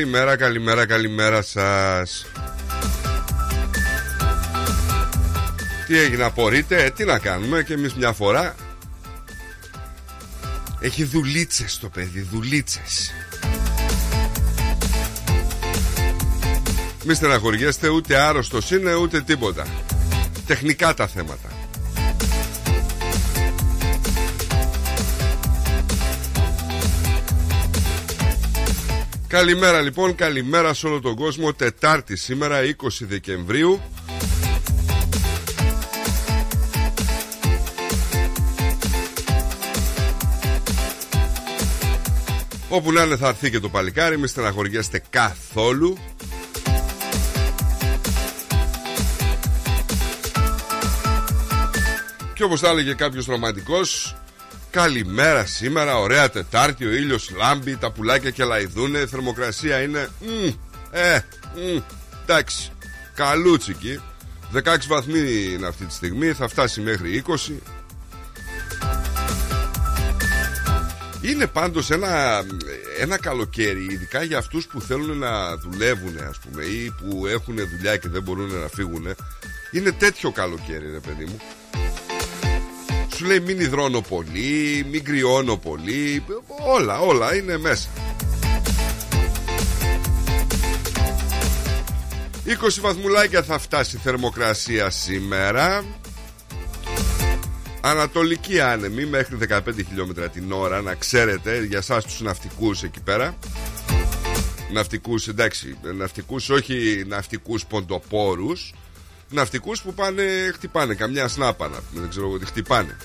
Καλημέρα, καλημέρα, καλημέρα σας. Τι έγινε, απορείτε, ε, τι να κάνουμε και εμείς μια φορά. Έχει δουλίτσες το παιδί, δουλίτσες. Μη στεναχωριέστε, ούτε άρρωστος είναι, ούτε τίποτα. Τεχνικά τα θέματα Καλημέρα λοιπόν, καλημέρα σε όλο τον κόσμο. Τετάρτη σήμερα 20 Δεκεμβρίου. Όπου να είναι θα έρθει και το παλικάρι. Μη στεναχωριέστε καθόλου. Και όπως θα έλεγε κάποιος ρομαντικός Καλημέρα σήμερα, ωραία Τετάρτη, ο ήλιος λάμπει, τα πουλάκια και λαϊδούνε, η θερμοκρασία είναι... Μ, ε, μ, εντάξει, καλούτσικη. 16 βαθμοί είναι αυτή τη στιγμή, θα φτάσει μέχρι 20. Είναι πάντως ένα, ένα καλοκαίρι, ειδικά για αυτούς που θέλουν να δουλεύουν ας πούμε ή που έχουν δουλειά και δεν μπορούν να φύγουν. Είναι τέτοιο καλοκαίρι ρε παιδί μου σου λέει μην υδρώνω πολύ, μην κρυώνω πολύ. Όλα, όλα είναι μέσα. 20 βαθμουλάκια θα φτάσει η θερμοκρασία σήμερα. Ανατολική άνεμη μέχρι 15 χιλιόμετρα την ώρα Να ξέρετε για σας τους ναυτικούς εκεί πέρα Ναυτικούς εντάξει Ναυτικούς όχι ναυτικούς ποντοπόρους ναυτικούς που πάνε, χτυπάνε καμιά σνάπανα. Δεν ξέρω εγώ τι χτυπάνε.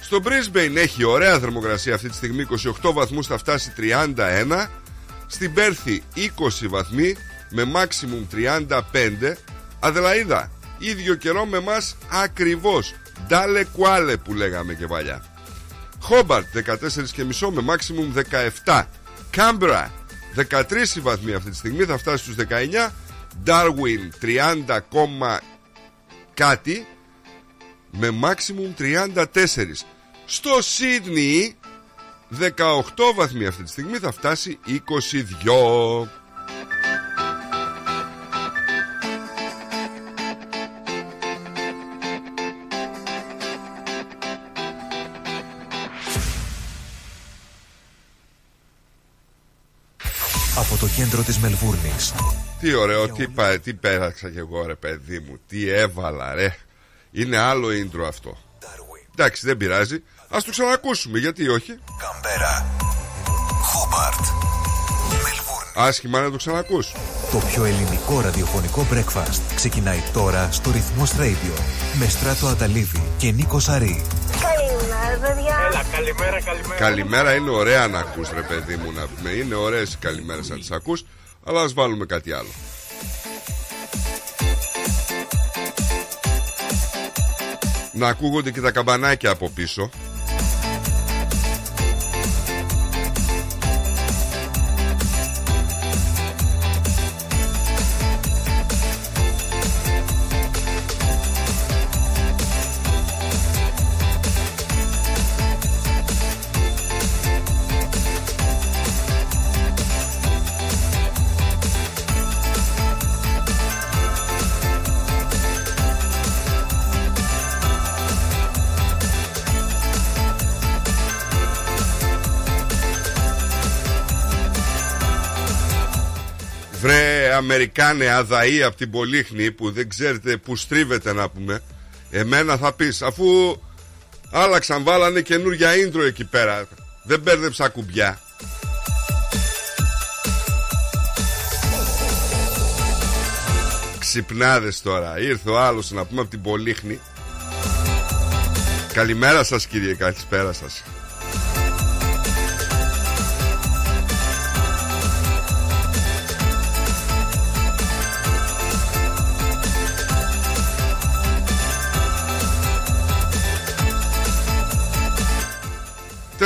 Στο Brisbane έχει ωραία θερμοκρασία αυτή τη στιγμή 28 βαθμούς θα φτάσει 31 Στην Πέρθη 20 βαθμοί με maximum 35 Αδελαίδα ίδιο καιρό με μας ακριβώς. Ντάλε κουάλε που λέγαμε και παλιά. Χόμπαρτ 14 και μισό με maximum 17 Κάμπρα 13 βαθμοί αυτή τη στιγμή θα φτάσει στους 19 Darwin 30, κάτι με maximum 34 στο Σίδνη 18 βαθμοί αυτή τη στιγμή θα φτάσει 22 Από το κέντρο της Μελβούρνης. Τι ωραίο, τι, πα, τι πέραξα κι εγώ ρε παιδί μου Τι έβαλα ρε. Είναι άλλο intro αυτό. Darwin, Εντάξει δεν πειράζει. Ας το ξανακούσουμε γιατί όχι. Καμπέρα. Χόμπαρτ Μελβούρνη. Άσχημα να το ξανακούς. Το πιο ελληνικό ραδιοφωνικό breakfast ξεκινάει τώρα στο Ρυθμός Radio με Στράτο Αταλίδη και Νίκο Σαρή. Καλημέρα, παιδιά. Έλα, καλημέρα, καλημέρα. Καλημέρα είναι ωραία να ακούς ρε παιδί μου να πούμε Είναι ωραίες οι καλημέρες να τις ακούς Αλλά ας βάλουμε κάτι άλλο Να ακούγονται και τα καμπανάκια από πίσω Αμερικάνε αδαή από την Πολύχνη που δεν ξέρετε που στρίβεται να πούμε Εμένα θα πεις αφού άλλαξαν βάλανε καινούργια intro εκεί πέρα Δεν μπέρδεψα κουμπιά. Ξυπνάδες τώρα Ήρθε ο άλλος να πούμε από την Πολύχνη. Καλημέρα σας κύριε Καλησπέρα σας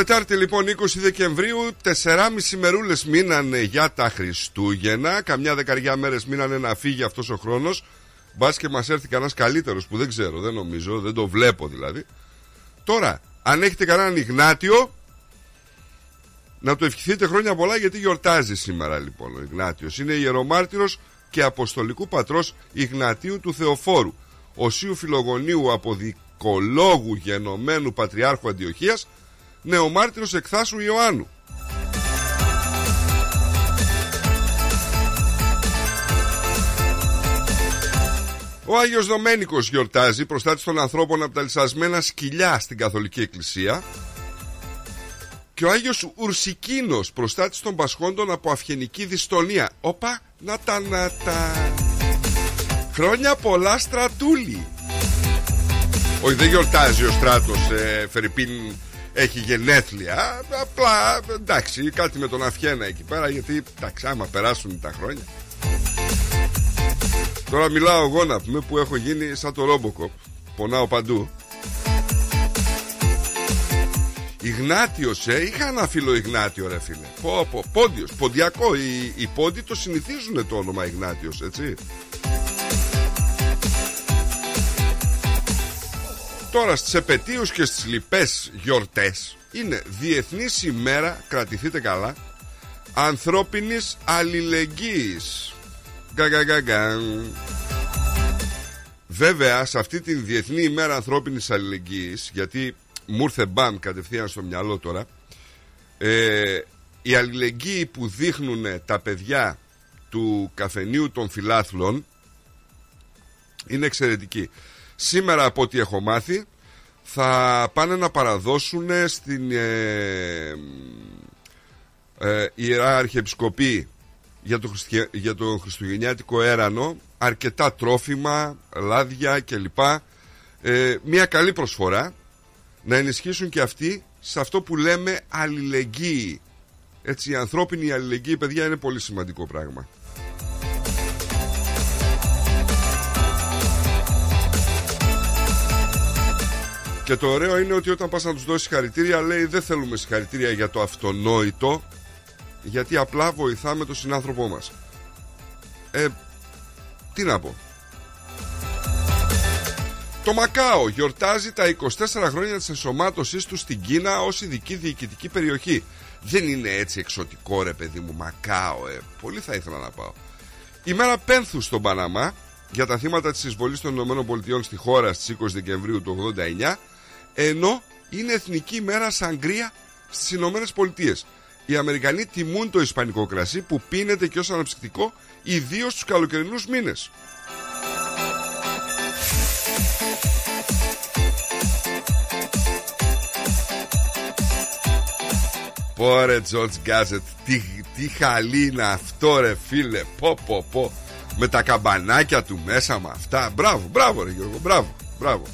Τετάρτη λοιπόν 20 Δεκεμβρίου 4,5 μερούλες μείνανε για τα Χριστούγεννα. Καμιά δεκαριά μέρες μείνανε να φύγει αυτός ο χρόνος. Μπας και μας έρθει κανένας καλύτερος που δεν ξέρω, δεν νομίζω, δεν το βλέπω δηλαδή. Τώρα, αν έχετε κανέναν Ιγνάτιο Να του ευχηθείτε χρόνια πολλά γιατί γιορτάζει σήμερα λοιπόν ο Ιγνάτιος. Είναι ιερομάρτυρος και αποστολικού πατρός Ιγνατίου του Θεοφόρου Οσίου Φιλογονίου αποδικολόγου γενομένου Πατριάρχου Αντιοχίας νεομάρτυρος εκθάσου Ιωάννου. Ο Άγιος Δομένικος γιορτάζει προστάτης των ανθρώπων από τα λυσασμένα σκυλιά στην Καθολική Εκκλησία και ο Άγιος Ουρσικίνος προστάτης των πασχόντων από αυγενική δυστονία. Όπα, να τα να τα. Χρόνια πολλά στρατούλη. Όχι δεν γιορτάζει ο στράτος ε, Φερρυπίν έχει γενέθλια. Απλά εντάξει, κάτι με τον Αφιένα εκεί πέρα. Γιατί εντάξει, άμα περάσουν τα χρόνια. Τώρα μιλάω εγώ να πούμε που έχω γίνει σαν το Ρόμποκοπ. Πονάω παντού. Ιγνάτιος, ε, είχα ένα φίλο Ιγνάτιο ρε φίλε πω, πω, Πόντιος, ποντιακό Οι, οι πόντιοι το συνηθίζουν το όνομα Ιγνάτιος έτσι Τώρα στις επαιτίους και στις λοιπές γιορτές Είναι Διεθνής ημέρα, κρατηθείτε καλά Ανθρώπινης αλληλεγγύης Γκαγκαγκαγκαν Βέβαια σε αυτή την Διεθνή ημέρα ανθρώπινης αλληλεγγύης Γιατί μου ήρθε μπαμ κατευθείαν στο μυαλό τώρα ε, Η αλληλεγγύη που δείχνουν τα παιδιά του καφενείου των φιλάθλων είναι εξαιρετική. Σήμερα από ό,τι έχω μάθει θα πάνε να παραδώσουν στην ε, ε, Ιερά Αρχιεπισκοπή για το, Χριστια... για το Χριστουγεννιάτικο έρανο αρκετά τρόφιμα, λάδια κλπ. Ε, μια καλή προσφορά να ενισχύσουν και αυτοί σε αυτό που λέμε αλληλεγγύη. Έτσι η ανθρώπινη αλληλεγγύη παιδιά είναι πολύ σημαντικό πράγμα. Και το ωραίο είναι ότι όταν πας να τους δώσεις συγχαρητήρια λέει δεν θέλουμε συγχαρητήρια για το αυτονόητο γιατί απλά βοηθάμε τον συνάνθρωπό μας. Ε, τι να πω. Το Μακάο γιορτάζει τα 24 χρόνια της ενσωμάτωσής του στην Κίνα ως ειδική διοικητική περιοχή. Δεν είναι έτσι εξωτικό ρε παιδί μου, Μακάο, ε. Πολύ θα ήθελα να πάω. Η μέρα Πένθου στον Παναμά για τα θύματα της εισβολής των ΗΠΑ στη χώρα στις 20 Δεκεμβρίου του 89 ενώ είναι εθνική μέρα σαγκρία στις Ηνωμένες Πολιτείες. Οι Αμερικανοί τιμούν το ισπανικό κρασί που πίνεται και ως αναψυκτικό ιδίως στους καλοκαιρινούς μήνες. Πόρε Τζορτζ Γκάζετ τι, τι χαλί είναι αυτό ρε φίλε Πω πω πω Με τα καμπανάκια του μέσα με αυτά Μπράβο μπράβο ρε Γιώργο μπράβο Μπράβο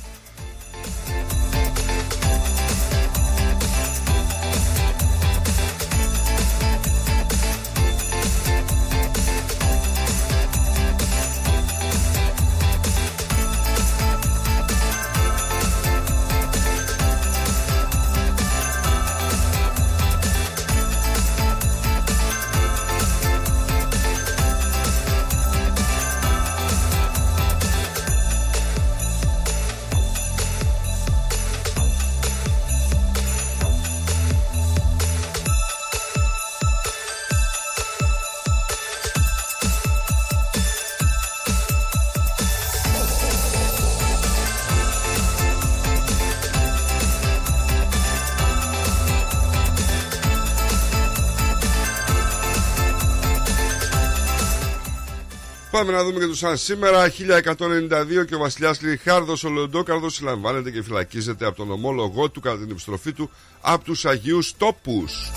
Πάμε να δούμε και τους σαν σήμερα 1192 και ο βασιλιάς Λιχάρδος ο Λεοντόκαρδος συλλαμβάνεται και φυλακίζεται από τον ομόλογό του κατά την επιστροφή του από τους Αγίους Τόπους.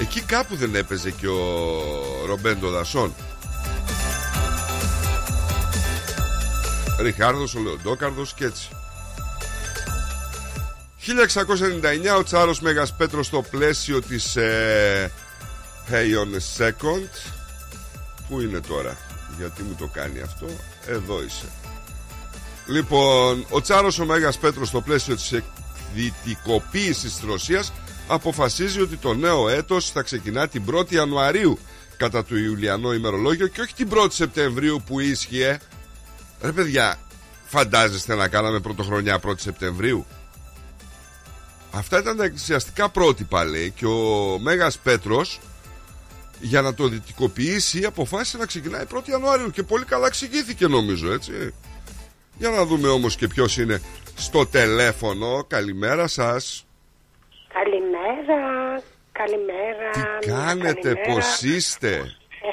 Εκεί κάπου δεν έπαιζε και ο Ρομπέντο Δασόν. Ριχάρδος ο Λεοντόκαρδος και έτσι. 1699 ο Τσάρος Μέγας Πέτρος στο πλαίσιο της ε, Heion Second. Πού είναι τώρα; Γιατί μου το κάνει αυτό Εδώ είσαι Λοιπόν, ο Τσάρος ο Μέγας Πέτρος στο πλαίσιο της εκδυτικοποίησης της Ρωσίας αποφασίζει ότι το νέο έτος θα ξεκινά την 1η Ιανουαρίου κατά το Ιουλιανό ημερολόγιο και όχι την 1η Σεπτεμβρίου που ίσχυε. Ρε παιδιά, φαντάζεστε να κάναμε πρωτοχρονιά 1η Σεπτεμβρίου; Αυτά ήταν τα εκκλησιαστικά πρότυπα λέει και ο Μέγας Πέτρος για να το δυτικοποιήσει αποφάσισε να ξεκινάει 1η Ιανουαρίου. Και πολύ καλά εξηγήθηκε νομίζω έτσι. Για να δούμε όμως και ποιος είναι στο τηλέφωνο. Καλημέρα σας. Καλημέρα. Καλημέρα Τι κάνετε καλημέρα. πως είστε; Ε,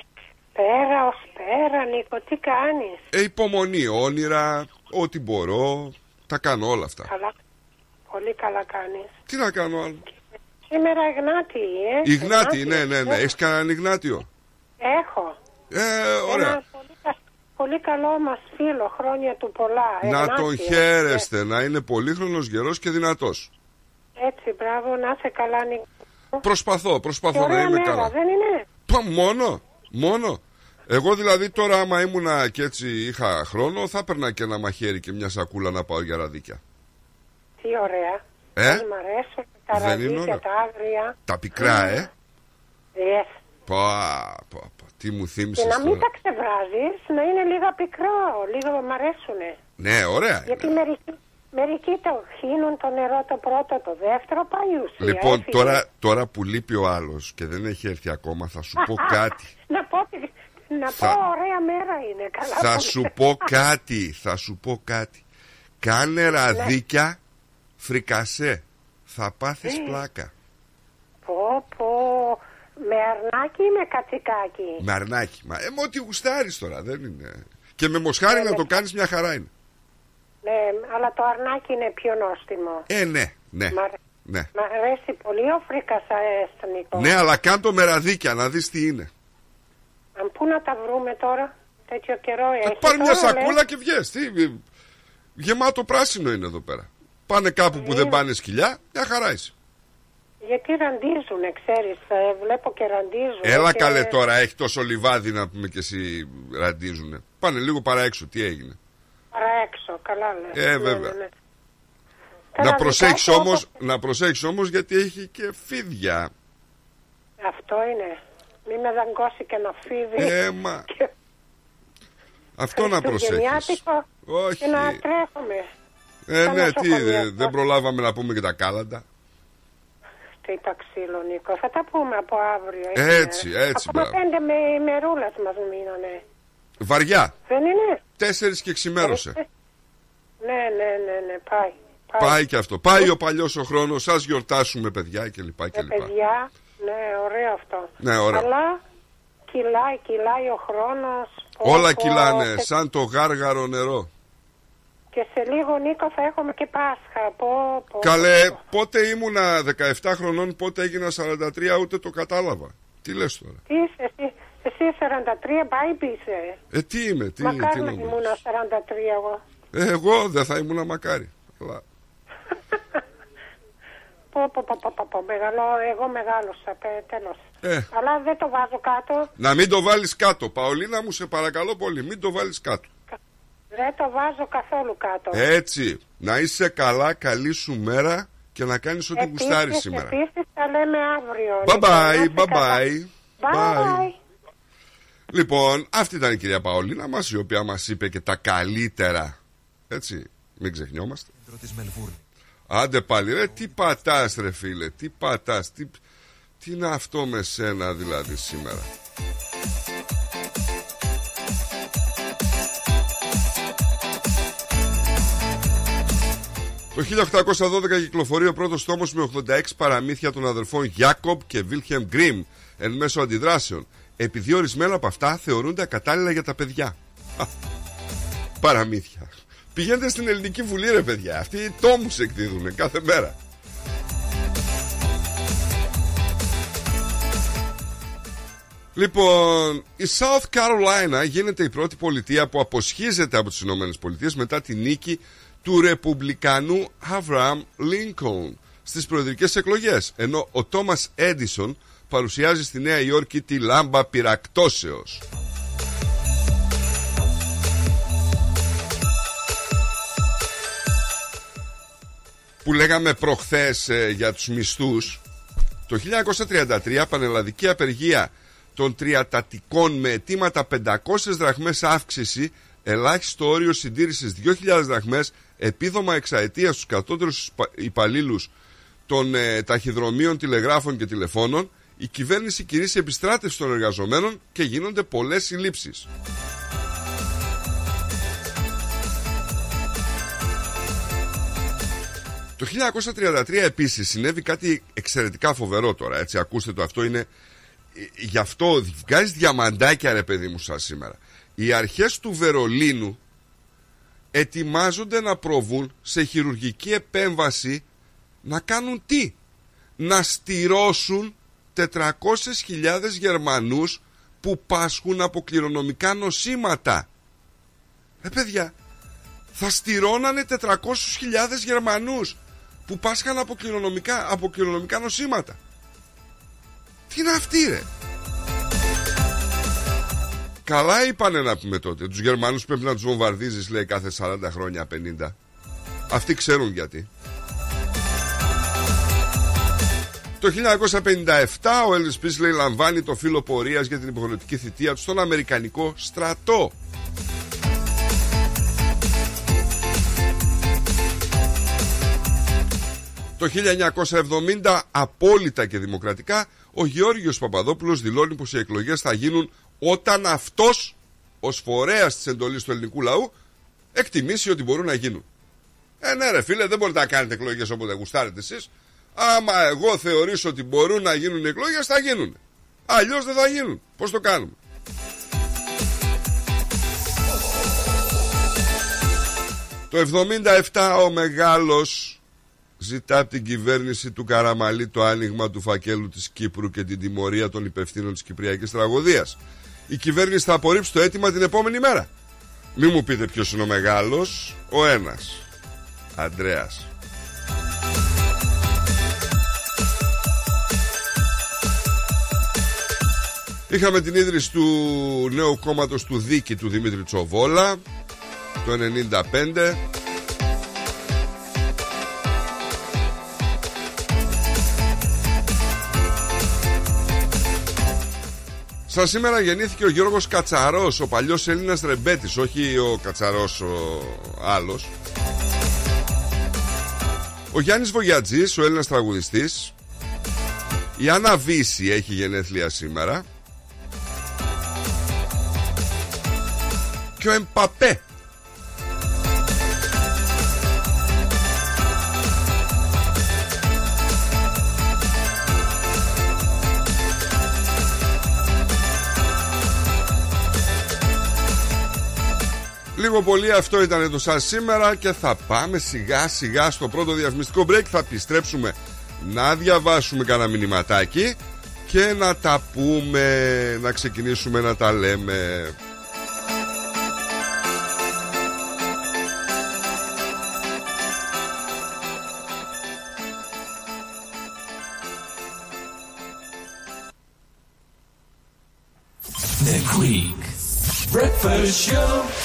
Πέρα ως πέρα Νίκο τι κάνεις; Ε, Υπομονή όνειρα Ό,τι μπορώ. Τα κάνω όλα αυτά. Καλά. Πολύ καλά κάνεις. Τι να κάνω άλλο; Σήμερα Ιγνάτη ε Ιγνάτη ναι ναι ναι. Ε. Έχεις κανέναν Ιγνάτιο; Έχω. Ε ωραία. Ένα πολύ, κα- πολύ καλό μας φίλο Χρόνια του πολλά. Να Εγνάτη, τον ε. χαίρεστε Να είναι πολύχρονος γερός και δυνατός. Έτσι μπράβο να είσαι καλά Νίκο. Προσπαθώ Και Προσπαθώ να ωραία είμαι μέρα καλά. δεν είναι; Πα, μόνο, μόνο. Εγώ δηλαδή τώρα άμα ήμουνα και έτσι είχα χρόνο θα έπαιρνα και ένα μαχαίρι και μια σακούλα να πάω για ραδίκια. Τι ωραία Ε; Πώς Μ' αρέσουν τα Δεν είναι ωραία. ραδίκια, τα άγρια Τα πικρά ε. Yes. Πα, πα, πα, τι μου Και θύμισες να μην τώρα. τα ξεβράζεις, να είναι λίγα πικρό, λίγο μ' αρέσουνε. Ναι, ωραία. Γιατί είναι. μερικοί, μερικοί το χύνουν το νερό το πρώτο, το δεύτερο, πάει η ουσία. Λοιπόν, έφυγε. τώρα, τώρα που λείπει ο άλλος και δεν έχει έρθει ακόμα θα σου πω κάτι. να πω, να Θα- πω ωραία μέρα είναι, καλά θα που σου είναι. πω κάτι, θα σου πω κάτι. Κάνε ραδίκια φρικασέ. Θα πάθεις πλάκα. Πω, πω, με αρνάκι ή με κατσικάκι; Με αρνάκι. Μα, ε, με ό,τι γουστάρεις τώρα, δεν είναι. Και με μοσχάρι Ε, να με- το κάνεις μια χαρά είναι. Ναι, αλλά το αρνάκι είναι πιο νόστιμο. Ε, ναι, ναι. Μ' αρέ- Ναι, Μ' αρέσει πολύ ο φρικασαές, Νίκο. ναι αλλά κάντο με ραδίκια να δεις τι είναι. Αν πού να τα βρούμε τώρα, τέτοιο καιρό Θα έχει. πάρει μια τώρα, σακούλα λες. και βγες. Τι, ε, γεμάτο πράσινο είναι εδώ πέρα. Πάνε κάπου που δεν πάνε σκυλιά, μια χαρά είσαι. Γιατί ραντίζουνε, ξέρεις, ε, βλέπω και ραντίζουν. Έλα και... καλέ τώρα, έχει τόσο λιβάδι να πούμε και εσύ ραντίζουνε. Πάνε λίγο παρά έξω, τι έγινε. Παρά έξω, καλά λες. Ε, Ναι, βέβαια. ναι, ναι. Να Τώρα προσέχεις δικά σου όμως, όπως- να προσέχεις όμως γιατί έχει και φίδια. Αυτό είναι. Μη με δαγκώσει και να φύγει. Ε, μα Και αυτό να προσέχεις. χριστουγεννιάτικο Όχι. Και να τρέχουμε. Ε, στα ναι, τι, νοσοκομεία. ε, δεν προλάβαμε να πούμε και τα κάλαντα. Τι είπα ξύλο, Νίκο. Θα τα πούμε από αύριο. Έτσι, έτσι, Ακόμα μπράβο. πέντε με ημερούλα μας μείνανε. Βαριά. Δεν είναι; Τέσσερις και ξημέρωσε. Ε, Ναι, ναι, ναι, ναι, πάει. Πάει και αυτό. Πάει ο παλιός ο χρόνος. Σας γιορτάσουμε παιδιά και λοιπά και Ε, λοιπά. παιδιά, ναι, ωραίο αυτό. Ναι, ωραίο. Αλλά κυλάει, κυλάει ο χρόνος. Πω, Όλα πω, κυλάνε σε- σαν το γάργαρο νερό. Και σε λίγο, Νίκο, θα έχουμε και Πάσχα. Πω, πω, Καλέ, πω. πότε ήμουνα 17 χρονών, πότε έγινα 43, ούτε το κατάλαβα. Τι λες τώρα; Τι είσαι, εσύ, εσύ 43, πάει είσαι. Ε, τι είμαι, τι, Μακάρι τι να νομίζεις. ήμουν 43 εγώ. Ε, εγώ δεν θα ήμουν μακάρι. Αλλά... Πω, πω, πω, πω, πω, πω, μεγαλώ, εγώ μεγάλωσα, πέ, τέλος. Ε. Αλλά δεν το βάζω κάτω, Να μην το βάλεις κάτω. Παολίνα μου, σε παρακαλώ πολύ, μην το βάλεις κάτω. Δεν το βάζω καθόλου κάτω. Έτσι, να είσαι καλά, καλή σου μέρα και να κάνεις ό,τι γουστάρεις σήμερα. Επίσης θα λέμε αύριο. Bye Νίκο, να bye, είστε bye καλά. bye. Bye. Λοιπόν, αυτή ήταν η κυρία Παολίνα μας, η οποία μας είπε και τα καλύτερα. Έτσι, μην ξεχνιόμαστε. Κέντρο της Μελβούρνη. Άντε πάλι, ρε, τι πατάς ρε φίλε, τι πατάς, τι, τι είναι αυτό με σένα δηλαδή σήμερα; Το 1812 κυκλοφορεί ο πρώτος τόμος με 86 παραμύθια των αδερφών Γιάκομπ και Βίλχεμ Γκριμ εν μέσω αντιδράσεων, επειδή ορισμένα από αυτά θεωρούνται ακατάλληλα για τα παιδιά. Α, Παραμύθια. Πηγαίνετε στην Ελληνική Βουλή ρε παιδιά, αυτοί οι τόμους εκδίδουν κάθε μέρα. Λοιπόν, η South Carolina γίνεται η πρώτη πολιτεία που αποσχίζεται από τις Ηνωμένες Πολιτείες μετά τη νίκη του Ρεπουμπλικανού Abraham Lincoln στις προεδρικές εκλογές, ενώ ο Τόμας Έντισον παρουσιάζει στη Νέα Υόρκη τη λάμπα πυρακτώσεως. Που λέγαμε προχθές ε, για τους μισθούς το 1933 πανελλαδική απεργία των τριατατικών με αιτήματα 500 δραχμές αύξηση ελάχιστο όριο συντήρησης 2.000 δραχμές επίδομα εξαετίας στους κατώτερους υπαλλήλους των ε, ταχυδρομείων, τηλεγράφων και τηλεφώνων η κυβέρνηση κηρύσσει επιστράτευση των εργαζομένων και γίνονται πολλές συλλήψεις. Το 1933 επίσης συνέβη κάτι εξαιρετικά φοβερό τώρα, έτσι ακούστε το αυτό είναι... ε, Γι' αυτό βγάζει διαμαντάκια ρε παιδί μου σαν σήμερα. Οι αρχές του Βερολίνου ετοιμάζονται να προβούν σε χειρουργική επέμβαση να κάνουν τι; Να στηρώσουν 400.000 Γερμανούς που πάσχουν από κληρονομικά νοσήματα. Ε παιδιά, θα στηρώνανε 400.000 Γερμανούς που πάσχαν από κληρονομικά, από κληρονομικά νοσήματα. Τι είναι αυτή ρε; Καλά είπανε να πούμε τότε. Τους Γερμανούς πρέπει να τους βομβαρδίζεις λέει κάθε 40 χρόνια 50. Αυτοί ξέρουν γιατί. Το 1957 ο Elvis Presley λαμβάνει το φύλλο πορείας για την υποχρεωτική θητεία του στον Αμερικανικό στρατό. Το 1970 απόλυτα και δημοκρατικά ο Γεώργιος Παπαδόπουλος δηλώνει πως οι εκλογές θα γίνουν όταν αυτός ως φορέας της εντολής του ελληνικού λαού εκτιμήσει ότι μπορούν να γίνουν. Ε ναι ρε φίλε δεν μπορείτε να κάνετε εκλογές όποτε γουστάρετε εσείς. Άμα εγώ θεωρήσω ότι μπορούν να γίνουν οι εκλογές θα γίνουν. Αλλιώς δεν θα γίνουν. Πώς το κάνουμε; Το 77 ο μεγάλος ζητά από την κυβέρνηση του Καραμαλή το άνοιγμα του φακέλου της Κύπρου και την τιμωρία των υπευθύνων της Κυπριακής Τραγωδίας. Η κυβέρνηση θα απορρίψει το αίτημα την επόμενη μέρα. Μη μου πείτε ποιος είναι ο μεγάλος, ο ένας. Αντρέας. Είχαμε την ίδρυση του νέου κόμματος του Δίκη του Δημήτρη Τσοβόλα το 95 Σαν σήμερα γεννήθηκε ο Γιώργος Κατσαρός, ο παλιός Έλληνας ρεμπέτης, όχι ο Κατσαρός ο άλλος. Ο Γιάννης Βογιατζής, ο Έλληνας τραγουδιστής Η Άννα Βύση έχει γενέθλια σήμερα Και ο Εμπαπέ Λίγο πολύ αυτό ήταν το σαν σήμερα και θα πάμε σιγά σιγά στο πρώτο διαφημιστικό break Θα επιστρέψουμε να διαβάσουμε κανένα μηνυματάκι και να τα πούμε, να ξεκινήσουμε να τα λέμε The Greek Breakfast Show.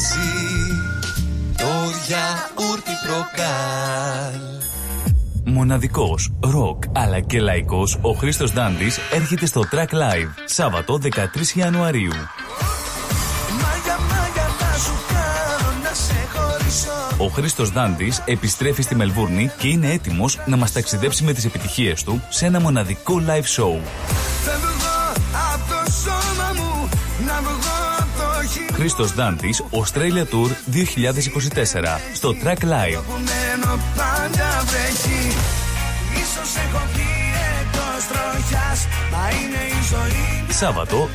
μ' αρέσει Το γιαούρτι προκάλ Μοναδικός, ροκ αλλά και λαϊκός, ο Χρήστος Δάντης έρχεται στο Track Live, Σάββατο 13 Ιανουαρίου. Μάγια, μάγια θα σου κάνω να σε χωρίσω Ο Χρήστος Δάντης επιστρέφει στη Μελβούρνη και είναι έτοιμος να μας ταξιδέψει με τις επιτυχίες του σε ένα μοναδικό live show. Χρήστος Δάντης, Australia Tour 2024, στο Track Live. που μένω πάντα βρέχει Ίσως έχω βγει εκτός τροχιάς Μα είναι η ζωή μου Σάββατο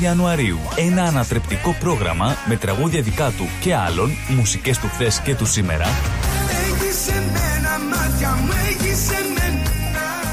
13 Ιανουαρίου. Ένα ανατρεπτικό πρόγραμμα με τραγούδια δικά του και άλλων, μουσικές του χθες και του σήμερα, Έχεις εμένα μάτια μου Έχεις εμένα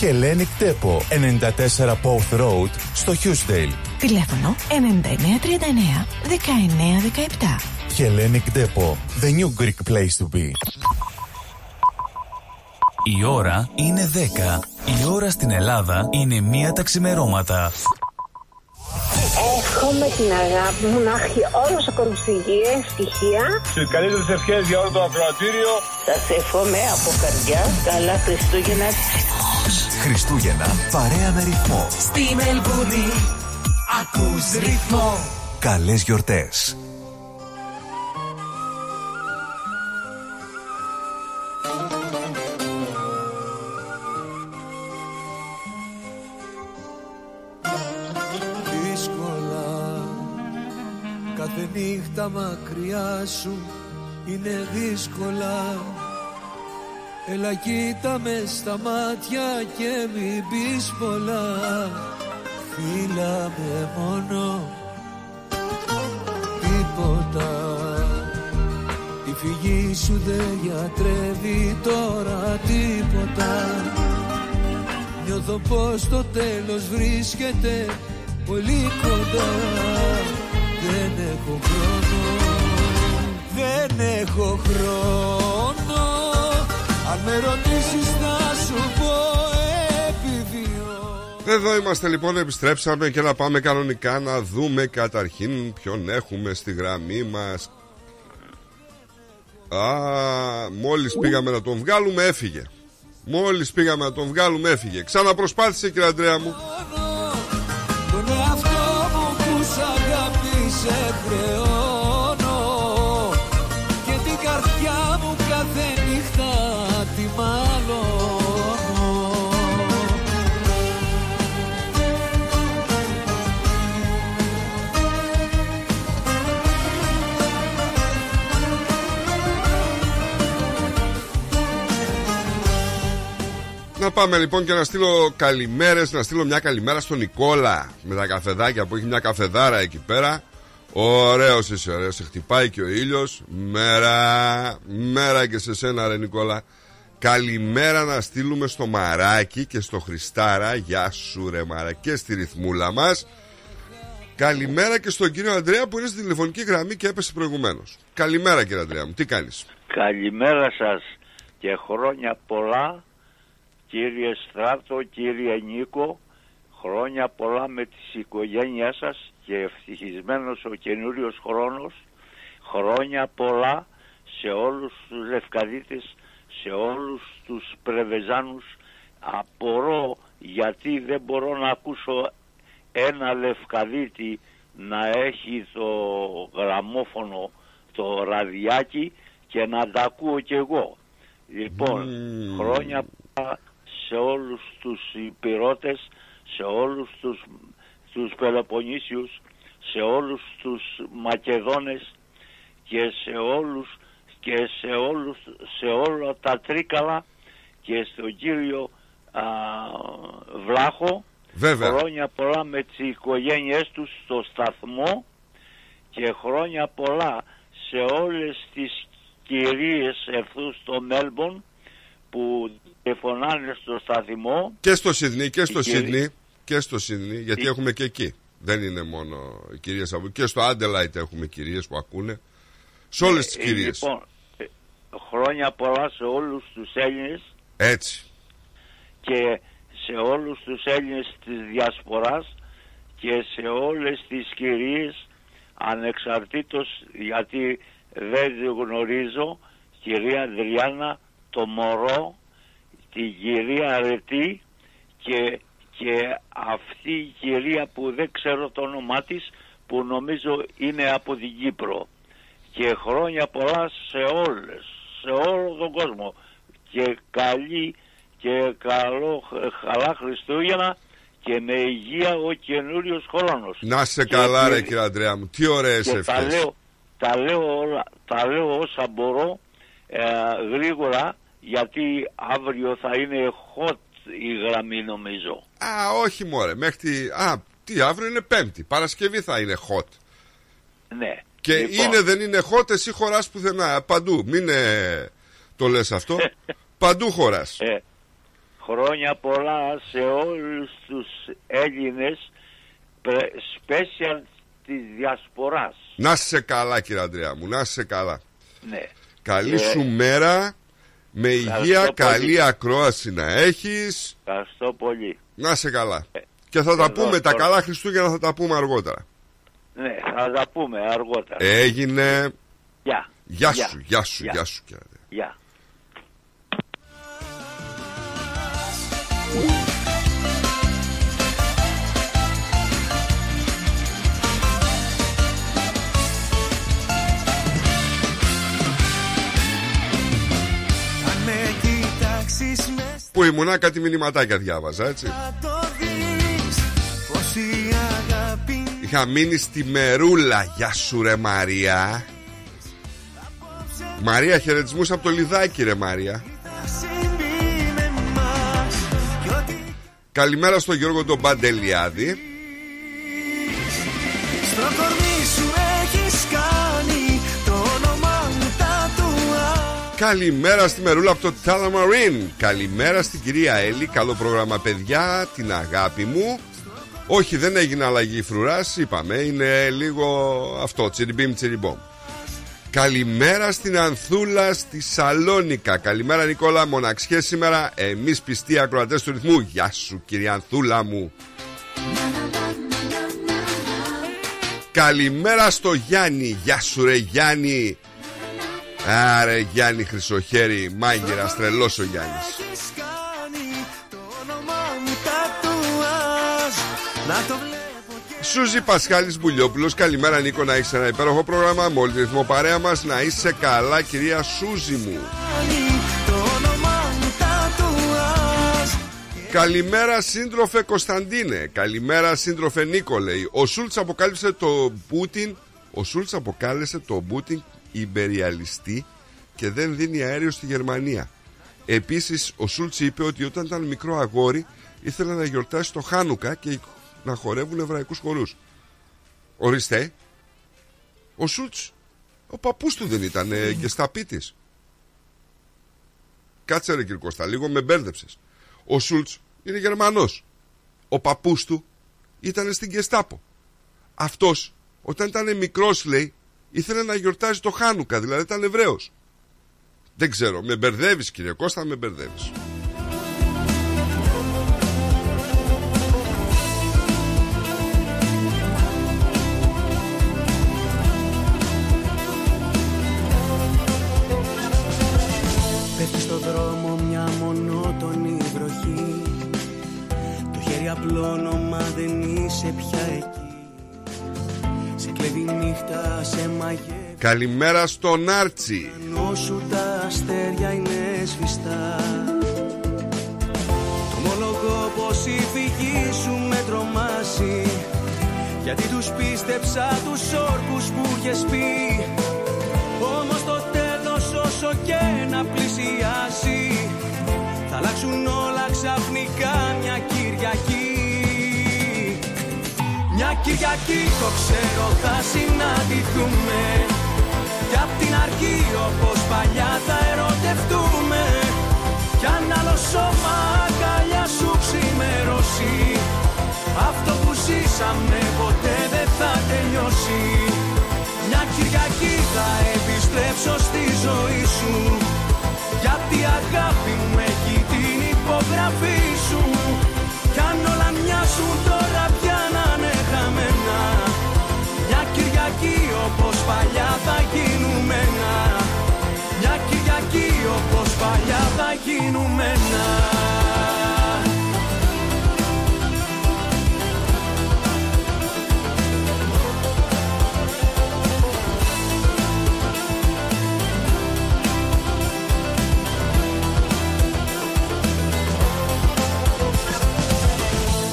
Hellenic Depot, 94 Road, στο Χιούσταιλ. Τηλέφωνο 9939 1917. Hellenic Depot, the new Greek place to be. Η ώρα είναι 10. Η ώρα στην Ελλάδα είναι μία ταξιμερώματα. Εύχομαι την αγάπη μου να έχει όλος ο κόσμος υγεία, ευτυχία. Τι καλύτερες ευχές για όλο το ακροατήριο. Σα εύχομαι από καρδιά καλά Χριστούγεννα. Χριστούγεννα παρέα με ρυθμό. Στη Μελβούνι ακούς ρυθμό. Καλές γιορτές. Κάθε νύχτα μακριά σου είναι δύσκολα. Έλα κοίτα με στα μάτια και μην πεις πολλά. Φίλα με μόνο. Τίποτα. Η φυγή σου δεν γιατρεύει τώρα τίποτα. Νιώθω πως το τέλος βρίσκεται πολύ κοντά Δεν έχω χρόνο Δεν έχω χρόνο Αν με ρωτήσεις θα σου πω επιβιώ Εδώ είμαστε λοιπόν, επιστρέψαμε και να πάμε κανονικά να δούμε καταρχήν ποιον έχουμε στη γραμμή μας. Α, μόλις πήγαμε να τον βγάλουμε έφυγε. Μόλις πήγαμε να τον βγάλουμε έφυγε. Ξαναπροσπάθησε κύριε Αντρέα μου. Να πάμε λοιπόν και να στείλω καλημέρες Να στείλω μια καλημέρα στον Νικόλα Με τα καφεδάκια που έχει μια καφεδάρα εκεί πέρα. Ωραίος είσαι ωραίος. Σε χτυπάει και ο ήλιος. Μέρα Μέρα και σε σένα ρε Νικόλα. Καλημέρα να στείλουμε στο Μαράκι και στο Χριστάρα. Γεια σου ρε Μαρά Και στη ρυθμούλα μας. Καλημέρα και στον κύριο Αντρέα που είναι στη τηλεφωνική γραμμή και έπεσε προηγουμένως. Καλημέρα κύριε Αντρέα μου, τι κάνεις; Καλημέρα σας και χρόνια πολλά κύριε Στράτο, κύριε Νίκο χρόνια πολλά με τις οικογένειές σας και ευτυχισμένος ο καινούριος χρόνος. Χρόνια πολλά σε όλους τους Λευκαδίτες σε όλους τους Πρεβεζάνους. Απορώ γιατί δεν μπορώ να ακούσω ένα Λευκαδίτη να έχει το γραμμόφωνο το ραδιάκι και να τα ακούω κι εγώ. Λοιπόν, χρόνια πολλά σε όλους τους υπηρώτες, σε όλους τους, τους Πελοποννήσιους, σε όλους τους Μακεδόνες και σε όλους και σε όλους σε όλα τα τρίκαλα και στον κύριο α, Βλάχο Βέβαια. χρόνια πολλά με τις οικογένειές τους στο σταθμό και χρόνια πολλά σε όλες τις κυρίες ευθούς στο Μέλμπον που τηλεφωνάνε στο σταθμό. Και στο Σιδνή και στο Οι κύριοι- Σιδνή Και στο Σιδνή γιατί Οι- έχουμε και εκεί. Δεν είναι μόνο οι κυρίες από Και στο Άντελάιτ έχουμε κυρίες που ακούνε. Σε όλες τις Ε, κυρίες. Λοιπόν, ε, χρόνια πολλά σε όλους τους Έλληνες. Έτσι. Και σε όλους τους Έλληνες της Διασποράς και σε όλες τις κυρίες ανεξαρτήτως γιατί δεν γνωρίζω κυρία Αδριάννα το Μωρό την κυρία Αρετή και, και αυτή η κυρία που δεν ξέρω το όνομά της που νομίζω είναι από την Κύπρο. Και χρόνια πολλά σε όλες σε όλο τον κόσμο. Και καλή και καλό, καλά Χριστούγεννα και με υγεία ο καινούριος χρόνος. Να σε Και- καλά ρε και- κύριε Αντρέα μου. Τι ωραίες και τα ευχές. λέω, τα, λέω όλα, τα λέω όσα μπορώ ε, γρήγορα γιατί αύριο θα είναι hot η γραμμή νομίζω. Α όχι μωρέ Μέχρι τη... Α τι αύριο είναι πέμπτη Παρασκευή θα είναι hot Ναι. Και Λοιπόν, είναι δεν είναι hot Εσύ χωράς πουθενά Παντού Μην ε, το λες αυτό Παντού χωράς ε, χρόνια πολλά σε όλους τους Έλληνες πρε- special της διασποράς. Να είσαι καλά κύριε Αντρέα μου, να είσαι καλά. Ναι. Καλή Και- σου μέρα, με Ευχαριστώ υγεία, πολύ. καλή ακρόαση να έχεις. Ευχαριστώ πολύ. Να είσαι καλά. Και θα τα εδώ πούμε, τα τώρα. καλά Χριστούγεννα θα τα πούμε αργότερα. Ναι, θα τα πούμε αργότερα. Έγινε. Γεια. Γεια Γεια. σου, γεια σου, Γεια. γεια σου κύριε Αντρέα. Γεια. Που ήμουνα κάτι μηνυματάκια διάβαζα έτσι. θα το δεις Πως η αγάπη Είχα μείνει στη Μερούλα. Γεια σου ρε Μαρία. Μαρία χαιρετισμούς από το λιδάκι ρε Μαρία. θα συμβεί με μας Κι ό,τι Καλημέρα στον Γιώργο τον Παντελιάδη. Καλημέρα στη Μερούλα από το Τάλαμαρίν. Καλημέρα στην κυρία Έλλη. Καλό πρόγραμμα, παιδιά. Την αγάπη μου. Όχι, δεν έγινε αλλαγή φρουράς. Είπαμε, είναι λίγο αυτό. Τσιριμπίμ, τσιριμπόμ. Καλημέρα στην Ανθούλα στη Σαλόνικα. Καλημέρα Νικόλα, μοναξιές σήμερα. Εμείς πιστοί ακροατές του ρυθμού. Γεια σου κυρία Ανθούλα μου. Καλημέρα στο Γιάννη. Γεια σου ρε Γιάννη. Άρε Γιάννη Χρυσοχέρη, μάγειρα, τρελός ο Γιάννης. Έχεις κάνει το όνομα μου τατουάζ Να το βλέπω και Σούζη Πασχάλης Μπουλιόπουλος, καλημέρα Νίκο να έχεις ένα υπέροχο πρόγραμμα. Μόλι ρυθμό παρέα μας, να είσαι καλά κυρία Σούζη μου. κάνει Το όνομα μου τατουάζ Καλημέρα σύντροφε Κωνσταντίνε. Καλημέρα σύντροφε Νίκο λέει. Ο Σούλτς αποκάλυψε το Πούτιν. Ο Σούλτς αποκάλεσε το Πούτιν υπεριαλιστή και δεν δίνει αέριο στη Γερμανία. Επίσης ο Σούλτς είπε ότι όταν ήταν μικρό αγόρι ήθελε να γιορτάσει το Χάνουκα και να χορεύουν εβραϊκούς χορούς. Ορίστε. Ο Σούλτς, ο παππούς του δεν ήταν ε, και στα πίτης. Κάτσε ρε κύριε Κώστα, λίγο με μπέρδεψες. Ο Σούλτς είναι Γερμανός. Ο παππούς του ήταν στην Κεστάπο. Αυτός όταν ήταν μικρός λέει ήθελε να γιορτάζει το Χάνουκα, δηλαδή ήταν Εβραίος. Δεν ξέρω, με μπερδεύεις κύριε Κώστα, με μπερδεύεις. Πέφτει στο δρόμο μια μονότονη βροχή Το χέρι απλώνω κλέβει η νύχτα, σε μαγεύει Καλημέρα στον Άρτσι. Ενώ σου τα αστέρια είναι σβηστά. Το ομολογώ πως η φυγή σου με τρομάσει Γιατί τους πίστεψα τους όρκους που είχες πει. Όμως το τέλος όσο και να πλησιάσει Θα αλλάξουν όλα ξαφνικά μια Κυριακή Μια Κυριακή το ξέρω θα συναντηθούμε. Κι απ' την αρχή όπως παλιά θα ερωτευτούμε. Κι αν άλλο σώμα αγκαλιά σου ξημερώσει Αυτό που ζήσαμε ποτέ δεν θα τελειώσει. Μια Κυριακή θα επιστρέψω στη ζωή σου. Γιατί η αγάπη μου έχει την υπογραφή σου. Κι αν όλα μοιάζουν τώρα όπως παλιά θα γίνουμε ένα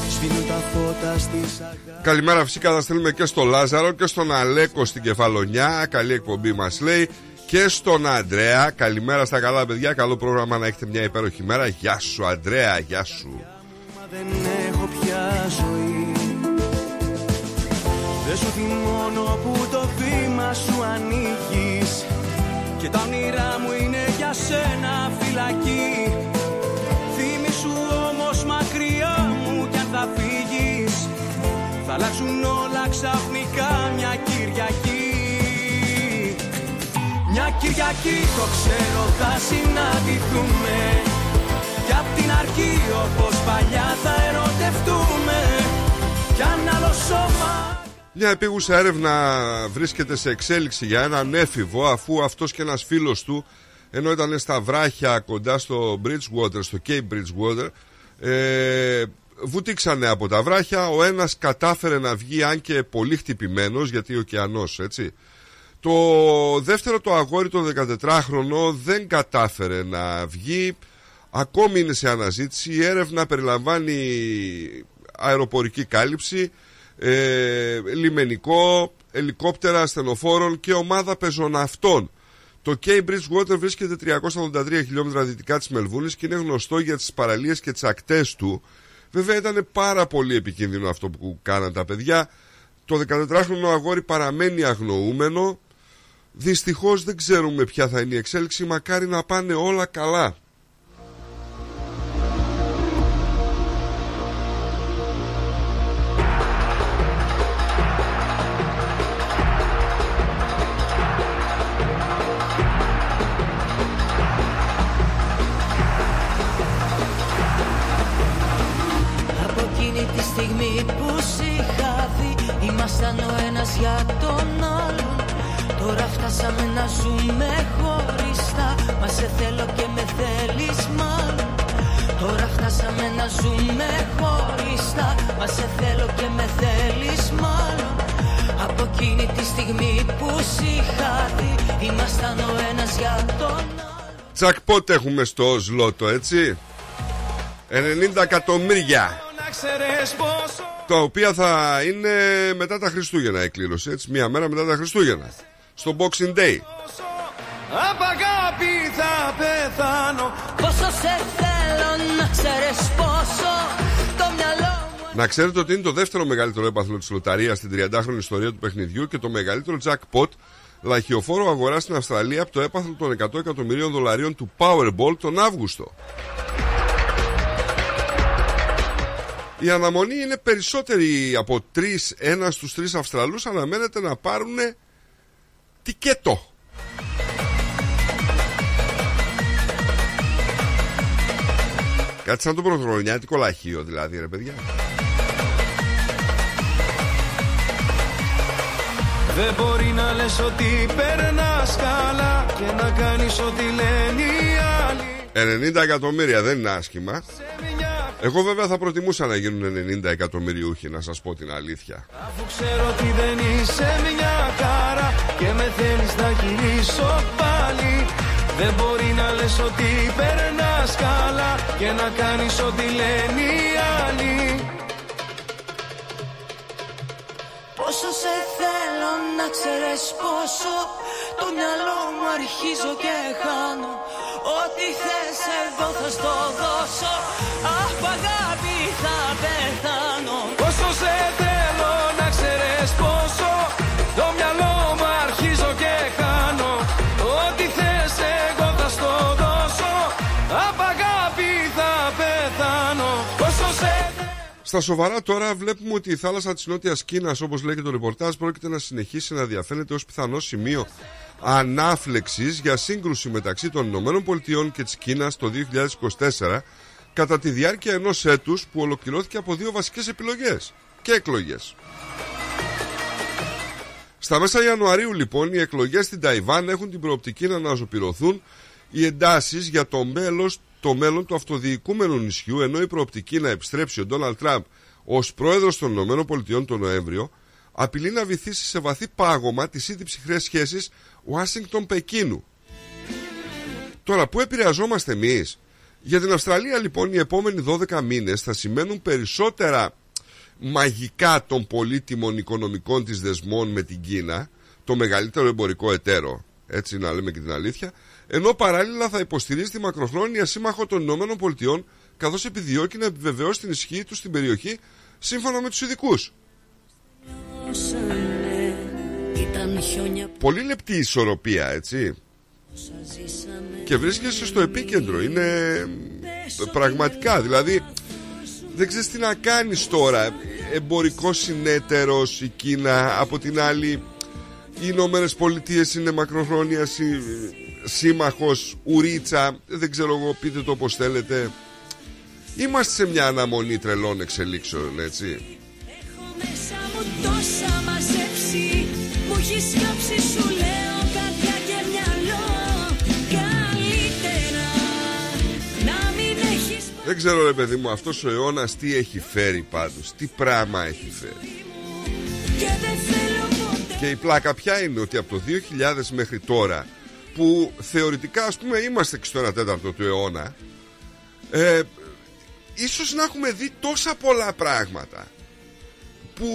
Σβήνουν τα φώτα στις αγάπη Καλημέρα φυσικά θα στείλουμε και στο Λάζαρο και στον Αλέκο στην Κεφαλονιά. Καλή εκπομπή μας λέει. Και στον Αντρέα. Καλημέρα στα καλά παιδιά. Καλό πρόγραμμα να έχετε μια υπέροχη μέρα. Γεια σου Αντρέα, γεια σου. Μα δεν έχω πια ζωή Δεν σου θυμώνω που το βήμα σου ανοίγεις Και τα όνειρά μου είναι για σένα φυλακή Θύμησου όμως μακριά μου κι αν θα φύγεις Θα αλλάξουν όλα ξαφνικά Μια Κυριακή το ξέρω θα συναντηθούμε. Κι απ' την αρχή όπως παλιά θα ερωτευτούμε. Κι αν άλλο σώμα Μια επίγουσα έρευνα βρίσκεται σε εξέλιξη για έναν έφηβο αφού αυτός και ένας φίλος του ενώ ήταν στα βράχια κοντά στο Bridgewater, στο Cape Bridgewater ε, βουτήξανε από τα βράχια. Ο ένας κατάφερε να βγει αν και πολύ χτυπημένος γιατί ο ωκεανός έτσι το δεύτερο το αγόρι το 14χρονο δεν κατάφερε να βγει ακόμη είναι σε αναζήτηση η έρευνα περιλαμβάνει αεροπορική κάλυψη ε, λιμενικό ελικόπτερα ασθενοφόρων και ομάδα πεζοναυτών το Cape Bridgewater βρίσκεται 383 χιλιόμετρα δυτικά της Μελβούνης και είναι γνωστό για τις παραλίες και τις ακτές του. Βέβαια ήταν πάρα πολύ επικίνδυνο αυτό που κάναν τα παιδιά. Το 14χρονο αγόρι παραμένει αγνοούμενο. Δυστυχώς δεν ξέρουμε ποια θα είναι η εξέλιξη, μακάρι να πάνε όλα καλά. Από εκείνη τη στιγμή που σ' είχα δει Ήμασταν ο ένας για τον άλλον Τώρα φτάσαμε να ζούμε χωριστά. Μας σε θέλω και με θέλεις μάλλον Τώρα φτάσαμε να ζούμε χωριστά. Μας σε θέλω και με θέλεις μάλλον Από εκείνη τη στιγμή που σ' είχα δει Ήμασταν ο ένας για τον Τσακπότ έχουμε στο ζλότο έτσι; 90 εκατομμύρια. Να ξέρεις πόσο Τα οποία θα είναι μετά τα Χριστούγεννα εκκλήρωση έτσι; Μία μέρα μετά τα Χριστούγεννα Στο Boxing Day Απ' αγάπη θα πεθάνω Πόσο σε θέλω να ξέρεις πόσο Το μυαλό μου Να ξέρετε ότι είναι το δεύτερο μεγαλύτερο έπαθλο της λοταρίας στην 30χρονη ιστορία του παιχνιδιού και το μεγαλύτερο jackpot λαχιοφόρο αγορά στην Αυστραλία από το έπαθλο των 100 εκατομμυρίων δολαρίων του Powerball τον Αύγουστο. Η αναμονή είναι περισσότερη από τρεις, ένας στους τρεις Αυστραλούς αναμένεται να πάρουν τικέτο. Κάτι σαν το πρωτοχρονιάτικο λαχείο δηλαδή ρε παιδιά. Δεν μπορεί να λες ότι περνάς καλά Και να κάνεις ό,τι λένε οι άλλοι 90 εκατομμύρια δεν είναι άσχημα. Εγώ βέβαια θα προτιμούσα να γίνουν 90 εκατομμυριούχοι να σας πω την αλήθεια. Αφού ξέρω ότι δεν είσαι μια κάρα Και με θέλεις να γυρίσω πάλι Δεν μπορεί να λες ότι περνάς καλά Και να κάνεις ό,τι λένε οι άλλοι Πόσο σε θέλω να ξέρεις πόσο Το μυαλό μου αρχίζω και χάνω Ό,τι θες εγώ θα στο δώσω. Αχ αγάπη θα πεθάνω. Πόσο σε θέλω να ξέρεις πόσο Το μυαλό μου αρχίζω και χάνω. Ό,τι θες εγώ θα στο δώσω. Απ' αγάπη θα πεθάνω. Πόσο σε Στα σοβαρά τώρα βλέπουμε ότι η θάλασσα της Νότιας Κίνας όπως λέγεται το ρεπορτάζ πρόκειται να συνεχίσει να διαφαίνεται ως πιθανό σημείο ανάφλεξης για σύγκρουση μεταξύ των Ηνωμένων Πολιτειών και της Κίνας το 2024 κατά τη διάρκεια ενός έτους που ολοκληρώθηκε από δύο βασικές επιλογές και εκλογές. Στα μέσα Ιανουαρίου λοιπόν οι εκλογές στην Ταϊβάν έχουν την προοπτική να αναζωπηρωθούν οι εντάσεις για το, μέλος, το μέλλον του αυτοδιοικούμενου νησιού ενώ η προοπτική να επιστρέψει ο Ντόναλτ Τραμπ ως πρόεδρος των ΗΠΑ τον Νοέμβριο απειλεί να βυθίσει σε βαθύ πάγωμα τις ήδη ψυχρές σχέσεις Ουάσιγκτον-Πεκίνου. Τώρα, πού επηρεαζόμαστε εμείς; Για την Αυστραλία λοιπόν οι επόμενοι 12 μήνες θα σημαίνουν περισσότερα μαγικά των πολύτιμων οικονομικών της δεσμών με την Κίνα, το μεγαλύτερο εμπορικό εταίρο, έτσι να λέμε και την αλήθεια, ενώ παράλληλα θα υποστηρίζει τη μακροχρόνια σύμμαχο των Ηνωμένων Πολιτειών, καθώς επιδιώκει να επιβεβαιώσει την ισχύ τους στην περιοχή σύμφωνα με τους ειδικούς. Ήταν χιόνια Πολύ λεπτή ισορροπία, έτσι. Και βρίσκεσαι στο επίκεντρο. Είναι πραγματικά, δηλαδή δεν ξέρεις τι να κάνεις τώρα. Εμπορικός συνέτερος η Κίνα, από την άλλη Οι Ηνωμένες Πολιτείες είναι μακροχρόνιας σύμμαχος, ουρίτσα, δεν ξέρω εγώ πείτε το όπως θέλετε. Είμαστε σε μια αναμονή τρελών εξελίξεων, έτσι. Έχω μέσα μου τόσα μαζέψει. Μου έχεις κάψει σου λέω καρδιά και μυαλό. Καλύτερα να μην έχεις Δεν ξέρω ρε παιδί μου αυτός ο αιώνας τι έχει φέρει πάντως Τι πράγμα έχει φέρει. Και δεν θέλω ποτέ Και η πλάκα ποια είναι ότι από το 2000 μέχρι τώρα Που θεωρητικά ας πούμε είμαστε και στο 1 τέταρτο του αιώνα ε, Ίσως να έχουμε δει τόσα πολλά πράγματα Που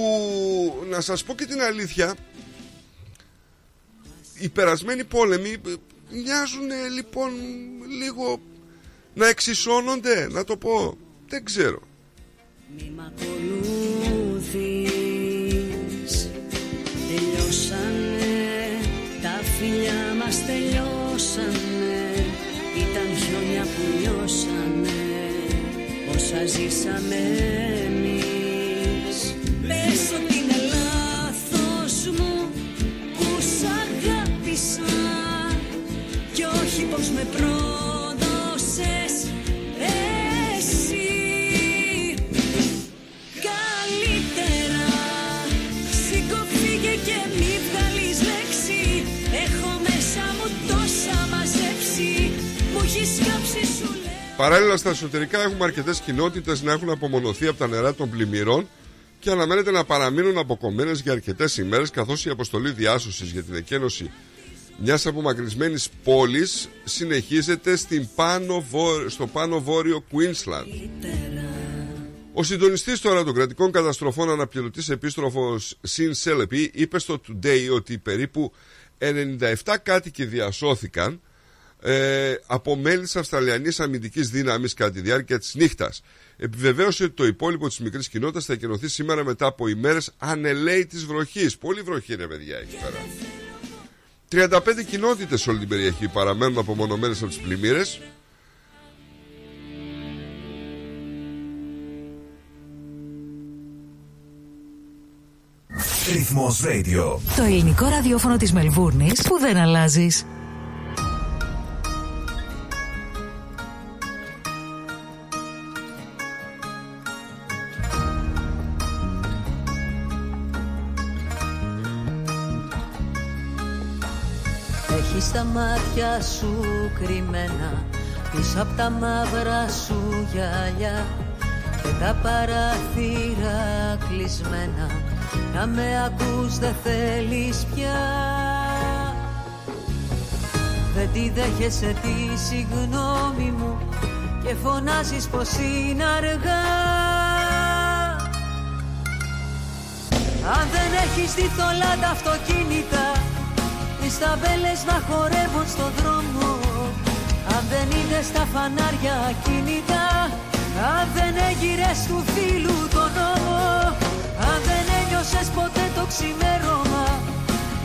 να σας πω και την αλήθεια Οι περασμένοι πόλεμοι ε, μοιάζουν ε, λοιπόν λίγο να εξισώνονται Να το πω. Δεν ξέρω. Μη μ' ακολούθεις. Τελειώσανε Τα φιλιά μας τελειώσανε. Ήταν χιόνια που νιώσανε. Όσα ζήσαμε με πρόδωσες Εσύ. Καλύτερα Σήκω φύγε και μη βγάλεις λέξη. Έχω μέσα μου τόσα μαζέψει. Μου έχεις κάψει σου λέω. Παράλληλα στα εσωτερικά έχουμε αρκετές κοινότητες να έχουν απομονωθεί από τα νερά των πλημμυρών και αναμένεται να παραμείνουν αποκομμένες για αρκετές ημέρες καθώς η αποστολή διάσωσης για την εκένωση μιας απομακρυσμένης πόλης συνεχίζεται στην πάνω, βο- στο πάνω βόρειο Queensland. Ο συντονιστής τώρα των κρατικών καταστροφών αναπληρωτής επίστροφος Σιν Σέλεπι είπε στο Today ότι περίπου 97 κάτοικοι διασώθηκαν ε, από μέλης τη Αυστραλιανής Αμυντικής Δύναμης κατά τη διάρκεια της νύχτας. Επιβεβαίωσε ότι το υπόλοιπο της μικρής κοινότητας θα εκενωθεί σήμερα μετά από ημέρες ανελαίτη βροχής. Πολύ βροχή, ρε παιδιά, εκεί πέρα. 35 κοινότητες σε όλη την περιοχή παραμένουν απομονωμένες από τις πλημμύρες. Ρυθμός Radio. Το ελληνικό ραδιόφωνο της Μελβούρνης που δεν αλλάζεις. Έχεις τα μάτια σου κρυμμένα Πίσω απ' τα μαύρα σου γυαλιά Και τα παραθύρα κλεισμένα. Να με ακούς δεν θέλεις πια. Δεν τη δέχεσαι τη συγγνώμη μου Και φωνάζεις πως είναι αργά. Αν δεν έχεις δει θολά τα αυτοκίνητα τις ταμπέλες να χορεύουν στον δρόμο. Αν δεν είδες τα φανάρια κινητά Αν δεν έγειρες του φίλου τον νόμο Αν δεν ένιωσες ποτέ το ξημέρωμα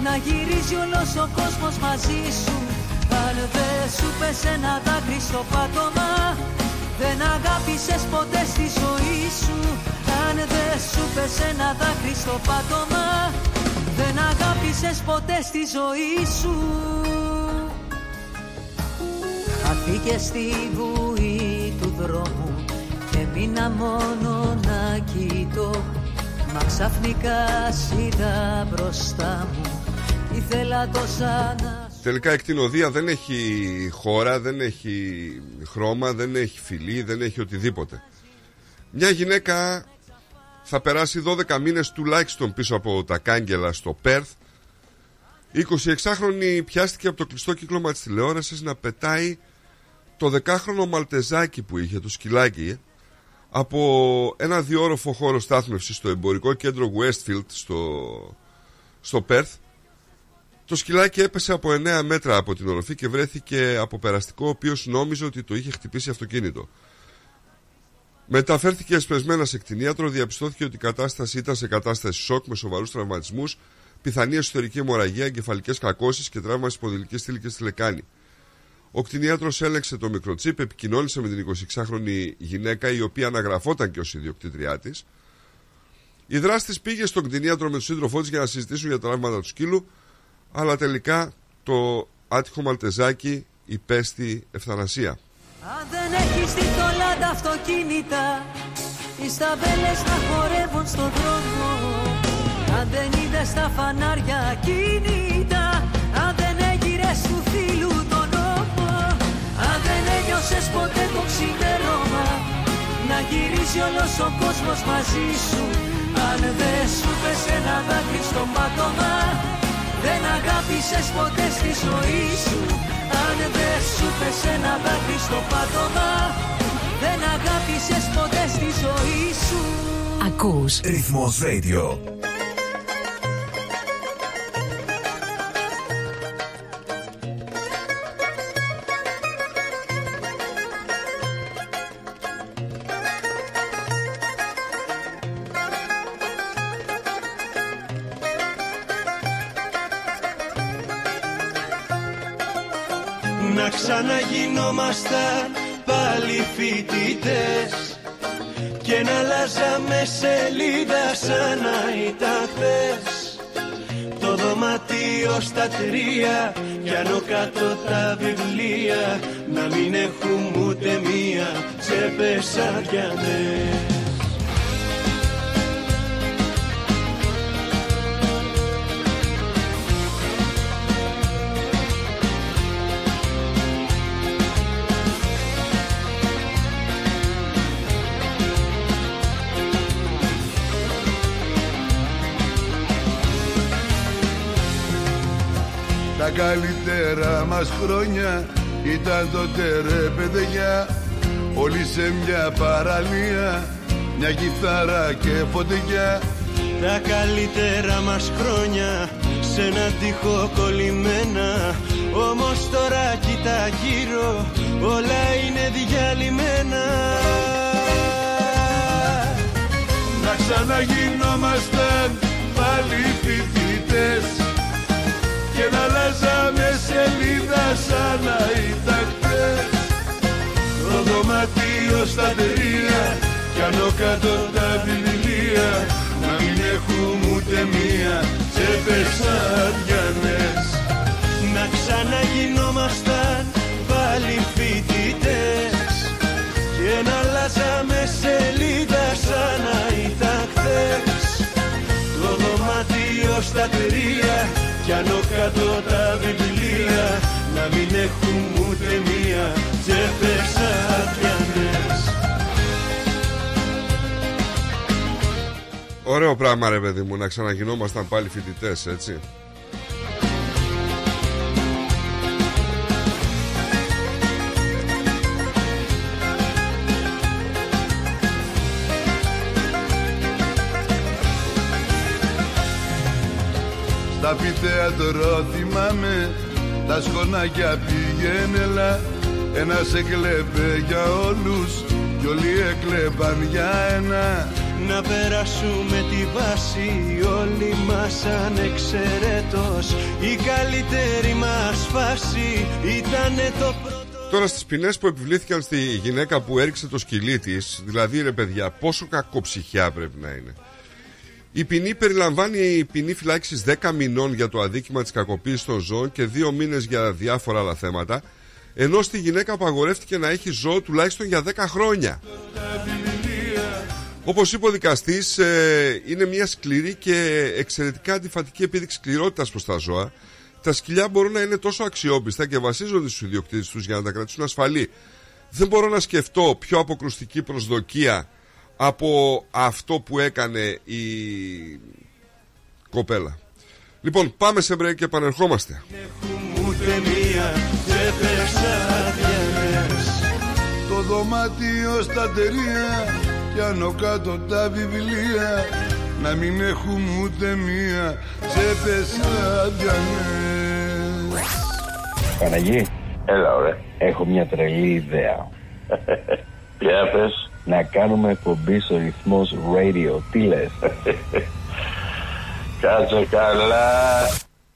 Να γυρίζει όλος ο κόσμος μαζί σου. Αν δεν σου πες ένα δάκρυ στο πάτωμα Δεν αγάπησες ποτέ στη ζωή σου. Αν δεν σου πες ένα δάκρυ στο πάτωμα δεν αγάπησες ποτέ στη ζωή σου Χαθήκε στη βουή του δρόμου Και μείνα μόνο να κοιτώ Μα ξαφνικά σ' είδα μπροστά μου Ήθελα τόσα να Τελικά η κτηνοδία δεν έχει χώρα, δεν έχει χρώμα, δεν έχει φιλή, δεν έχει οτιδήποτε. Μια γυναίκα θα περάσει 12 μήνες τουλάχιστον πίσω από τα κάγκελα στο Πέρθ. 26χρονη πιάστηκε από το κλειστό κύκλωμα της τηλεόρασης να πετάει το δεκάχρονο μαλτεζάκι που είχε, το σκυλάκι, από ένα διόροφο χώρο στάθμευσης στο εμπορικό κέντρο Westfield στο, στο Πέρθ. Το σκυλάκι έπεσε από 9 μέτρα από την οροφή και βρέθηκε από περαστικό ο οποίος νόμιζε ότι το είχε χτυπήσει αυτοκίνητο. Μεταφέρθηκε εσπεσμένα σε κτηνίατρο, διαπιστώθηκε ότι η κατάσταση ήταν σε κατάσταση σοκ με σοβαρούς τραυματισμούς, πιθανή εσωτερική αιμορραγία, εγκεφαλικές κακώσεις και τραύμα στη ποδηλική στήλη και στη λεκάνη. Ο κτηνίατρος έλεγξε το μικροτσίπ, επικοινώνησε με την 26χρονη γυναίκα, η οποία αναγραφόταν και ως ιδιοκτήτριά της. Η δράστη πήγε στον κτηνίατρο με τον σύντροφό της για να συζητήσουν για τα τραύματα του σκύλου. αλλά τελικά το άτυχο Μαλτεζάκι υπέστη ευθανασία. Αν δεν έχεις τη θολά τα αυτοκίνητα. Οι σταβέλες να χορεύουν στον δρόμο. Αν δεν είδες τα φανάρια κίνητα Αν δεν έγειρες του φίλου τον νόμο. Αν δεν ένιωσες ποτέ το ξημέρωμα. Να γυρίσει όλος ο κόσμος μαζί σου. Αν δεν σου πες ένα δάκρυ στο πάτωμα. Δεν αγάπησες ποτέ στη ζωή σου. Αν δεν σου πες ένα δάκρυ στο πάτωμα Δεν αγάπησες ποτέ στη ζωή σου Ακούς Ρυθμός Radio. Να ξαναγινόμασταν πάλι φοιτητές Και να αλλάζαμε σελίδα σαν να ήταν χθες. Το δωμάτιο στα τρία Κι άνω κάτω τα βιβλία Να μην έχουμε ούτε μία τσέπες αριανές καλύτερα μας χρόνια. Ήταν τότε ρε παιδιά Όλοι σε μια παραλία, μια κιθάρα και φωτιά. Τα καλύτερα μας χρόνια σε ένα τείχο κολλημένα. Όμως τώρα κοίτα γύρω όλα είναι διαλυμένα. Να ξαναγινόμασταν πάλι φοιτητές Και να αλλάζαμε σελίδα σαν να ήταν χτες Το δωμάτιο στα τρία Κι άνω κάτω τα βιβλία. Να μην έχουμε ούτε μία τσέπες αδιανές Να ξαναγινόμασταν πάλι φοιτητές. Και να αλλάζαμε σελίδα σαν να ήταν χθες. Το δωμάτιο στα τρία Κι άνω κάτω τα βιβλία Να μην έχουμε ούτε μία τσέπες αδιανές Ωραίο πράγμα ρε παιδί μου να ξαναγινόμασταν πάλι φοιτητές, έτσι. Στα πιτέατρο θυμάμαι Τα σκονάκια πηγαίνελα Ένας έκλεπε για όλους Κι όλοι έκλεπαν για ένα. Να περάσουμε τη βάση όλοι μας ανεξαιρέτως. Η καλύτερη μας φάση ήτανε το πρώτο. Τώρα στις ποινές που επιβλήθηκαν στη γυναίκα που έριξε το σκυλί της, δηλαδή ρε παιδιά, πόσο κακοψυχιά πρέπει να είναι. Η ποινή περιλαμβάνει ποινή φυλάκισης 10 μηνών για το αδίκημα της κακοποίησης των ζώων και 2 μήνες για διάφορα άλλα θέματα, ενώ στη γυναίκα απαγορεύτηκε να έχει ζώο τουλάχιστον για 10 χρόνια. Όπως είπε ο δικαστής, ε, είναι μια σκληρή και εξαιρετικά αντιφατική επίδειξη σκληρότητας προς τα ζώα. Τα σκυλιά μπορούν να είναι τόσο αξιόπιστα και βασίζονται στους ιδιοκτήτες τους για να τα κρατήσουν ασφαλή. Δεν μπορώ να σκεφτώ πιο αποκρουστική προσδοκία από αυτό που έκανε η κοπέλα. Λοιπόν, πάμε σε break και επανερχόμαστε. ούτε μία τσέπες αδιανές Το δωμάτιο στα τερία Κι άνω κάτω τα βιβλία Να μην έχουμε ούτε μία τσέπες αδιανές Παναγί, έλα ωραία. Έχω μια τρελή ιδέα. Για πες. Να κάνουμε εκπομπή στο ρυθμός radio. Τι λες; Κάτσε καλά.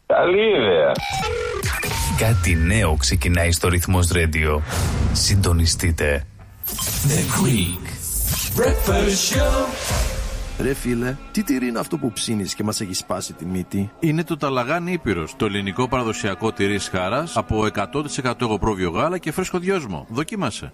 Καλή ιδέα. Κάτι νέο ξεκινάει στο ρυθμός radio. Συντονιστείτε. The Greek Breakfast Show. Ρε φίλε, τι τυρί είναι αυτό που ψήνεις και μας έχεις σπάσει τη μύτη; Είναι το ταλαγάνι Ήπειρος, το ελληνικό παραδοσιακό τυρί χάρας από 100% εγωπρόβιο γάλα και φρέσκο δυόσμο. Δοκίμασε.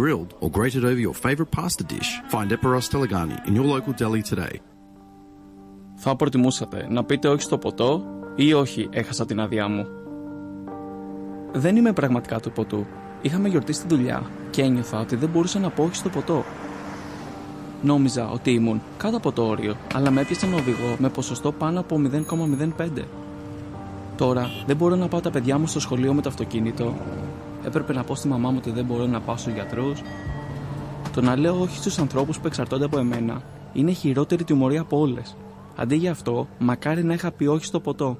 grilled, or grated over your favourite pasta dish. Find Eperos Talagani in your local deli today. Θα προτιμούσατε να πείτε όχι στο ποτό ή όχι έχασα την άδειά μου. Δεν είμαι πραγματικά του ποτού. Είχαμε γιορτή στη δουλειά και ένιωθα ότι δεν μπορούσα να πω όχι στο ποτό. Νόμιζα ότι ήμουν κάτω από το όριο, αλλά με έπιασε ένα οδηγό με ποσοστό πάνω από 0,05. Τώρα δεν μπορώ να πάω τα παιδιά μου στο σχολείο με το αυτοκίνητο. Έπρεπε να πω στη μαμά μου ότι δεν μπορώ να πάω στους γιατρούς. Το να λέω όχι στους ανθρώπους που εξαρτώνται από εμένα είναι χειρότερη τιμωρία από όλες. Αντί για αυτό, μακάρι να είχα πει όχι στο ποτό.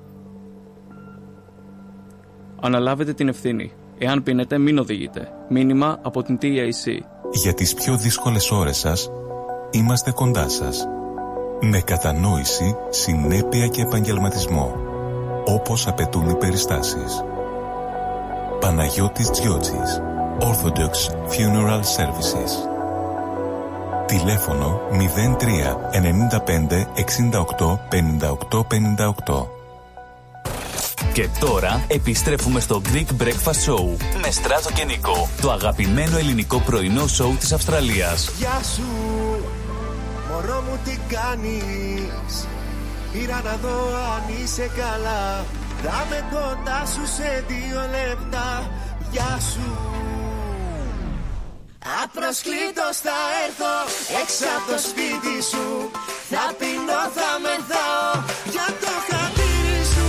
Αναλάβετε την ευθύνη. Εάν πίνετε, μην οδηγείτε. Μήνυμα από την TAC. Για τις πιο δύσκολες ώρες σας, είμαστε κοντά σας. Με κατανόηση, συνέπεια και επαγγελματισμό. Όπως απαιτούν οι περιστάσεις. Παναγιώτης Τζιότσης. Orthodox Funeral Services. Τηλέφωνο 03 95 68 58 58. Και τώρα επιστρέφουμε στο Greek Breakfast Show με Στράτο και Νικό, το αγαπημένο ελληνικό πρωινό σοου της Αυστραλίας. Γεια σου, μωρό μου τι κάνεις; Πήρα να δω αν είσαι καλά Θα με κοντά σου σε δύο λεπτά. Γεια σου. Απροσκλήτως θα έρθω έξω από το σπίτι σου. Θα πεινώ, θα μεθάω για το χατήρι σου.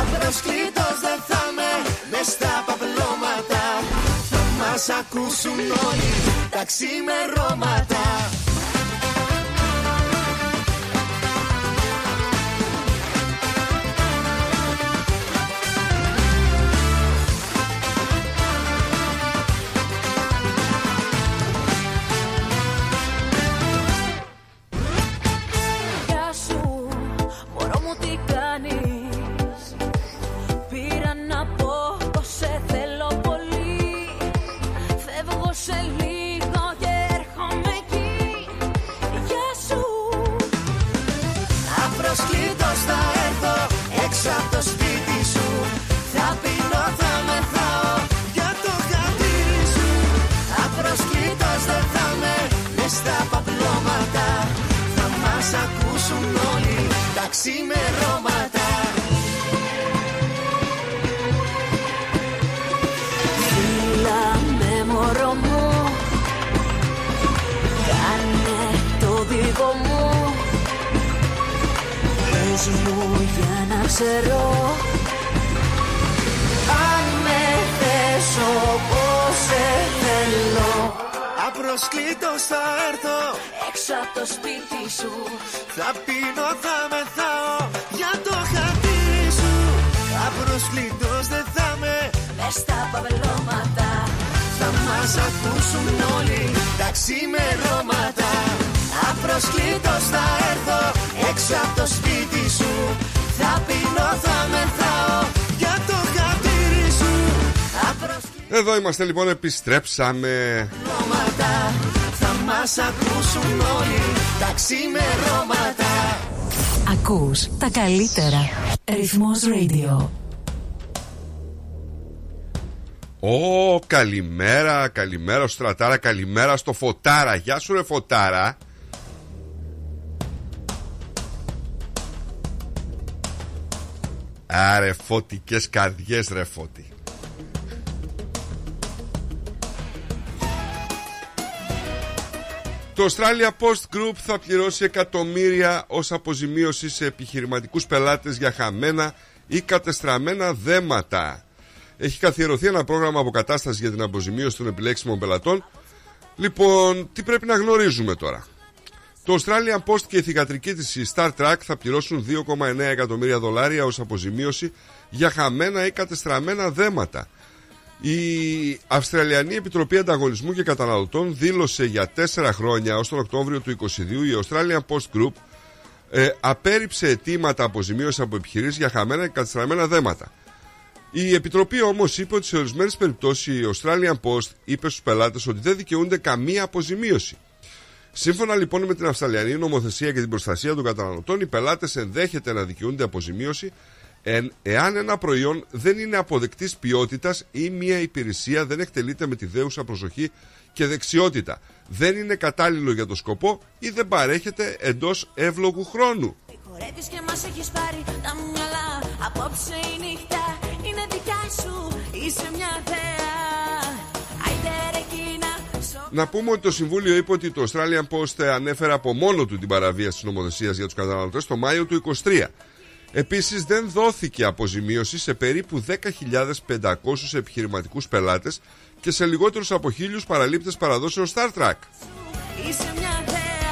Απροσκλήτως δεν θα με μες στα παπλώματα. Θα μας ακούσουν όλοι τα ξημερώματα ξημερώματα. Φίλα με μωρό μου. Κάνε το δικό μου. Πες μου για να ξέρω. Αν με θες όπως σε θέλω Απροσκλήτως θα έρθω. Έξω από το σπίτι σου. Θα πίνω, θα μεθάω για το χατήρι σου. Απροσκλήτως δεν θα με Μες στα παπελώματα. Θα μας ακούσουν όλοι τα ξημερώματα. Απροσκλήτως θα έρθω έξω από το σπίτι σου. Θα πίνω, θα μεθάω Εδώ είμαστε λοιπόν, επιστρέψαμε. Απροσκλώματα θα μας ακούσουν όλοι τα ξημερώματα Ακούς τα καλύτερα. Ρυθμός Radio. Ω, καλημέρα, καλημέρα στο Στρατάρα, καλημέρα στο Φωτάρα. Γεια σου ρε Φωτάρα. Άρε φωτικές καρδιές ρε φώτη. Το Australia Post Group θα πληρώσει εκατομμύρια ως αποζημίωση σε επιχειρηματικούς πελάτες για χαμένα ή κατεστραμμένα δέματα. Έχει καθιερωθεί ένα πρόγραμμα αποκατάστασης για την αποζημίωση των επιλέξιμων πελατών. Λοιπόν, τι πρέπει να γνωρίζουμε τώρα; Το Australian Post και η θηγατρική της η Star Trek θα πληρώσουν 2,9 εκατομμύρια δολάρια ως αποζημίωση για χαμένα ή κατεστραμμένα δέματα. Η Αυστραλιανή Επιτροπή Ανταγωνισμού και Καταναλωτών δήλωσε για τέσσερα χρόνια ως τον Οκτώβριο του 2022 η Australian Post Group ε, απέρριψε αιτήματα αποζημίωσης από επιχειρήσεις για χαμένα και κατεστραμμένα δέματα. Η Επιτροπή όμως είπε ότι σε ορισμένες περιπτώσεις η Australian Post είπε στους πελάτες ότι δεν δικαιούνται καμία αποζημίωση. Σύμφωνα λοιπόν με την Αυστραλιανή νομοθεσία και την προστασία των καταναλωτών, οι πελάτες ενδέχεται να δικαιούνται αποζημίωση εν, εάν ένα προϊόν δεν είναι αποδεκτής ποιότητας ή μια υπηρεσία δεν εκτελείται με τη δέουσα προσοχή και δεξιότητα, δεν είναι κατάλληλο για το σκοπό ή δεν παρέχεται εντός εύλογου χρόνου. Χορεύεις και μας έχεις πάρει τα μυαλά Απόψε η νύχτα είναι δικιά σου Είσαι μια θέα Άιντε ρε κίνα σο- Να πούμε ότι το Συμβούλιο είπε ότι το Australian Post ανέφερε από μόνο του την παραβίαση της νομοθεσίας για τους καταναλωτές το Μάιο του 23. Επίσης δεν δόθηκε αποζημίωση σε περίπου 10.500 επιχειρηματικούς πελάτες και σε λιγότερους από χίλιους παραλήπτες παραδόσεων Star Trek. Είσαι μια θέα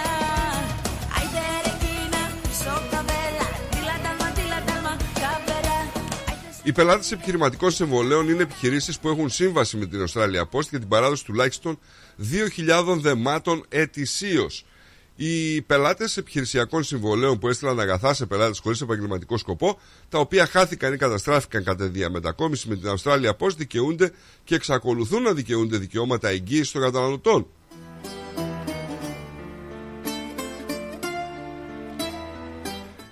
Άιντε ρε κίνα. Σο καβέλα. Τίλα τάλμα, τίλα τάλμα Καβέρα Οι πελάτες επιχειρηματικών συμβολέων είναι επιχειρήσεις που έχουν σύμβαση με την Australia Post για την παράδοση τουλάχιστον 2.000 δεμάτων ετησίως. Οι πελάτες επιχειρησιακών συμβολέων που έστειλαν αγαθά σε πελάτες χωρίς επαγγελματικό σκοπό, τα οποία χάθηκαν ή καταστράφηκαν κατά διαμετακόμιση με την Australia Post, δικαιούνται και εξακολουθούν να δικαιούνται δικαιώματα εγγύησης των καταναλωτών.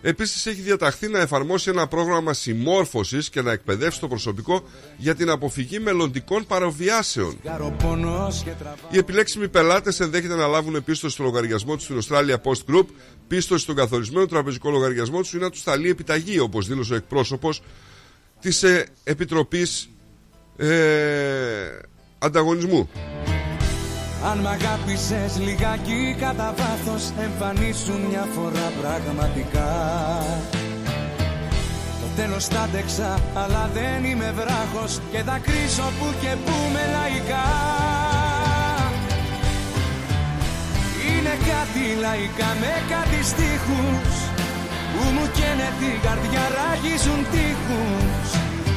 Επίσης, έχει διαταχθεί να εφαρμόσει ένα πρόγραμμα συμμόρφωσης και να εκπαιδεύσει το προσωπικό για την αποφυγή μελλοντικών παραβιάσεων. Καροπονός και τραβά Οι επιλέξιμοι πελάτες ενδέχεται να λάβουν πίστοση στο λογαριασμό τους στην Australia Post Group, πίστοση στον καθορισμένο τραπεζικό λογαριασμό τους ή να τους σταλεί επιταγή, όπως δήλωσε ο εκπρόσωπος της ε, Επιτροπής ε, Ανταγωνισμού. Αν μ' αγάπησες λιγάκι κατά βάθος Εμφανίσουν μια φορά πραγματικά. Το τέλος τα άντεξα αλλά δεν είμαι βράχος Και θα κρίσω που και που με λαϊκά. Είναι κάτι λαϊκά με κάτι στίχους Που μου καίνε την καρδιά ράγιζουν τείχους.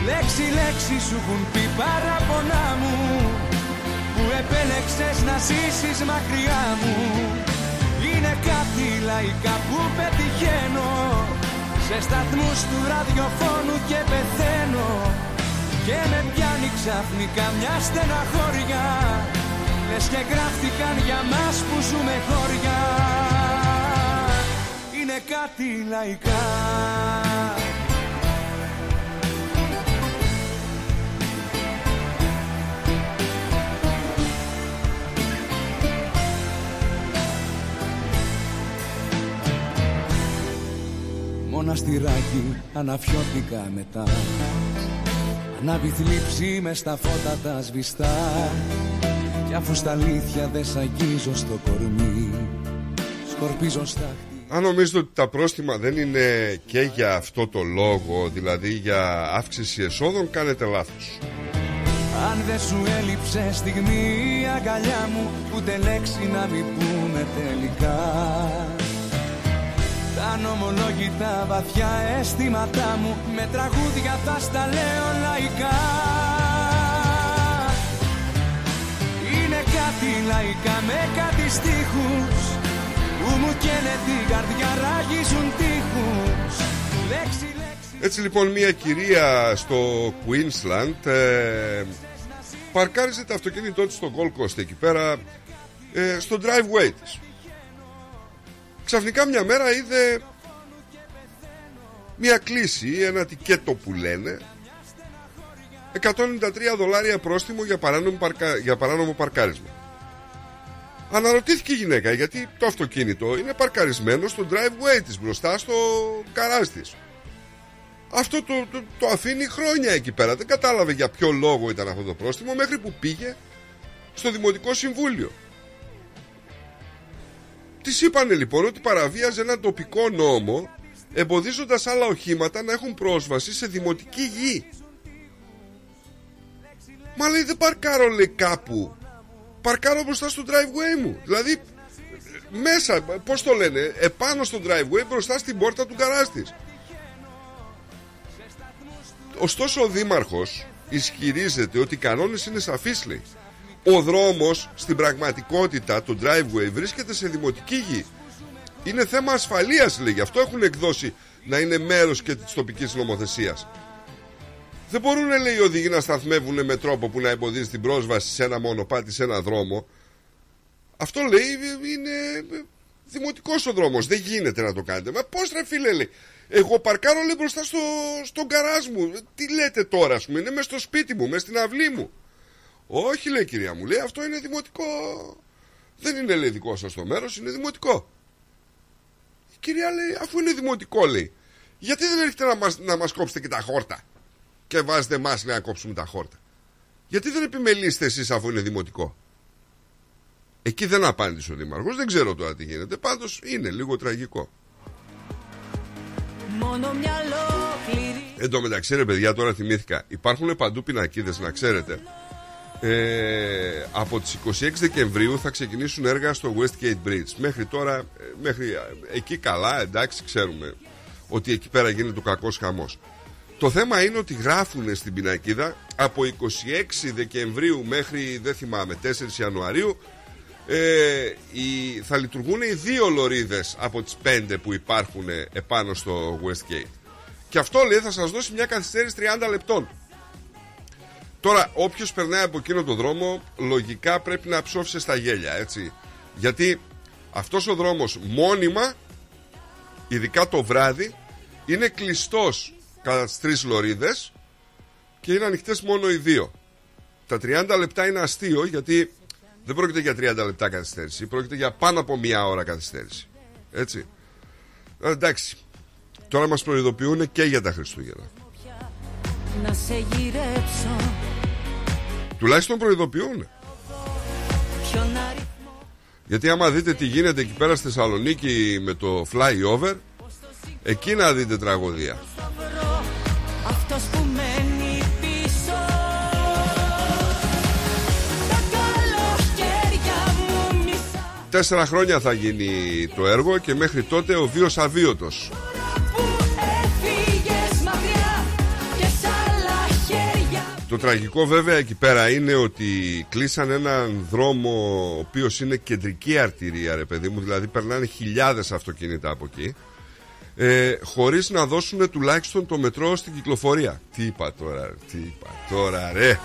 Λέξη λέξη σου έχουν πει παραπονά μου που επέλεξες να ζήσεις μακριά μου. Είναι κάτι λαϊκά που πετυχαίνω. Σε σταθμούς του ραδιοφώνου και πεθαίνω. Και με πιάνει ξαφνικά μια στεναχώρια. Λες και γράφτηκαν για μας που ζούμε χώρια. Είναι κάτι λαϊκά Μοναστηράκι αναφιώθηκα μετά. Ανάβει θλίψη μες στα φώτα τα σβηστά. Κι αφού στα αλήθεια δεν σ' αγγίζω στο κορμί Σκορπίζω στα Αν νομίζετε ότι τα πρόστιμα δεν είναι και για αυτό το λόγο, δηλαδή για αύξηση εσόδων, κάνετε λάθος. Αν δεν σου έλειψε στιγμή η αγκαλιά μου Ούτε λέξη να μην πούμε τελικά Τα ανομολόγητα βαθιά αισθήματά μου. Με τραγούδια θα στα λέω λαϊκά. Είναι κάτι λαϊκά με κάτι στίχους Που μου καίνε την καρδιά ράγιζουν τείχους. Λέξη, λέξη. Έτσι λοιπόν μια κυρία στο Queensland ε, παρκάριζε το αυτοκίνητό της στο Gold Coast εκεί πέρα ε, στο driveway της. Ξαφνικά μια μέρα είδε μια κλίση, ένα τικέτο που λένε 193 δολάρια πρόστιμο για παράνομο, παρκα... για παράνομο παρκάρισμα. Αναρωτήθηκε η γυναίκα γιατί το αυτοκίνητο είναι παρκαρισμένο στο driveway της μπροστά στο καράζ της. Αυτό το, το, το αφήνει χρόνια εκεί πέρα. Δεν κατάλαβε για ποιο λόγο ήταν αυτό το πρόστιμο μέχρι που πήγε στο Δημοτικό Συμβούλιο. Της είπανε λοιπόν ότι παραβίαζε ένα τοπικό νόμο εμποδίζοντας άλλα οχήματα να έχουν πρόσβαση σε δημοτική γη. Μα λέει δεν παρκάρω λέει κάπου. Παρκάρω μπροστά στο driveway μου. Δηλαδή μέσα, πώς το λένε, επάνω στο driveway μπροστά στην πόρτα του γκαράζ της. Ωστόσο ο Δήμαρχος ισχυρίζεται ότι οι κανόνες είναι σαφείς λέει. Ο δρόμος στην πραγματικότητα, το driveway βρίσκεται σε δημοτική γη. Είναι θέμα ασφαλείας λέει, γι' αυτό έχουν εκδώσει να είναι μέρος και της τοπικής νομοθεσίας. Δεν μπορούν λέει οι οδηγοί να σταθμεύουν με τρόπο που να εμποδίζει την πρόσβαση σε ένα μονοπάτι, σε ένα δρόμο. Αυτό λέει είναι δημοτικός ο δρόμος. Δεν γίνεται να το κάνετε. Μα πώς ρε φίλε, λέει. Εγώ παρκάρω λέει μπροστά στο, στον καράζ μου. Τι λέτε τώρα, ας πούμε, είναι μέσα στο σπίτι μου, μέσα στην αυλή μου. Όχι, λέει κυρία μου, λέει αυτό είναι δημοτικό. Δεν είναι λέει δικό σας το μέρος, είναι δημοτικό. Η κυρία λέει, αφού είναι δημοτικό, λέει, γιατί δεν έρχεται να μας, να μας κόψετε και τα χόρτα; Και βάζετε εμάς να κόψουμε τα χόρτα. Γιατί δεν επιμελείστε εσείς αφού είναι δημοτικό; Εκεί δεν απάντησε ο Δήμαρχος. Δεν ξέρω τώρα τι γίνεται. Πάντως είναι λίγο τραγικό. Εν τω μεταξύ, ρε παιδιά, τώρα θυμήθηκα. Υπάρχουν παντού πινακίδες, να ξέρετε. Ε, από τις 26 Δεκεμβρίου θα ξεκινήσουν έργα στο Westgate Bridge. Μέχρι τώρα, ε, μέχρι ε, εκεί καλά, εντάξει, ξέρουμε ότι εκεί πέρα γίνεται ο κακός χαμός. Το θέμα είναι ότι γράφουν στην πινακίδα από 26 Δεκεμβρίου μέχρι δεν θυμάμαι 4 Ιανουαρίου ε, οι, θα λειτουργούν οι δύο λωρίδες από τις πέντε που υπάρχουν επάνω στο Westgate. Και αυτό λέει θα σας δώσει μια καθυστέρηση 30 λεπτών. Τώρα όποιος περνάει από εκείνο το δρόμο λογικά πρέπει να ψόφισε στα γέλια έτσι. Γιατί αυτός ο δρόμος μόνιμα ειδικά το βράδυ είναι κλειστός κατά τις τρεις λωρίδες και είναι ανοιχτές μόνο οι δύο. Τα 30 λεπτά είναι αστείο γιατί δεν πρόκειται για 30 λεπτά καθυστέρηση, πρόκειται για πάνω από μία ώρα καθυστέρηση. Έτσι. Ε, εντάξει. Τώρα μας προειδοποιούν και για τα Χριστούγεννα. Να σε Τουλάχιστον προειδοποιούν. Γιατί άμα δείτε τι γίνεται εκεί πέρα στη Θεσσαλονίκη με το flyover, εκεί να δείτε τραγωδία. Αυτός που μένει πίσω. Τέσσερα χρόνια θα γίνει το έργο και μέχρι τότε ο βίος αβίωτος Το τραγικό βέβαια εκεί πέρα είναι ότι κλείσαν έναν δρόμο ο οποίος είναι κεντρική αρτηρία ρε παιδί μου Δηλαδή περνάνε χιλιάδες αυτοκίνητα από εκεί ε, χωρίς να δώσουν τουλάχιστον το μετρό στην κυκλοφορία. Τι είπα τώρα, τι είπα τώρα ρε.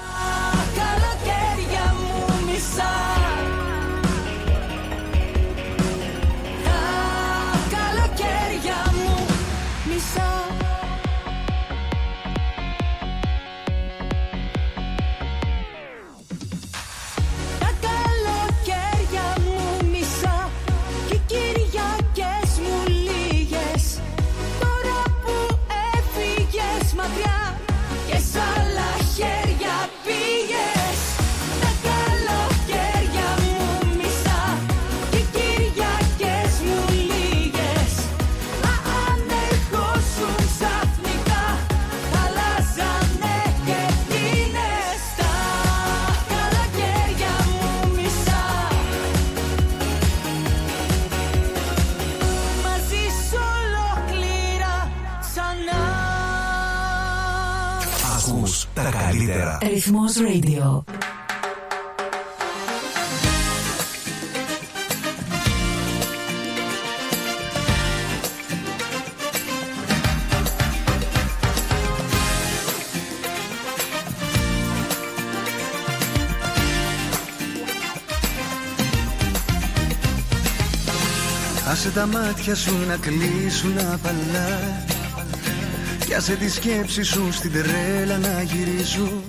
Ρυθμός Radio. Άσε τα μάτια σου να κλείσουν απαλά Κι άσε τη σκέψη σου στην τρέλα να γυρίζουν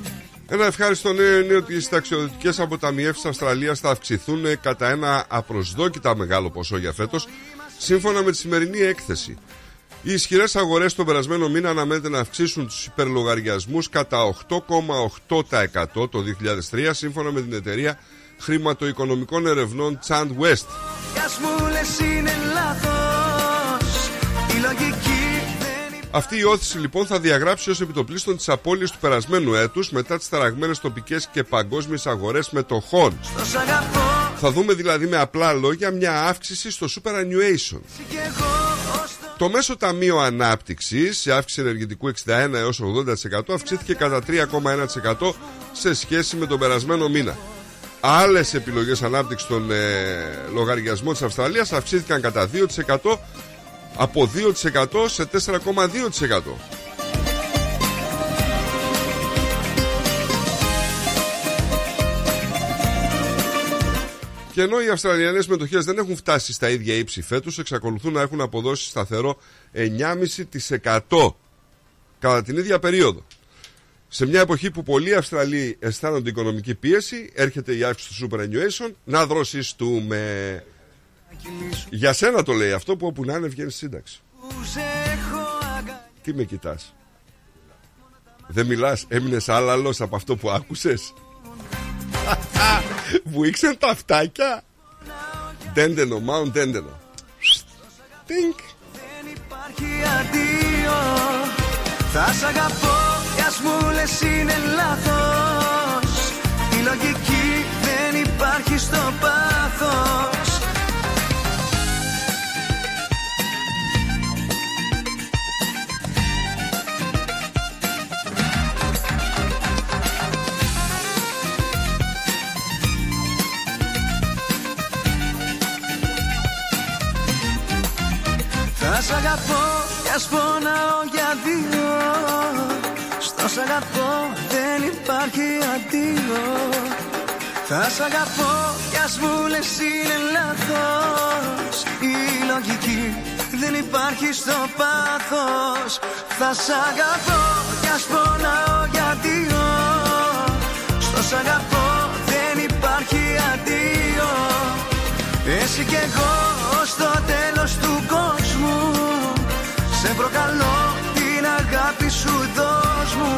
ένα ευχάριστο νέο είναι ότι οι συνταξιοδοτικές αποταμιεύσει Αυστραλίας θα αυξηθούν κατά ένα απροσδόκητα μεγάλο ποσό για φέτος, σύμφωνα με τη σημερινή έκθεση. Οι ισχυρές αγορές τον περασμένο μήνα αναμένεται να αυξήσουν τους υπερλογαριασμούς κατά 8,8% το 2003, σύμφωνα με την εταιρεία χρηματοοικονομικών ερευνών Chand West. Αυτή η όθηση λοιπόν θα διαγράψει ως επιτοπλίστων τις απώλειες του περασμένου έτους μετά τις ταραγμένες τοπικές και παγκόσμιες αγορές μετοχών. Θα δούμε δηλαδή με απλά λόγια μια αύξηση στο superannuation. Το μέσο ταμείο ανάπτυξης σε αύξηση ενεργητικού 61 έως 80% αυξήθηκε κατά 3,1% σε σχέση με τον περασμένο μήνα. Άλλες επιλογές ανάπτυξης των ε, λογαριασμών της Αυστραλίας αυξήθηκαν κατά 2% από 2% σε 4,2%. Και ενώ οι Αυστραλιανές μετοχές δεν έχουν φτάσει στα ίδια ύψη φέτος, εξακολουθούν να έχουν αποδώσει σταθερό 9,5% κατά την ίδια περίοδο. Σε μια εποχή που πολλοί Αυστραλοί αισθάνονται οικονομική πίεση, έρχεται η αύξηση του superannuation να δροσιστούμε. Για σένα το λέει αυτό που όπου να είναι βγαίνει σύνταξη. Τι με κοιτάς; Δεν μιλάς Έμεινες άλλαλος από αυτό που άκουσες; Βουήξαν τα αυτάκια; Ντέντενο Μάουν Ντέντενο. Τίνκ. Θα σ' αγαπώ κι ας μου λες είναι λάθος. Η λογική δεν υπάρχει στο πάθος Θα σ' αγαπώ κι ας πονάω για δύο Στο σ' αγαπώ δεν υπάρχει αντίο. Θα σ' αγαπώ κι ας μου λες είναι λάθος. Η λογική δεν υπάρχει στο πάθος. Θα σ' αγαπώ κι ας πονάω για δύο Στο σ' αγαπώ δεν υπάρχει αντίο. Εσύ κι εγώ στο τέλος του κόσμου Σε προκαλώ την αγάπη σου δώσ' μου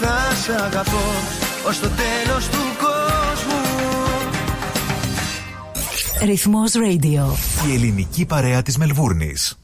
Θα σ' αγαπώ ως το τέλος του κόσμου Ρυθμός Radio. Η ελληνική παρέα της Μελβούρνης.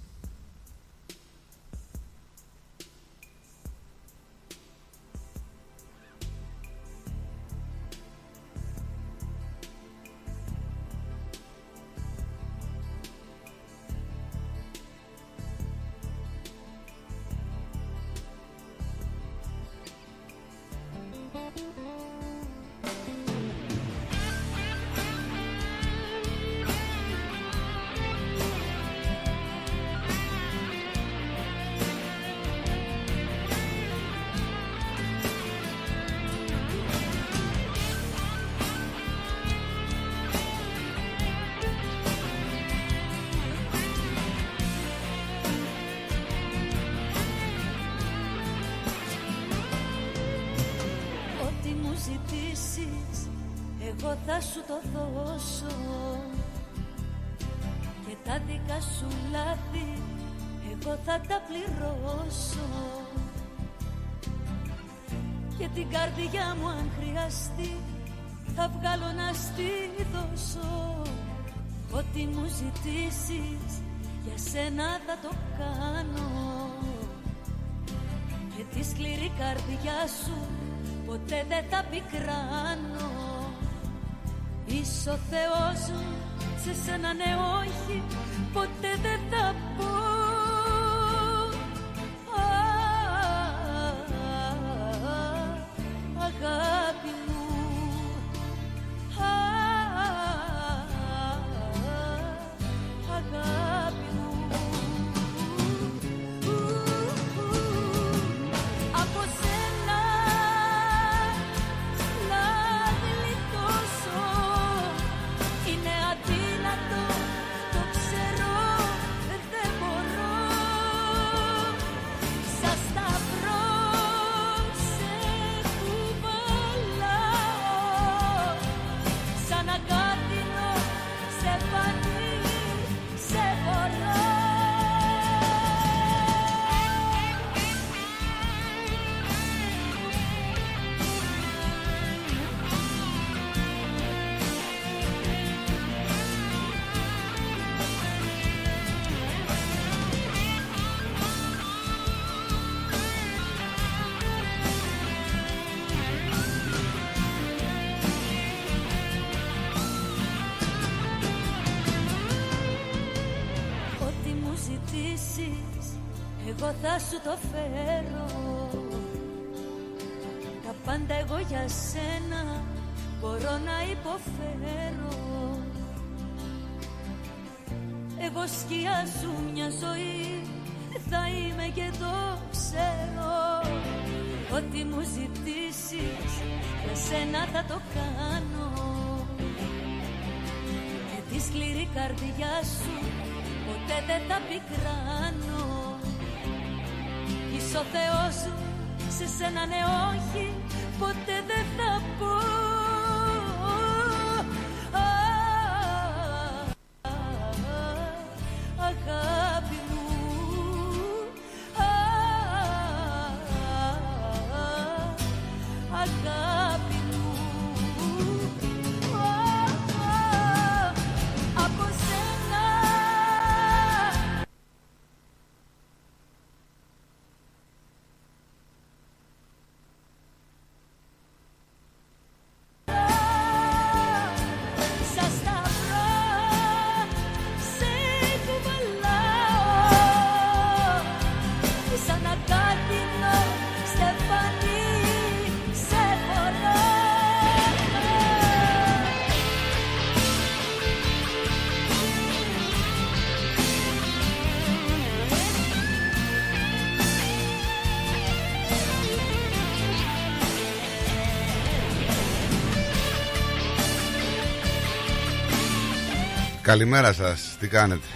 Καλημέρα σας, τι κάνετε;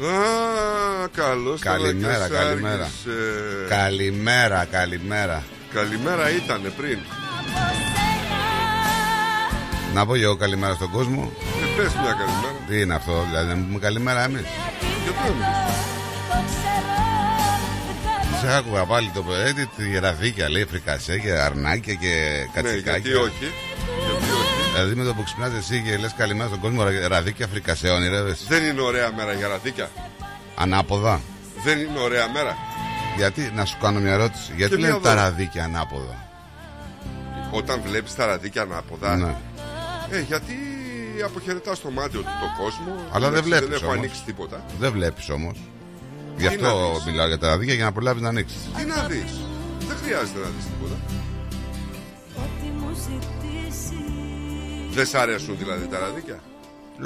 Α, καλώς Καλημέρα, καλημέρα. Καλημέρα, καλημέρα. Καλημέρα ήτανε πριν. Να πω και εγώ καλημέρα στον κόσμο. Ε, πες μια καλημέρα. Τι είναι αυτό, δηλαδή να πούμε καλημέρα εμείς. Γιατί να μην Σε άκουγα πάλι το παιδί, τη ραδίκια λέει φρικασέ και αρνάκια και Ναι, κατσικάκια. γιατί όχι Δηλαδή με το που ξυπνάς εσύ και λες καλημέρα στον κόσμο ρα- ραδίκια φρικασέ ονειρεύεσαι Δεν είναι ωραία μέρα για ραδίκια Ανάποδα Δεν είναι ωραία μέρα Γιατί, να σου κάνω μια ερώτηση Γιατί Και μια λένε τα δώρα. ραδίκια ανάποδα; Όταν βλέπεις τα ραδίκια ανάποδα Ναι. Ε, γιατί αποχαιρετάς το μάτι του το κόσμο Αλλά δεν Εντάξει, βλέπεις Δεν έχω όμως. ανοίξει τίποτα Δεν βλέπεις όμως Γι' Τι να αυτό δεις; μιλάω για τα ραδίκια για να προλάβεις να ανοίξεις Τι να δεις; Δεν χρειάζεται να δεις τίποτα Ό,τι μου ζητήσεις Δεν σ' αρέσουν δηλαδή τα ραδίκια;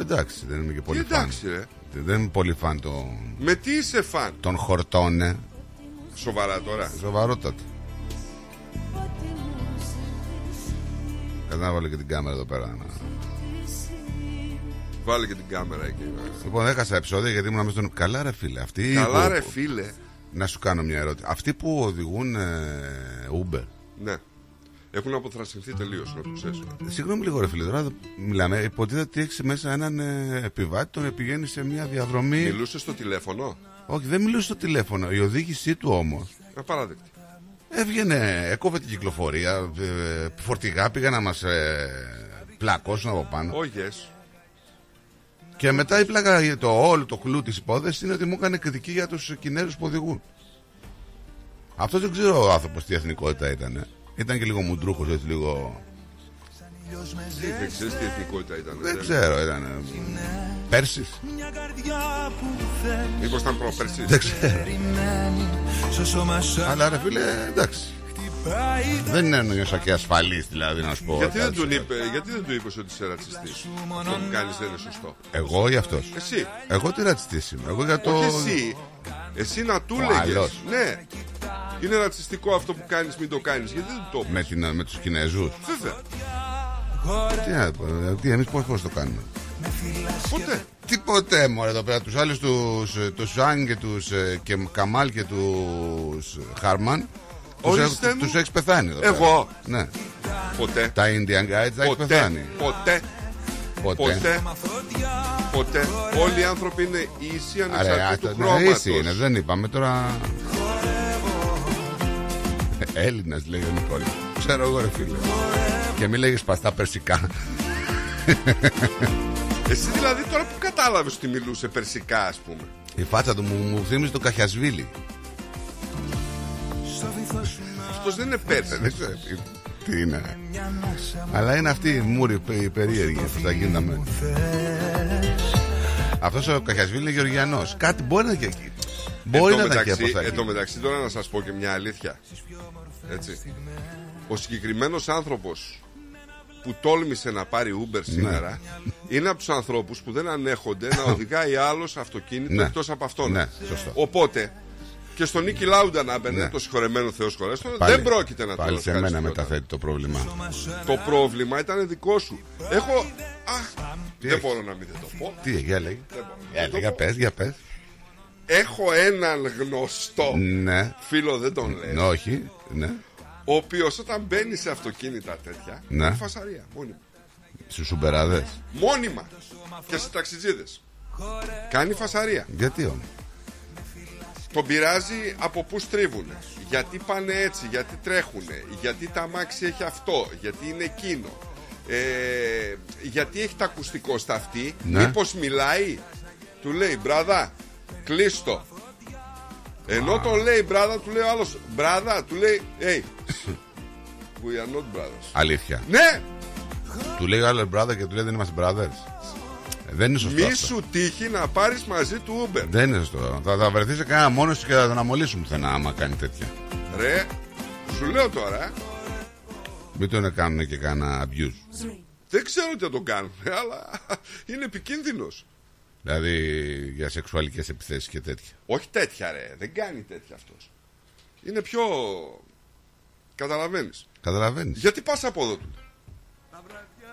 Εντάξει, δεν είμαι και πολύ Τι εντάξει, φαν. ρε. Δεν είμαι πολύ φαν το... Με τι είσαι φαν; των χορτών, ε. Σοβαρά τώρα Σοβαρότατα. Κατά να βάλω και την κάμερα εδώ πέρα. να- Βάλε και την κάμερα εκεί Λοιπόν, έχασα επεισόδια γιατί ήμουν μέσα στον. Καλά, ρε φίλε. Αυτοί Καλά που- ρε φίλε Να σου κάνω μια ερώτηση. Αυτοί που οδηγούν ε, Uber. Ναι Έχουν αποθρασινθεί τελείως να το ξέρεις Συγγνώμη λίγο, ρε φίλε. Τώρα μιλάμε. Υποτίθεται ότι έχεις μέσα έναν ε, επιβάτη, τον πηγαίνει σε μια διαδρομή. Μιλούσε στο τηλέφωνο; Όχι, δεν μιλούσε στο τηλέφωνο. Η οδήγησή του όμως Απαράδεκτη έβγαινε, έκοβε την κυκλοφορία. Ε, φορτηγά πήγαν να μας ε, πλακώσουν από πάνω. Oh yes Και μετά η πλάκα για το όλο το κλου της υπόθεσης είναι ότι μου έκανε κριτική για τους Κινέζους που οδηγούν. Αυτό δεν ξέρω ο άνθρωπος τι εθνικότητα ήταν. Ήταν και λίγο μουντρούχος, έτσι λίγο. Δεν ξέρεις τι εθνικότητα ήταν Δεν ξέρω, ήταν. Πέρσι. Μήπως ήταν πρόπερσης Δεν ξέρω. Αλλά ρε φίλε, εντάξει. Δεν είναι νιώσα και ασφαλής δηλαδή να σου πω. γιατί δεν, κάτι. τον είπε, γιατί δεν του είπες ότι είσαι ρατσιστής; Αυτό που κάνεις δεν είναι σωστό Εγώ ή αυτός; Εσύ Εγώ τι ρατσιστής είμαι. Εγώ για το. Όχι εσύ Εσύ να του Ο λέγες άλλος. Ναι Είναι ρατσιστικό αυτό που κάνεις μην το κάνεις Γιατί δεν το είπες Με, την, με τους Κινέζους. Βέβαια Τι, να πω, ε, τι εμείς πώ το κάνουμε; Ποτέ Τι ποτέ μωρέ εδώ πέρα Τους άλλους τους, ε, τους Ζαν και τους ε, και Καμάλ και τους Χάρμαν τους, Ορίστε έχ- μου. τους έχεις πεθάνει εδώ πέρα. Εγώ. Ναι. Ποτέ. Τα Indian Guides τα έχεις Ποτέ. πεθάνει. Ποτέ. Ποτέ. Ποτέ. Ποτέ. Όλοι οι άνθρωποι είναι ίσοι Άρα, ανεξαρτήτου άστα, ναι, χρώματος. ίση είναι, δεν είπαμε τώρα. Έλληνας λέει ο Νικόλα Ξέρω εγώ ρε φίλε. Και μη λέγεις παστά περσικά. Εσύ δηλαδή τώρα που κατάλαβες ότι μιλούσε περσικά ας πούμε. Η φάτσα του μου, μου θύμιζε τον Καχιασβίλη Αυτός δεν είναι Πέρσι Δεν ξέρω τι, τι είναι Αλλά είναι αυτή η μούρη η περίεργη που θα γίναμε Αυτός ο Καχιασβίλη είναι Γεωργιανός Κάτι μπορεί να και Μπορεί Εν τω να ήταν και μεταξύ- από Εν τω μεταξύ τώρα να σας πω και μια αλήθεια. Έτσι. Ο συγκεκριμένος άνθρωπος που τόλμησε να πάρει Uber σήμερα είναι από τους ανθρώπους που δεν ανέχονται να οδηγάει άλλος αυτοκίνητο Ναι. εκτός από αυτόν. Ναι, σωστό. Οπότε και στον Νίκη Λάουντα να μπαινε Ναι. το συγχωρεμένο Θεός χωρέστο, Πάλι- δεν πρόκειται να το Πάλι σε κάνεις μένα τίποτα. μεταθέτει το πρόβλημα. Το πρόβλημα ήταν δικό σου. Έχω. Α, δεν έχεις; μπορώ να μην δεν το πω. Τι, για λέει. Δεν μπορώ. Για, Δεν το για πω. πες, για πες. Έχω έναν γνωστό Ναι. φίλο, δεν τον λέει. Ναι, όχι. Ναι. Ο οποίος όταν μπαίνει σε αυτοκίνητα τέτοια. Ναι. Είναι φασαρία. Μόνιμα. Στους σουμπεράδες. Μόνιμα. Και σε ταξιτζίδες. Κάνει φασαρία. Γιατί όμως; Τον πειράζει από πού στρίβουν. Γιατί πάνε έτσι, γιατί τρέχουν, γιατί τα αμάξι έχει αυτό, γιατί είναι εκείνο. Ε, γιατί έχει τα ακουστικό στα αυτή, Ναι. μήπως μιλάει, του λέει μπράδα, κλείστο. Ενώ τον λέει μπράδα, του λέει ο άλλος μπράδα, του λέει hey, we are not brothers. Αλήθεια. Ναι, Του λέει ο άλλος brother και του λέει δεν είμαστε brothers. Ε, Δεν είναι σωστό. μη αυτό. σου τύχει να πάρεις μαζί του Uber. Δεν είναι σωστό. Θα, θα βρεθείς σε κανένα μόνος σου και θα τον αμολύσουν πουθενά άμα κάνει τέτοια. Ρε, σου λέω τώρα, ε. Μην τον κάνουν και κανένα abuse. δεν ξέρω τι θα τον κάνουν, αλλά είναι επικίνδυνος. Δηλαδή για σεξουαλικές επιθέσεις και τέτοια. Όχι τέτοια ρε, δεν κάνει τέτοια αυτός. Είναι πιο... Καταλαβαίνεις. Καταλαβαίνεις. Γιατί πας από εδώ του;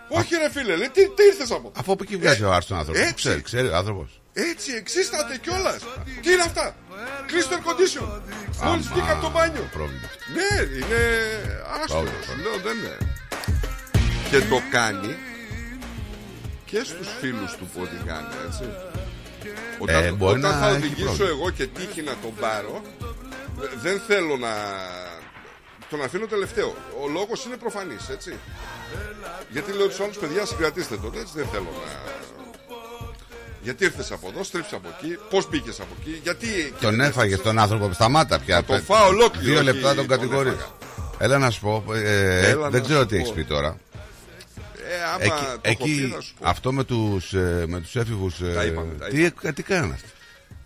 Όχι ρε φίλε, λέει, τι, τι ήρθες από Αφού από εκεί βγάζει ο άρθρο άνθρωπο. έτσι. Ξέρει, ξέρει ο άνθρωπος. Έτσι, εξίσταται κιόλας. Τι είναι αυτά; Κλείστο air condition. Μόλις βγήκα από το μπάνιο. Πρόβλημα. Ναι, είναι άστρο. Πρόβλημα. Σου λέω δεν είναι. Και το κάνει και στους φίλους του που οδηγάνε, έτσι. Όταν, Ε, μπορεί όταν να θα έχει οδηγήσω πρόβλημα. εγώ και τύχει να τον πάρω, δε- δεν θέλω να. Τον αφήνω τελευταίο. Ο λόγος είναι προφανής, έτσι. Γιατί λέω τους άλλους παιδιά, συγκρατήστε τότε, έτσι δεν θέλω να. Γιατί ήρθες από εδώ, στρίψε από εκεί, πώς μπήκες από εκεί, γιατί. Τον έφαγε τον άνθρωπο. Σταμάτα πια. τον φάω ολόκληρο, Δύο όχι λεπτά τον τον κατηγορείς. έφαγα. Έλα να σου πω. ε, Έλα δεν να ξέρω σου τι έχεις πω. πει τώρα. Ε, άμα Εκεί, το έχω πει, εκεί θα σου πω. αυτό με τους, ε, με τους έφηβους ε, Τα είπαμε, τα τι, τι κάνανε αυτοί;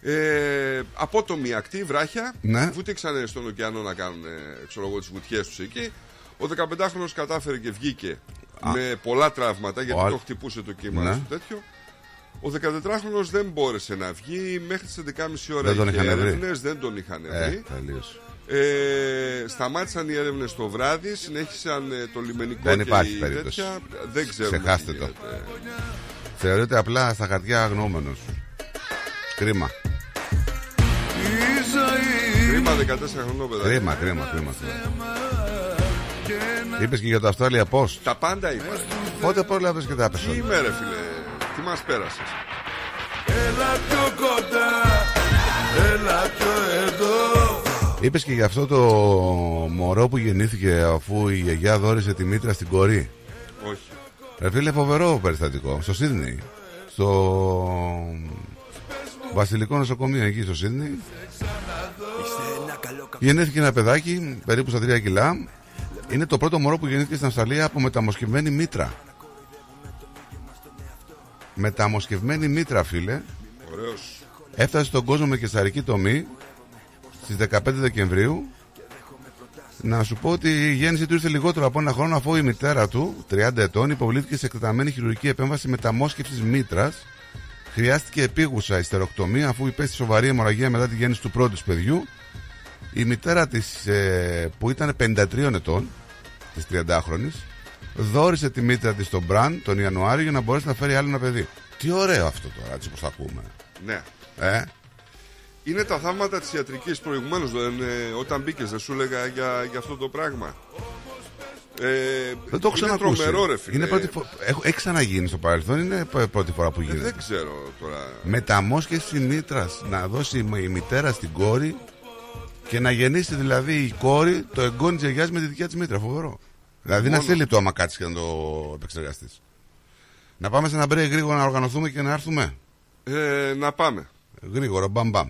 Ε, απότομη ακτή, βράχια. Ναι. Βούτυξαν στον ωκεανό να κάνουν ε, ξέρω εγώ, τις βουτιές τους εκεί. Ο 15χρονος κατάφερε και βγήκε με πολλά τραύματα γιατί Ο το άλλ- χτυπούσε το κύμα Ναι. στο τέτοιο. Ο 14χρονος δεν μπόρεσε να βγει μέχρι τις 11.30 ώρα. Δεν τον είχε είχαν βρει. έρευνες, δεν τον είχαν ε, βρει. τελείωσε. Ε, σταμάτησαν οι έρευνες το βράδυ, συνέχισαν ε, το λιμενικό Δεν και υπάρχει η περίπτωση. τέτοια. Δεν ξέρουμε. Ξεχάστε τι το. γίνεται. Θεωρείται απλά στα χαρτιά αγνώμενος Κρίμα Κρίμα 14 χρονών παιδάκι. Κρίμα, κρίμα, κρίμα, Είπες και για το Australia Post Τα πάντα είπα. ρε. Πότε πρόλαβες και τα Τι έπεσαν είμαι ρε φίλε, τι μας πέρασες; Έλα πιο κοντά, έλα πιο εδώ. Είπες και για αυτό το μωρό που γεννήθηκε αφού η γιαγιά δόρισε τη μήτρα στην κορή Όχι. Ρε φίλε φοβερό περιστατικό Στο Σίδνεϊ Στο Βασιλικό νοσοκομείο εκεί στο Σίδνεϊ Γεννήθηκε ένα παιδάκι περίπου στα 3 κιλά Είναι το πρώτο μωρό που γεννήθηκε στην Αυστραλία από μεταμοσχευμένη μήτρα Μεταμοσχευμένη μήτρα φίλε Ωραίος. Έφτασε στον κόσμο με κεσαρική τομή στις 15 Δεκεμβρίου. Να σου πω ότι η γέννηση του ήρθε λιγότερο από ένα χρόνο αφού η μητέρα του, 30 ετών, υποβλήθηκε σε εκτεταμένη χειρουργική επέμβαση μεταμόσχευσης μήτρας. Χρειάστηκε επίγουσα ιστεροκτομία αφού υπέστη σοβαρή αιμορραγία μετά τη γέννηση του πρώτου της παιδιού. Η μητέρα της ε, που ήταν 53 ετών, της 30χρονης, δόρισε τη μήτρα της στον Μπραν τον Ιανουάριο για να μπορέσει να φέρει άλλο ένα παιδί. Τι ωραίο αυτό τώρα, έτσι όπως το ακούμε. Ναι. Ε, Είναι τα θαύματα της ιατρικής προηγουμένως δεν, ε, όταν μπήκες δεν σου έλεγα για, για αυτό το πράγμα. Ε, δεν το έχω ξανακούσει. Είναι τρομερό ρε φίλε. Είναι πρώτη φο... Έχω, έχει ξαναγίνει στο παρελθόν, είναι π- πρώτη φορά που Ε, γίνεται. δεν ξέρω τώρα. Μεταμόσχευση μήτρας. Να δώσει η η μητέρα στην κόρη και να γεννήσει δηλαδή η κόρη το εγγόνι της γιαγιάς με τη δικιά της μήτρα. Φοβερό. Δηλαδή να Μόνο. στείλει το άμα κάτσεις και να το επεξεργαστείς. Να πάμε σε ένα break γρήγορα να οργανωθούμε και να έρθουμε. Ε, να πάμε. Γρήγορα, μπαμ μπαμ.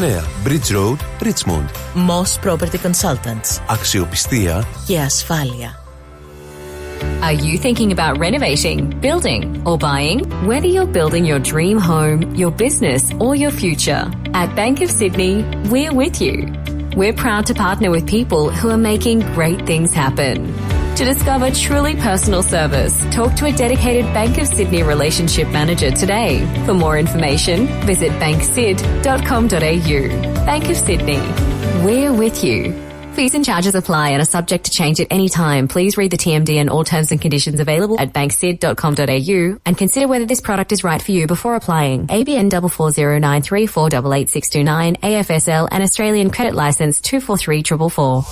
Bridge Road, Richmond. Moss Property Consultants. Αξιοπιστία Και ασφάλεια. Are you thinking about renovating, building, or buying? Whether you're building your dream home, your business, or your future, at Bank of Sydney, we're with you. We're proud to partner with people who are making great things happen. To discover truly personal service, talk to a dedicated Bank of Sydney relationship manager today. For more information, visit banksid.com.au. Bank of Sydney. We're with you. Fees and charges apply and are subject to change at any time. Please read the TMD and all terms and conditions available at banksid.com.au and consider whether this product is right for you before applying. ABN 44093488629 AFSL and Australian Credit License 243444.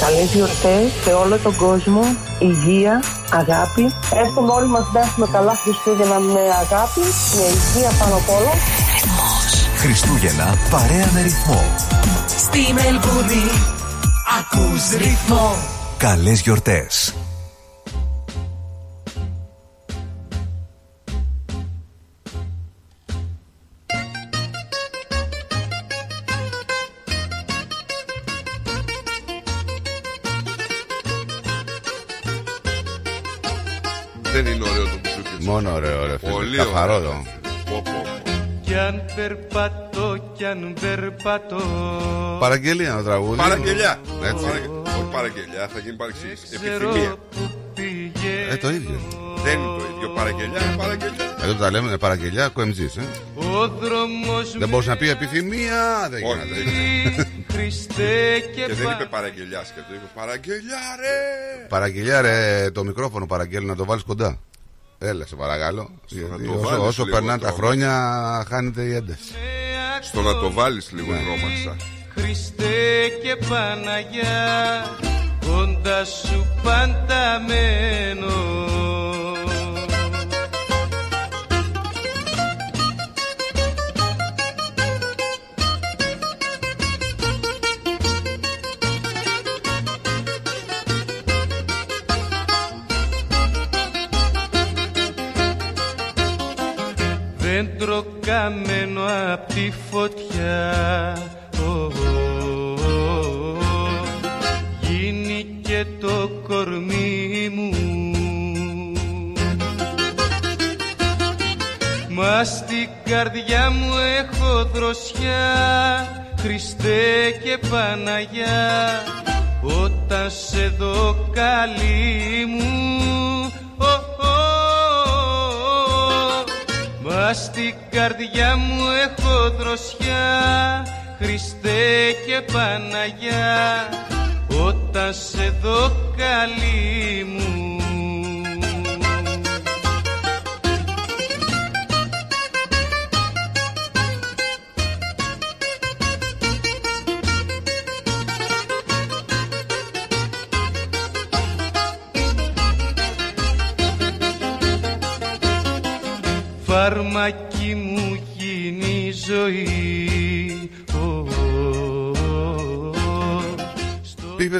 Καλές γιορτές σε όλο τον κόσμο, υγεία, αγάπη. Εύχομαι όλοι μας να έχουμε καλά Χριστούγεννα με αγάπη, με υγεία πάνω απ' όλα. Χριστούγεννα παρέα με ρυθμό. Στη Μελβούνι ακούς ρυθμό. Καλές γιορτές. Δεν είναι ωραίο το μπουζούκι. Μόνο ωραίο, ρε φίλε. Πολύ Καθαρό Κι αν περπατώ, κι αν περπατώ Παραγγελία ένα τραγούδι. Παραγγελιά. Έτσι. Παραγγε- Όχι παραγγελιά, θα γίνει παρεξήγηση. Ξέρω Επιθυμία. που πήγε Ε, το ίδιο. Δεν είναι το ίδιο. Παραγγελιά, είναι παραγγελιά. Εδώ τα λέμε παραγγελιά κοεμτζής, ε. Ο δρόμος Δεν μπορούσε να πει επιθυμία. Δεν Όχι, γίνεται. δεν γίνεται. Χριστέ και, Και δεν πα- είπε παραγγελιάς και το είπε παραγγελιά, ρε. Παραγγελιά, ρε, το μικρόφωνο παραγγέλνει να το βάλεις κοντά. Έλα, σε παρακαλώ. Γιατί το όσο βάλεις όσο λίγο περνάνε τα τρόμο. χρόνια, χάνεται η ένταση. Στο να το βάλεις λίγο τρόμαξα. Χριστέ και Παναγιά κοντά σου πάντα μένω Δέντρο καμένο απ' τη φωτιά. Ω, ω, ω, Γίνει και το κορμί μου. Μα στην καρδιά μου έχω δροσιά Χριστέ και Παναγιά. Όταν σε δω καλή μου στην καρδιά μου έχω δροσιά Χριστέ και Παναγιά. Όταν σε δω καλή μου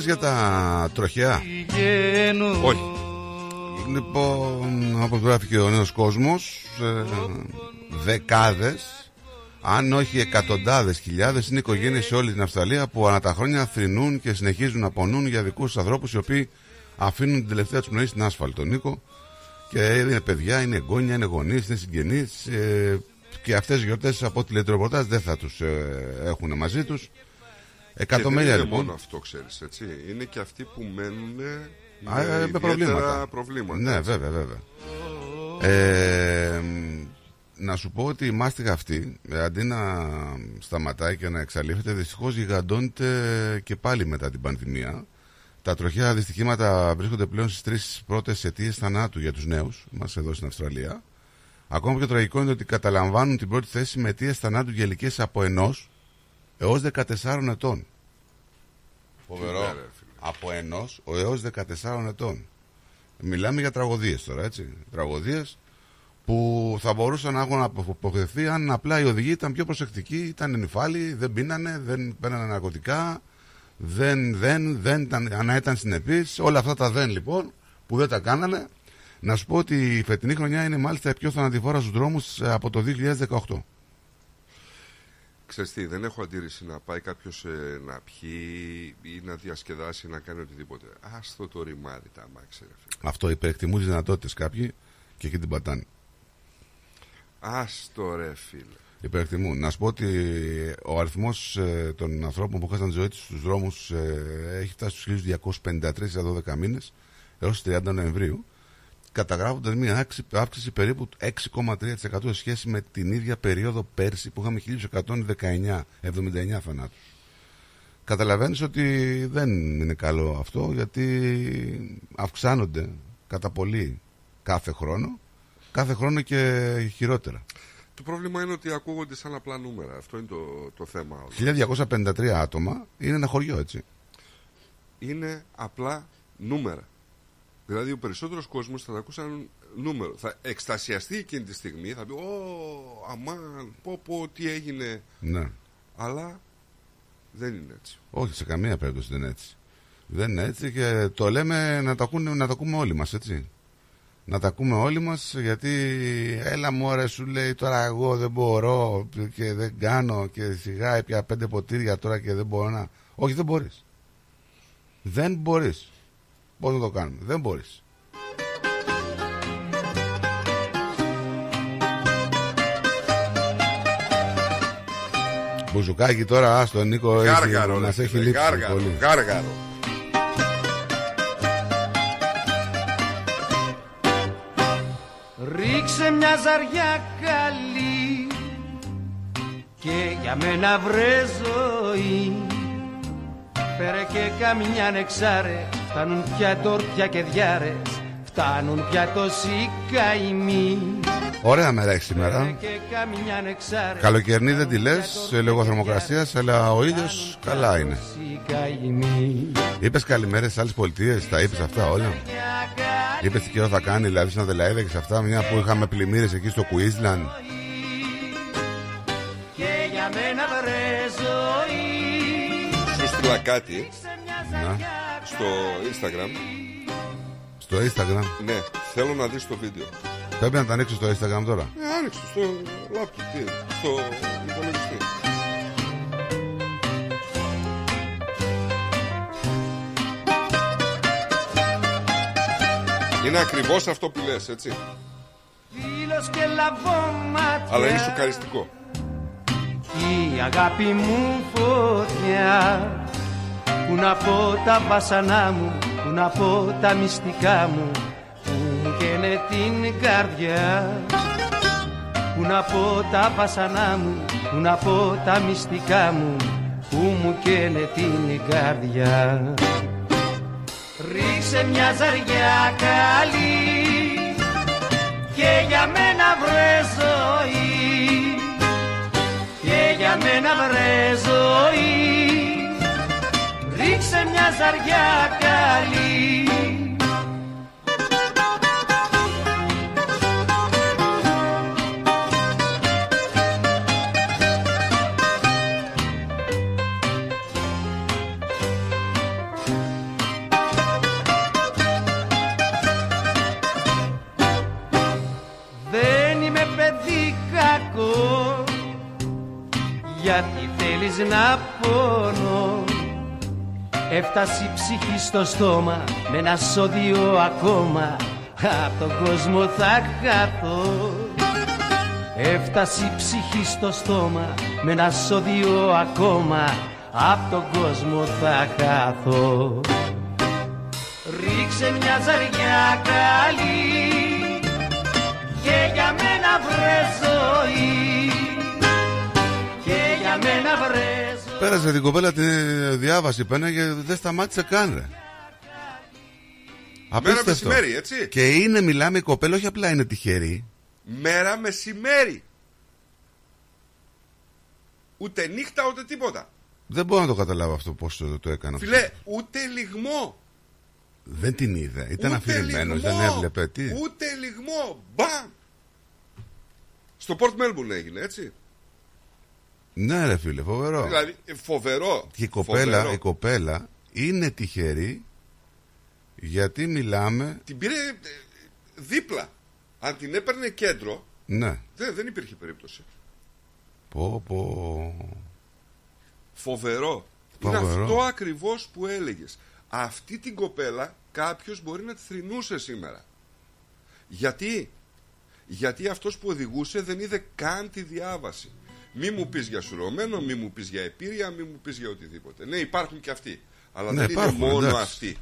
για τα τροχιά. πηγαίνω Όχι. Λοιπόν, όπως γράφει και ο νέος κόσμος, ε, δεκάδες, αν όχι εκατοντάδες χιλιάδες, είναι οικογένειες σε όλη την Αυστραλία που ανά τα χρόνια θρυνούν και συνεχίζουν να πονούν για δικούς τους ανθρώπους οι οποίοι αφήνουν την τελευταία τους πνοή στην άσφαλτο, Νίκο. Και είναι παιδιά, είναι εγγόνια, είναι γονείς, είναι συγγενείς ε, και αυτές τις γιορτές από τη ρεπορτάζ δεν θα τους ε, έχουν μαζί τους. Εκατομμύρια και δεν είναι λοιπόν. μόνο αυτό, ξέρεις, έτσι. Είναι και αυτοί που μένουν με, Α, ε, με ιδιαίτερα προβλήματα. προβλήματα. Ναι, έτσι. βέβαια, βέβαια. Ε, μ, να σου πω ότι η μάστιγα αυτή, ε, αντί να σταματάει και να εξαλείφεται, δυστυχώς γιγαντώνεται και πάλι μετά την πανδημία. Τα τροχαία δυστυχήματα βρίσκονται πλέον στις τρεις πρώτες αιτίες θανάτου για τους νέους μας εδώ στην Αυστραλία. Ακόμα πιο τραγικό είναι ότι καταλαμβάνουν την πρώτη θέση με αιτίες θανάτου για ηλικίε από ενός έως 14 ετών. Φοβερό. Ναι, ρε, Από ενός έως 14 ετών. Μιλάμε για τραγωδίες τώρα, έτσι. Τραγωδίες που θα μπορούσαν να έχουν αποφευθεί αν απλά οι οδηγοί ήταν πιο προσεκτικοί, ήταν ενυφάλοι, δεν πίνανε, δεν παίρνανε ναρκωτικά, δεν, δεν, δεν ήταν, αν ήταν συνεπείς. Όλα αυτά τα δεν λοιπόν που δεν τα κάνανε. Να σου πω ότι η φετινή χρονιά είναι μάλιστα η πιο θανατηφόρα στους δρόμους ε, από το 2018. Ξέρεις τι, δεν έχω αντίρρηση να πάει κάποιος να πιει ή να διασκεδάσει ή να κάνει οτιδήποτε. Άστο το ρημάδι τα αμάξι, ρε φίλε. Αυτό υπερεκτιμούν τις δυνατότητες κάποιοι και εκεί την πατάνε. Άστο ρε φίλε. Υπερεκτιμούν. Να σου πω ότι ο αριθμός των ανθρώπων που χάσαν τη ζωή τους στους δρόμους έχει φτάσει στους 1253 σε 12 μήνες έως 30 Νοεμβρίου. Καταγράφοντα μια αύξηση, αύξηση περίπου του 6,3% σε σχέση με την ίδια περίοδο πέρσι που είχαμε 1119, 79 θανάτου. Καταλαβαίνεις ότι δεν είναι καλό αυτό γιατί αυξάνονται κατά πολύ κάθε χρόνο κάθε χρόνο και χειρότερα. Το πρόβλημα είναι ότι ακούγονται σαν απλά νούμερα. Αυτό είναι το, το θέμα. όλο. 1253 άτομα είναι ένα χωριό έτσι. Είναι απλά νούμερα. Δηλαδή ο περισσότερος κόσμος θα τα ακούσαν νούμερο. Θα εκστασιαστεί εκείνη τη στιγμή, θα πει «Ω, αμάν, πω πω, τι έγινε». Ναι. Αλλά δεν είναι έτσι. Όχι, σε καμία περίπτωση δεν είναι έτσι. Δεν είναι έτσι και το λέμε να το, ακούνε, να το ακούμε όλοι μας, έτσι. Να τα ακούμε όλοι μας γιατί έλα μωρέ σου λέει τώρα εγώ δεν μπορώ και δεν κάνω και σιγά έπια πέντε ποτήρια τώρα και δεν μπορώ να... Όχι δεν μπορείς. Δεν μπορείς. Πώς να το κάνουμε; Δεν μπορείς. Μπουζουκάκι τώρα, άστο Νίκο, έχει, Γάργαρο, να ρε σε έχει φίλε, λείψει γάργαρο, πολύ. γάργαρο. Ρίξε μια ζαριά καλή και για μένα βρε ζωή Φέρε και καμιά νεξάρε, φτάνουν πια τόρτια και διάρες Φτάνουν πια τόσοι καημοί Ωραία μέρα έχει σήμερα. και καμιά νεξάρε Καλοκαιρινή δεν τη λες, λόγω θερμοκρασίας, αλλά ο ήλιος καλά είναι. τόσοι καημοί Είπες καλημέρες στι άλλες πολιτείες, τα είπες αυτά όλα. Είπες τι καιρό θα κάνει, δηλαδή στην Αδελαίδα και σε αυτά, μια που είχαμε πλημμύρες εκεί στο Queensland. Και για μένα βρε ζωή Σου στείλα κάτι Να, στο Instagram. στο Instagram; Ναι, θέλω να δεις το βίντεο. Πρέπει να τα ανοίξω στο Instagram τώρα. Ε, άνοιξε στο λάπτοπ, τι, στο υπολογιστή. Είναι ακριβώς αυτό που λες, έτσι. Φίλος και λαβόμάτια Αλλά είναι σοκαριστικό. Η αγάπη μου φωτιά Που να πω τα βασανά μου Που να πω τα μυστικά μου Που μου καίνε την καρδιά. Που να πω τα βασανά μου Που να πω τα μυστικά μου Που μου καίνε την καρδιά. Ρίξε μια ζαριά καλή Και για μένα βρε ζωή. Και για μένα βρε ζωή Ρίξε μια ζαριά καλή. Δεν είμαι παιδί κακό γιατί θέλεις να πόνο Έφτασε η ψυχή στο στόμα με ένα σώδιο ακόμα. Απ' τον κόσμο θα χαθώ. Έφτασε η ψυχή στο στόμα με ένα σώδιο ακόμα. Από τον κόσμο θα χαθώ. Ρίξε μια ζαριά καλή και για μένα βρε ζωή. Και για μένα βρε Πέρασε την κοπέλα τη διάβαση πένα και δεν σταμάτησε καν ρε. Απίστευτο. μεσημέρι, έτσι. Και είναι, μιλάμε, η κοπέλα όχι απλά είναι τυχερή. Μέρα μεσημέρι. Ούτε νύχτα ούτε τίποτα. Δεν μπορώ να το καταλάβω αυτό πώς το, το έκανα. αυτό. Φιλέ, ούτε λιγμό. Δεν την είδε. Ήταν Ούτε αφηρημένος, λιγμό. δεν έβλεπε. Τι; Ούτε λιγμό. Μπαμ. Στο Port Melbourne έγινε, έτσι. Ναι, ρε φίλε, φοβερό. Δηλαδή, ε, φοβερό. Και η κοπέλα, Φοβερό. η κοπέλα είναι τυχερή γιατί μιλάμε. Την πήρε ε, δίπλα. Αν την έπαιρνε κέντρο, Ναι. δεν, δεν υπήρχε περίπτωση. Πω, πω. Φοβερό. Είναι Φοβερό. αυτό ακριβώς που έλεγες. Αυτή την κοπέλα κάποιος μπορεί να τη θρυνούσε σήμερα. Γιατί; Γιατί αυτός που οδηγούσε δεν είδε καν τη διάβαση. Μη μου πεις για σουρωμένο, μη μου πεις για επίρρεια, μη μου πεις για οτιδήποτε. Ναι, υπάρχουν και αυτοί. Αλλά Ναι, δεν υπάρχουν, είναι μόνο εντάξει. αυτοί.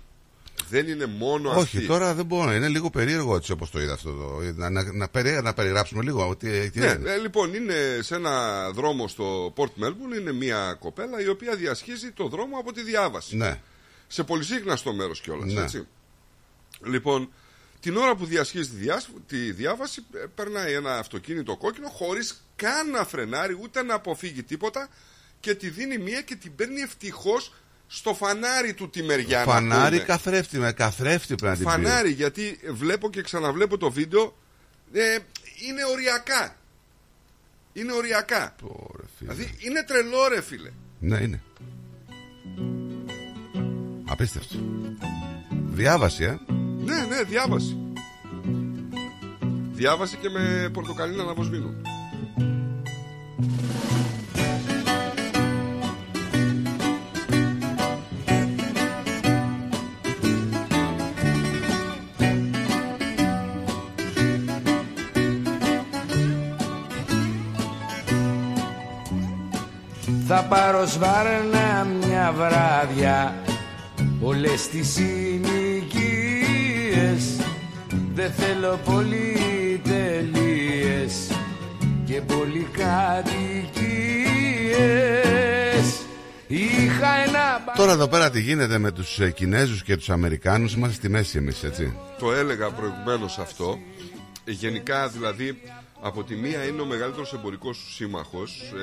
Δεν είναι μόνο Όχι, αυτοί. τώρα δεν μπορώ. Είναι λίγο περίεργο έτσι όπως το είδα αυτό. Το, να, να, να, περι- να περιγράψουμε λίγο. Τι, τι Ναι, έγινε. ε, λοιπόν, είναι σε ένα δρόμο στο Port Melbourne, είναι μια κοπέλα η οποία διασχίζει το δρόμο από τη διάβαση. Ναι. Σε πολυσύχναστο μέρος κιόλας. Ναι. έτσι. Λοιπόν, την ώρα που διασχίζει τη, διάσ- τη διάβαση, ε, περνάει ένα αυτοκίνητο κόκκινο χωρίς καν να φρενάρει ούτε να αποφύγει τίποτα και τη δίνει μία και την παίρνει ευτυχώς στο φανάρι του τη μεριά. να Φανάρι πούμε. καθρέφτη, με καθρέφτη πρέπει να την πει. Φανάρι, γιατί βλέπω και ξαναβλέπω το βίντεο. Ε, είναι οριακά. Είναι οριακά. Δηλαδή είναι τρελό, ρε φίλε. Ναι, είναι. Απίστευτο. Διάβαση, ε. Ναι, ναι, διάβαση. Διάβαση και με πορτοκαλίνα να βοσβήνουν. Θα πάρω σβάρνα μια βράδια Όλες τις συνοικίες. Δεν θέλω πολυτελείες Και πολυκατοικίες Είχα ένα Τώρα εδώ πέρα τι γίνεται με τους ε, Κινέζους και τους Αμερικάνους; Είμαστε στη μέση εμείς έτσι Το έλεγα προηγουμένως αυτό. Ε, Γενικά δηλαδή από τη μία είναι ο μεγαλύτερος εμπορικός σου σύμμαχος.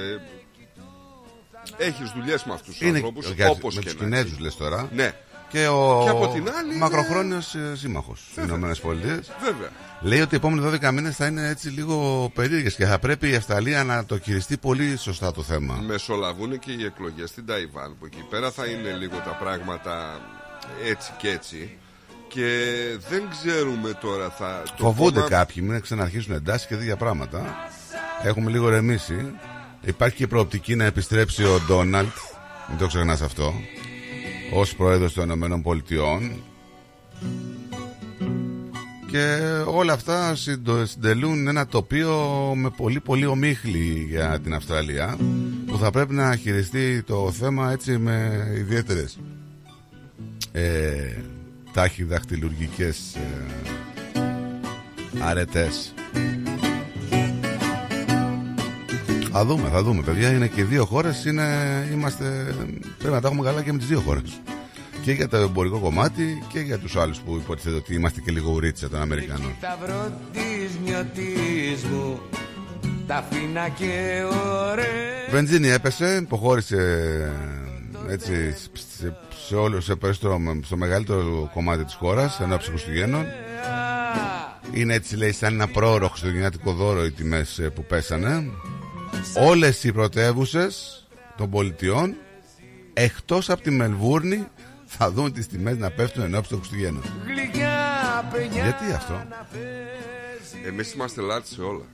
Ε, έχεις δουλειές με αυτούς τους Είναι ανθρώπους για- όπως με και τους να Κινέζους έχει. λες τώρα Ναι. Και ο Και από την άλλη είναι- μακροχρόνιος ε, σύμμαχος στις Ηνωμένες Πολιτείες Βέβαια. Λέει ότι οι επόμενοι 12 μήνες θα είναι έτσι λίγο περίεργες Και θα πρέπει η Αυστραλία να το χειριστεί πολύ σωστά το θέμα Μεσολαβούν και οι εκλογές στην Ταϊβάν που εκεί πέρα θα είναι λίγο τα πράγματα έτσι και έτσι και δεν ξέρουμε τώρα θα... το Φοβούνται κόμμα- κάποιοι, μην ξαναρχίσουν εντάσεις και τέτοια πράγματα. Έχουμε λίγο ρεμίσει. Υπάρχει και προοπτική να επιστρέψει ο Ντόναλτ, μην το ξεχνάς αυτό, ως πρόεδρος των Ηνωμένων Πολιτειών. Και όλα αυτά συντο- συντελούν ένα τοπίο με πολύ πολύ ομίχλη για την Αυστραλία που θα πρέπει να χειριστεί το θέμα έτσι με ιδιαίτερες ε, ταχυδαχτυλουργικές ε, αρετές. Θα δούμε, θα δούμε. Παιδιά, είναι και δύο χώρες, είναι, είμαστε, πρέπει να τα έχουμε καλά και με τις δύο χώρες. Και για το εμπορικό κομμάτι και για τους άλλους που υποτίθεται ότι είμαστε και λίγο ουρίτσα των Αμερικανών. Σταυρό της νιωτής μου Τα αφήνα και ωραία Βενζίνη έπεσε, υποχώρησε έτσι σε, σε όλο, σε περισσότερο, στο μεγαλύτερο κομμάτι της χώρας ενώ Χριστουγέννων. Είναι έτσι λέει σαν ένα πρόωρο χριστουγεννιάτικο δώρο οι τιμές ε, που πέσανε. Όλες οι πρωτεύουσες των πολιτιών εκτός από τη Μελβούρνη θα δουν τις τιμές να πέφτουν εν ώψη των Χριστουγέννων. Γλυκιά παιδιά Γιατί αυτό; Εμείς είμαστε λάτς σε όλα.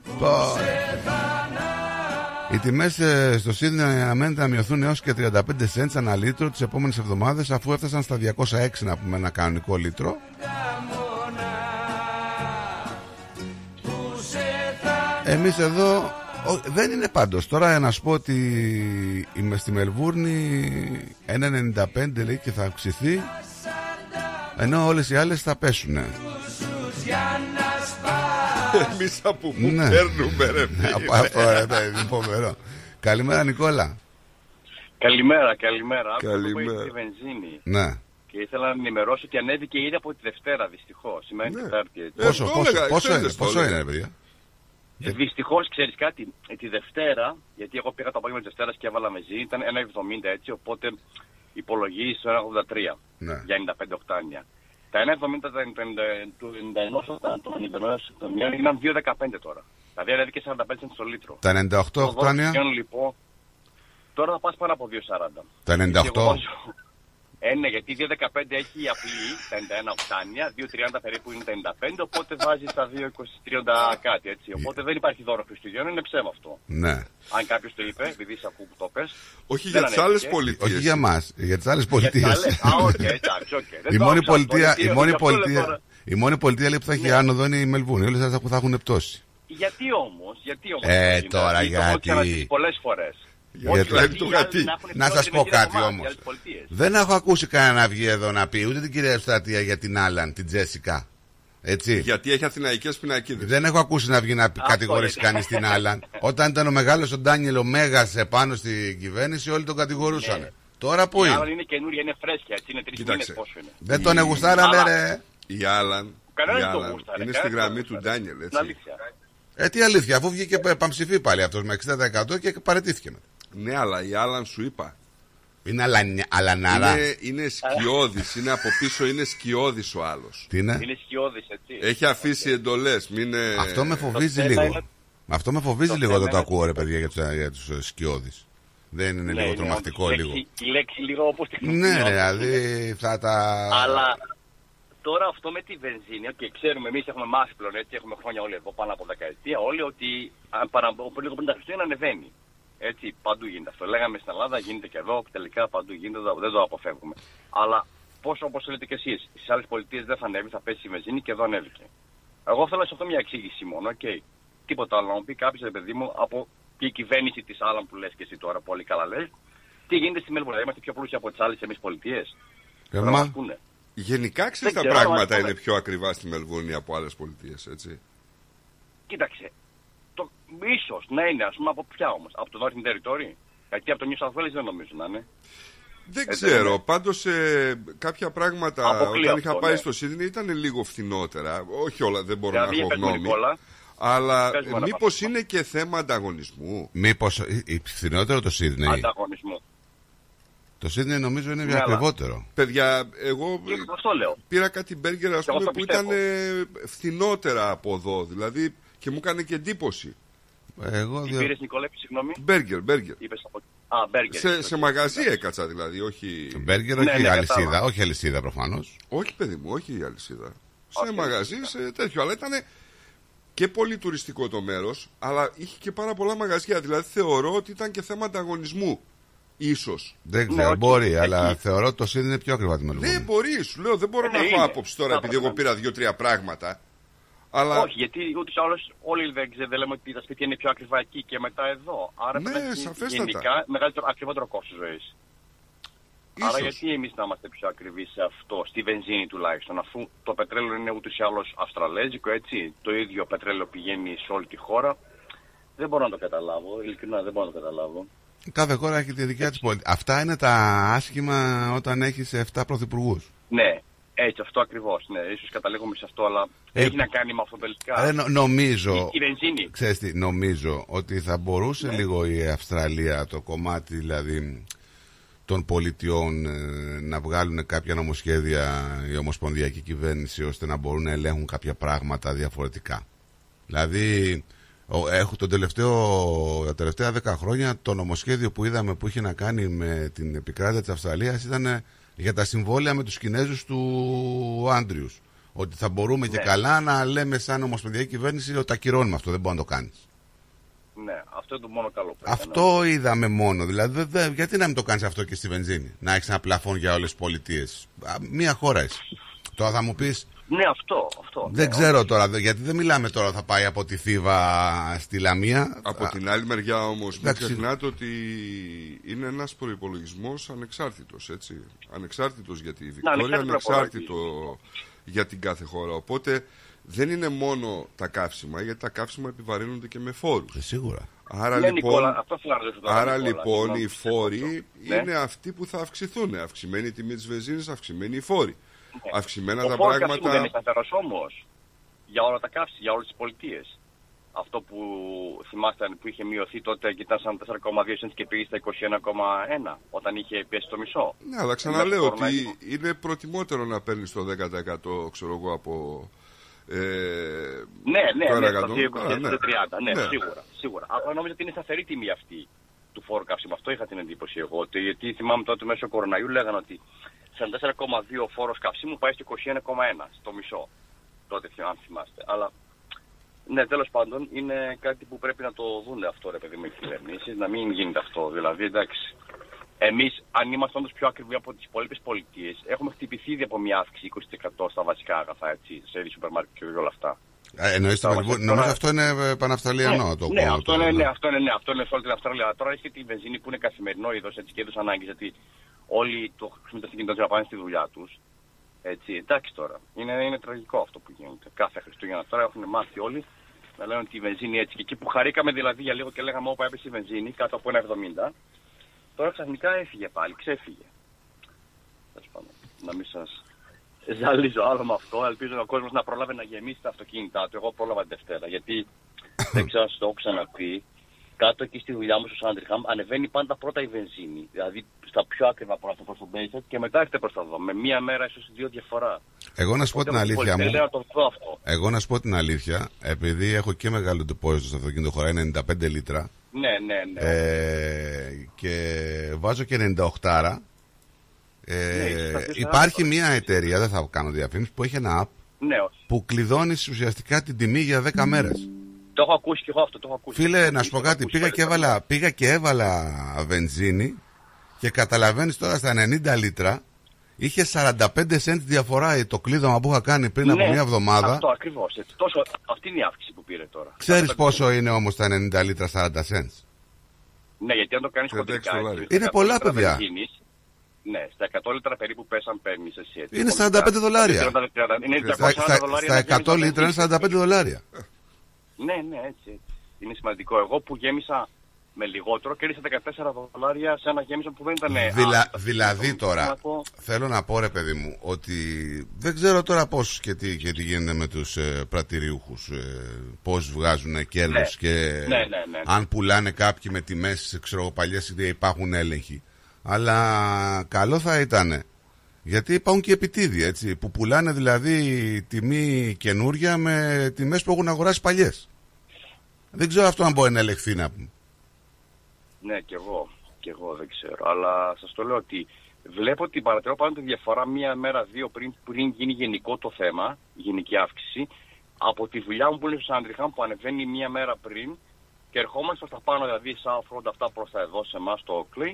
Οι τιμές στο Σίδνεϊ αναμένεται να μειωθούν έως και 35 cents ανά λίτρο τις επόμενες εβδομάδες αφού έφτασαν στα 206 να πούμε ένα κανονικό λίτρο. Εμείς εδώ ο- δεν είναι πάντως Τώρα να σου πω ότι είμαι στη Μελβούρνη 1,95 λέει και θα αυξηθεί Ενώ όλες οι άλλες θα πέσουν Εμείς από πού Ναι. παίρνουμε ρε Από φίλε. αυτό ρε, είναι φοβερό Καλημέρα Νικόλα Καλημέρα, καλημέρα. Άκουσα Καλημέρα. το που έχει τη βενζίνη. Ναι. Και ήθελα να ενημερώσω ότι ανέβηκε ήδη από τη Δευτέρα, δυστυχώς. Σήμερα είναι Τετάρτη. έτσι. Πόσο, Ε, το πόσο, έλεγα, πόσο ξέρετε, είναι, το πόσο έλεγα. είναι, ρε παιδιά. Δυστυχώς, ξέρεις κάτι, ε, τη Δευτέρα, γιατί εγώ πήγα το απόγευμα της Δευτέρας και έβαλα μεζί, ήταν 1,70 έτσι, οπότε υπολογίζεις το 1,83 Ναι. για 95 οκτάνια. Τα 1,70 τα 90 του 91 των υπερμηνών έγιναν 2,15 τώρα. Δηλαδή ανέβηκε 45 cents το λίτρο. Τα 98 Το οκτάνια. δόξα λοιπόν, τώρα θα πας πάνω από 2,40. Τα 98. Και εγώ βάζω- Ε, ναι, γιατί η 2,15 έχει η απλή, τα 91 οκτάνια, 2,30 περίπου είναι τα 95, οπότε βάζει τα 2,20-30 κάτι έτσι. Οπότε δεν υπάρχει δώρο Χριστουγέννων, είναι ψέμα αυτό. Ναι. Αν κάποιος το είπε, επειδή σε ακούω που το πες. Όχι δεν για τις ανέβηκε. άλλες πολιτείες. Όχι για μας, για τις άλλες Για τις πολιτείες. άλλες. Α, οκ, εντάξει, οκ. Δεν Η το μόνη άκουσα πολιτεία, αυτό, η γιατί μόνη γι' αυτό λέω πολιτεία, τώρα. η μόνη πολιτεία λέει, που θα έχει Ναι. άνοδο είναι η Μελβούρνη. Όλες αυτές που θα έχουν πτώση. Γιατί όμως, γιατί όμως. Ε, τώρα γιατί. Πολλές φορές. Γιατί- Να σας πω κάτι όμως. Δεν έχω ακούσει κανένα να βγει εδώ να πει ούτε την κυρία Ευστρατεία για την Άλαν, την Τζέσικα. Έτσι. Γιατί έχει αθηναϊκές πινακίδες. Δεν έχω ακούσει να βγει να πει- κατηγορήσει γιατί. κανείς την Άλαν. Όταν ήταν ο μεγάλος ο Ντάνιελ ο Μέγας επάνω στην κυβέρνηση, όλοι τον κατηγορούσαν. Ναι. Τώρα πού Η είναι; Άλαν είναι καινούρια, είναι φρέσκια, έτσι είναι τρεις μήνες Κοίταξε. πόσο είναι. Δεν τον εγουστάρανε, Αλλά- ρε. Η Άλαν, Κανένας η δεν το Άλαν γούσταρε, είναι στη κανένας γραμμή δεν του το Ντάνιελ, Είναι έτσι. αλήθεια. Ε, τι αλήθεια, αφού βγήκε π- παμψηφεί πάλι αυτός με 60% και παρετήθηκε μετά. Ναι, αλλά η Άλαν σου είπα. Είναι αλανια- αλανάρα. Είναι, είναι σκιώδης, είναι από πίσω, είναι σκιώδης ο άλλος. Τι είναι; Είναι σκιώδης, έτσι. Έχει αφήσει εντολές, μην είναι... Αυτό με φοβίζει θέμα λίγο. είναι- Αυτό με φοβίζει το λίγο θέμα όταν το είναι- ακούω ρε παιδιά για τους, για τους ε, σκιώδεις. Δεν είναι Ναι, λίγο είναι τρομακτικό όντως η λίγο. λέξη- Η λέξη λίγο όπως τη Ναι, ρε, δηλαδή θα τα. Αλλά τώρα αυτό με τη βενζίνη, και ξέρουμε εμείς έχουμε μάθει πλέον έτσι, έχουμε χρόνια όλοι εδώ πάνω από δεκαετία, όλοι ότι αν παρα, λίγο πριν τα Χριστούγεννα ανεβαίνει. Έτσι, παντού γίνεται αυτό. Λέγαμε στην Ελλάδα, γίνεται και εδώ, τελικά παντού γίνεται, δεν το- δεν το αποφεύγουμε. Αλλά πόσο όπως λέτε και εσείς, στις άλλες πολιτείες δεν θα ανέβει, θα πέσει η βενζίνη και εδώ ανέβηκε. Εγώ θέλω σε αυτό μια εξήγηση μόνο, οκ. Τίποτα άλλο να μου πει κάποιος, ρε παιδί μου, από και η κυβέρνηση της άλλα που λες και εσύ τώρα, πολύ καλά λες, τι γίνεται στη Μέλβουρνα, είμαστε πιο πλούσιοι από τις άλλες εμείς πολιτείες; Ερμά. Γενικά ξέρεις Δεν τα ξέρω, πράγματα αλλά- είναι πιο ακριβά στη Μελβούνη από άλλες πολιτείες, έτσι. Κοίταξε. Το, ίσως να είναι, ας πούμε, από ποια όμως. Από το Northern Territory. Γιατί από το New South Wales δεν νομίζω να είναι. Δεν Έτσι ξέρω, είναι. πάντως ε, κάποια πράγματα Αποκλείω όταν είχα αυτό, πάει ναι. στο Σίδνεϊ ήταν λίγο φθηνότερα. Όχι όλα, δεν μπορώ Δηλαδή, να έχω πες μου, γνώμη. Νικόλα. Αλλά Πες μου ένα μήπως είναι και θέμα ανταγωνισμού; Μήπως φθηνότερο το Σίδνεϊ; Ανταγωνισμό. Το Σίδνεϊ νομίζω είναι Ναι, αλλά- ακριβότερο. Παιδιά, εγώ Και αυτό λέω. πήρα κάτι μπέργκερ ας εγώ πούμε το που πιστεύω. ήταν ε, φθηνότερα από εδώ. Δηλαδή και μου έκανε και εντύπωση. Εγώ Τι πήρες, Νικόλα, συγγνώμη; Μπέργκερ, μπέργκερ. Είπες από. Α, μπέργκερ. Σε, σε μαγαζί έκατσα δηλαδή, όχι. Μπέργκερ, Ναι, όχι ναι, αλυσίδα. κατάλαβα. Όχι αλυσίδα προφανώς. Όχι, παιδί μου, όχι η αλυσίδα. Σε μαγαζί, σε τέτοιο. Αλλά ήταν και πολύ τουριστικό το μέρος, αλλά είχε και πάρα πολλά μαγαζιά. Δηλαδή θεωρώ ότι ήταν και θέμα ανταγωνισμού. Ίσως. Δεν Ναι, ξέρω, όχι, μπορεί, εκεί. αλλά θεωρώ ότι το Σίδνεϊ είναι πιο ακριβά τη Μελβούνη. Ναι, μπορεί, σου λέω, δεν μπορώ Ε, να ναι, έχω είναι. άποψη τώρα Θα επειδή έπρεπε εγώ να πήρα δύο-τρία πράγματα. Αλλά Όχι, γιατί ούτως ή άλλως όλοι δεν, ξε- δεν λέμε ότι τα σπίτια είναι πιο ακριβά εκεί και μετά εδώ. Άρα Ναι, πρέπει να έχει σαφέστατα. γενικά μεγαλύτερο, ακριβότερο κόστος ζωής. Άρα ίσως. γιατί εμείς να είμαστε πιο ακριβείς σε αυτό, στη βενζίνη τουλάχιστον, αφού το πετρέλαιο είναι ούτως ή άλλως αυστραλέζικο, έτσι. Το ίδιο πετρέλαιο πηγαίνει σε όλη τη χώρα. Δεν μπορώ να το καταλάβω, ειλικρινά δεν μπορώ να το καταλάβω. Κάθε χώρα έχει τη δικιά της πολιτική. Αυτά είναι τα άσχημα όταν έχεις 7 πρωθυπουργούς. Ναι, έτσι, αυτό ακριβώς. Ναι, ίσως καταλήγουμε σε αυτό, αλλά Ε, έχει να κάνει με αυτό τελικά. Ε, νο- νομίζω, Η, η βενζίνη. ξέρεις τι, νομίζω ότι θα μπορούσε Ναι. λίγο η Αυστραλία, το κομμάτι δηλαδή των πολιτιών ε, να βγάλουν κάποια νομοσχέδια η ομοσπονδιακή κυβέρνηση ώστε να μπορούν να ελέγχουν κάποια πράγματα διαφορετικά. Δηλαδή, ο- έχω τον τελευταίο, τα τελευταία δέκα χρόνια το νομοσχέδιο που είδαμε που είχε να κάνει με την επικράτεια της Αυστραλίας ήταν ε, για τα συμβόλαια με τους Κινέζους του Άντριους. Ότι θα μπορούμε και Ναι. καλά να λέμε σαν ομοσπονδιακή κυβέρνηση ότι τα κυρώνουμε αυτό, δεν μπορεί να το κάνεις. Ναι, αυτό είναι το μόνο καλό που έκανε. Αυτό είδαμε μόνο. Δηλαδή, δε- δε- γιατί να μην το κάνεις αυτό και στη βενζίνη, να έχεις ένα πλαφόν για όλες τις πολιτείες. Μία χώρα είσαι. Τώρα θα μου πεις, Ναι, αυτό. αυτό δεν ναι, ξέρω τώρα, δε- γιατί δεν μιλάμε τώρα θα πάει από τη Θήβα στη Λαμία. Από την άλλη μεριά όμως, μην Εντάξει. ξεχνάτε ότι είναι ένας προπολογισμό ανεξάρτητος. Ανεξάρτητος για τη Βικτόρια, ανεξάρτητο ανεξάρτητο για την κάθε χώρα. Οπότε δεν είναι μόνο τα καύσιμα, γιατί τα καύσιμα επιβαρύνονται και με φόρους. σίγουρα. Άρα Ναι, λοιπόν, Νικόλα, αυτό θέλω να ρωτήσω τώρα, άρα, Νικόλα, λοιπόν συγγνώμη, οι σε φόροι Ναι. είναι αυτοί που θα αυξηθούν. Αυξημένη η τιμή της βενζίνης, αυξημένοι οι φόροι. Αυξημένα Ο τα φόρος καυσίμου δεν είναι πράγματα. σταθερός όμως για όλα τα καύση, για όλες τις πολιτείες. Αυτό που θυμάστε που είχε μειωθεί τότε και ήταν σαν 4,2 cents και πήγε στα 21,1 όταν είχε πέσει το μισό. Ναι, αλλά ξαναλέω Μέχρι τώρα ότι είναι προτιμότερο να παίρνεις το 10% ξέρω εγώ από. Ε, Ναι, ναι, το ναι, ένα στα εκατό. 2,30, Α, ναι. 30, ναι, Ναι. σίγουρα, σίγουρα. Αλλά νόμιζα ότι είναι σταθερή τιμή αυτή του φόρου καυσίμου. Αυτό είχα την εντύπωση εγώ. Ότι, γιατί θυμάμαι τότε μέσω κοροναϊού λέγανε ότι σαν 4,2 φόρος καυσίμου πάει στο 21,1, στο μισό. Τότε, θυμ- αν θυμάστε. Αλλά ναι, τέλος πάντων είναι κάτι που πρέπει να το δουν αυτό, ρε παιδί μου, οι κυβερνήσεις, να μην γίνεται αυτό. Δηλαδή, εντάξει. Εμείς, αν είμαστε όντως πιο ακριβοί από τις υπόλοιπες πολιτείες, έχουμε χτυπηθεί ήδη από μια αύξηση 20% στα βασικά αγαθά, έτσι, σε σούπερ μάρκετ και όλα αυτά. Ε, Εννοείς τη Τώρα, Μελβούρνη. τώρα- Νομίζω αυτό είναι ε, παναυταλιανό ναι, το ναι, κόμμα αυτό του, είναι, ναι. ναι, αυτό είναι, ναι, αυτό είναι σε όλη την Αυστραλία. Αλλά Τώρα έχει τη βενζίνη που είναι καθημερινό είδος έτσι και είδος ανάγκης, γιατί όλοι το χρησιμοποιούν τα αυτοκίνητα να πάνε στη δουλειά τους. Έτσι, εντάξει τώρα. Είναι, είναι τραγικό αυτό που γίνεται. Κάθε Χριστούγεννα τώρα έχουν μάθει όλοι να λένε ότι η βενζίνη έτσι. Και εκεί που χαρήκαμε δηλαδή για λίγο και λέγαμε όπα έπεσε η βενζίνη κάτω από ένα 70, τώρα ξαφνικά έφυγε πάλι, ξέφυγε. Τέλος πάντων, να μην σας ζαλίζω άλλο με αυτό. Ελπίζω ο κόσμος να προλάβει να γεμίσει τα αυτοκίνητά του. Εγώ πρόλαβα τη Δευτέρα. Γιατί δεν ξέρω αν σας το έχω ξαναπεί. Κάτω εκεί στη δουλειά μου στο Sandringham ανεβαίνει πάντα πρώτα η βενζίνη. Δηλαδή στα πιο ακριβά προ αυτό προς το Bayside και μετά έρχεται προς τα εδώ. Με μία μέρα ίσως δύο διαφορά. Εγώ να σου πω την Οπότε, αλήθεια πολύ μου. θέλω να το δω αυτό. Εγώ να σου πω την αλήθεια, επειδή έχω και μεγάλο τεπόζιτο στο αυτοκίνητο, χωράει 95 λίτρα Ναι, ναι, ναι. ε, και βάζω και 98 Ναι, ε, έχεις καθίσει υπάρχει μια εταιρεία, δεν θα κάνω διαφήμιση, που έχει ένα app Ναι, όχι. που κλειδώνεις ουσιαστικά την τιμή για 10 μέρες. Το έχω ακούσει και εγώ αυτό. Το έχω ακούσει. Φίλε, να σου πω κάτι, πήγα και, έβαλα, πήγα και έβαλα βενζίνη και καταλαβαίνεις τώρα στα 90 λίτρα είχε 45 cent διαφορά το κλείδωμα που είχα κάνει πριν από Ναι, μια εβδομάδα. Αυτό ακριβώς. Τόσο, αυτή είναι η αύξηση που πήρε τώρα. Ξέρεις πόσο είναι όμως τα 90 λίτρα 40 cents; Ναι, γιατί αν το κάνεις 36 κοντρικά. δολάρια. έτσι, Είναι στα πολλά, 100 λίτρα παιδιά. βενζίνης, Ναι, στα 100 λίτρα περίπου πέσαν παίρνεις εσύ έτσι. Είναι κοντρικά. 45 δολάρια. Είναι 240 Είναι 240 Στα, στα, δολάρια. στα να γέμισα 100 λίτρα είναι βενζίνη. 45 δολάρια. Ναι, ναι, έτσι, έτσι. Είναι σημαντικό. Εγώ που γέμισα με λιγότερο κέρδισα 14 δολάρια σε ένα γέμισμα που δεν ήταν. Δηλα, άστα. δηλαδή τώρα, Να πω- θέλω να πω ρε παιδί μου, ότι δεν ξέρω τώρα πώς και τι, και τι γίνεται με τους ε, πρατηριούχους, ε, πώς βγάζουν κέρδος Ναι. και Ναι, ναι, ναι, ναι. αν πουλάνε κάποιοι με τιμές, ξέρω εγώ, παλιές ιδέες, υπάρχουν έλεγχοι. Αλλά καλό θα ήταν, γιατί υπάρχουν και επιτίδια, έτσι, που πουλάνε δηλαδή τιμή καινούρια με τιμές που έχουν αγοράσει παλιές. Δεν ξέρω αυτό αν μπορεί να ελεγχθεί να πούμε. Ναι, και εγώ. Και εγώ δεν ξέρω. Αλλά σας το λέω ότι βλέπω ότι παρατηρώ πάνω τη διαφορά μία μέρα, δύο πριν, πριν γίνει γενικό το θέμα, η γενική αύξηση, από τη δουλειά μου που είναι στο Σάντριχαμ που ανεβαίνει μία μέρα πριν και ερχόμαστε προ τα πάνω, δηλαδή South Road αυτά προς τα εδώ σε εμάς στο Oakley.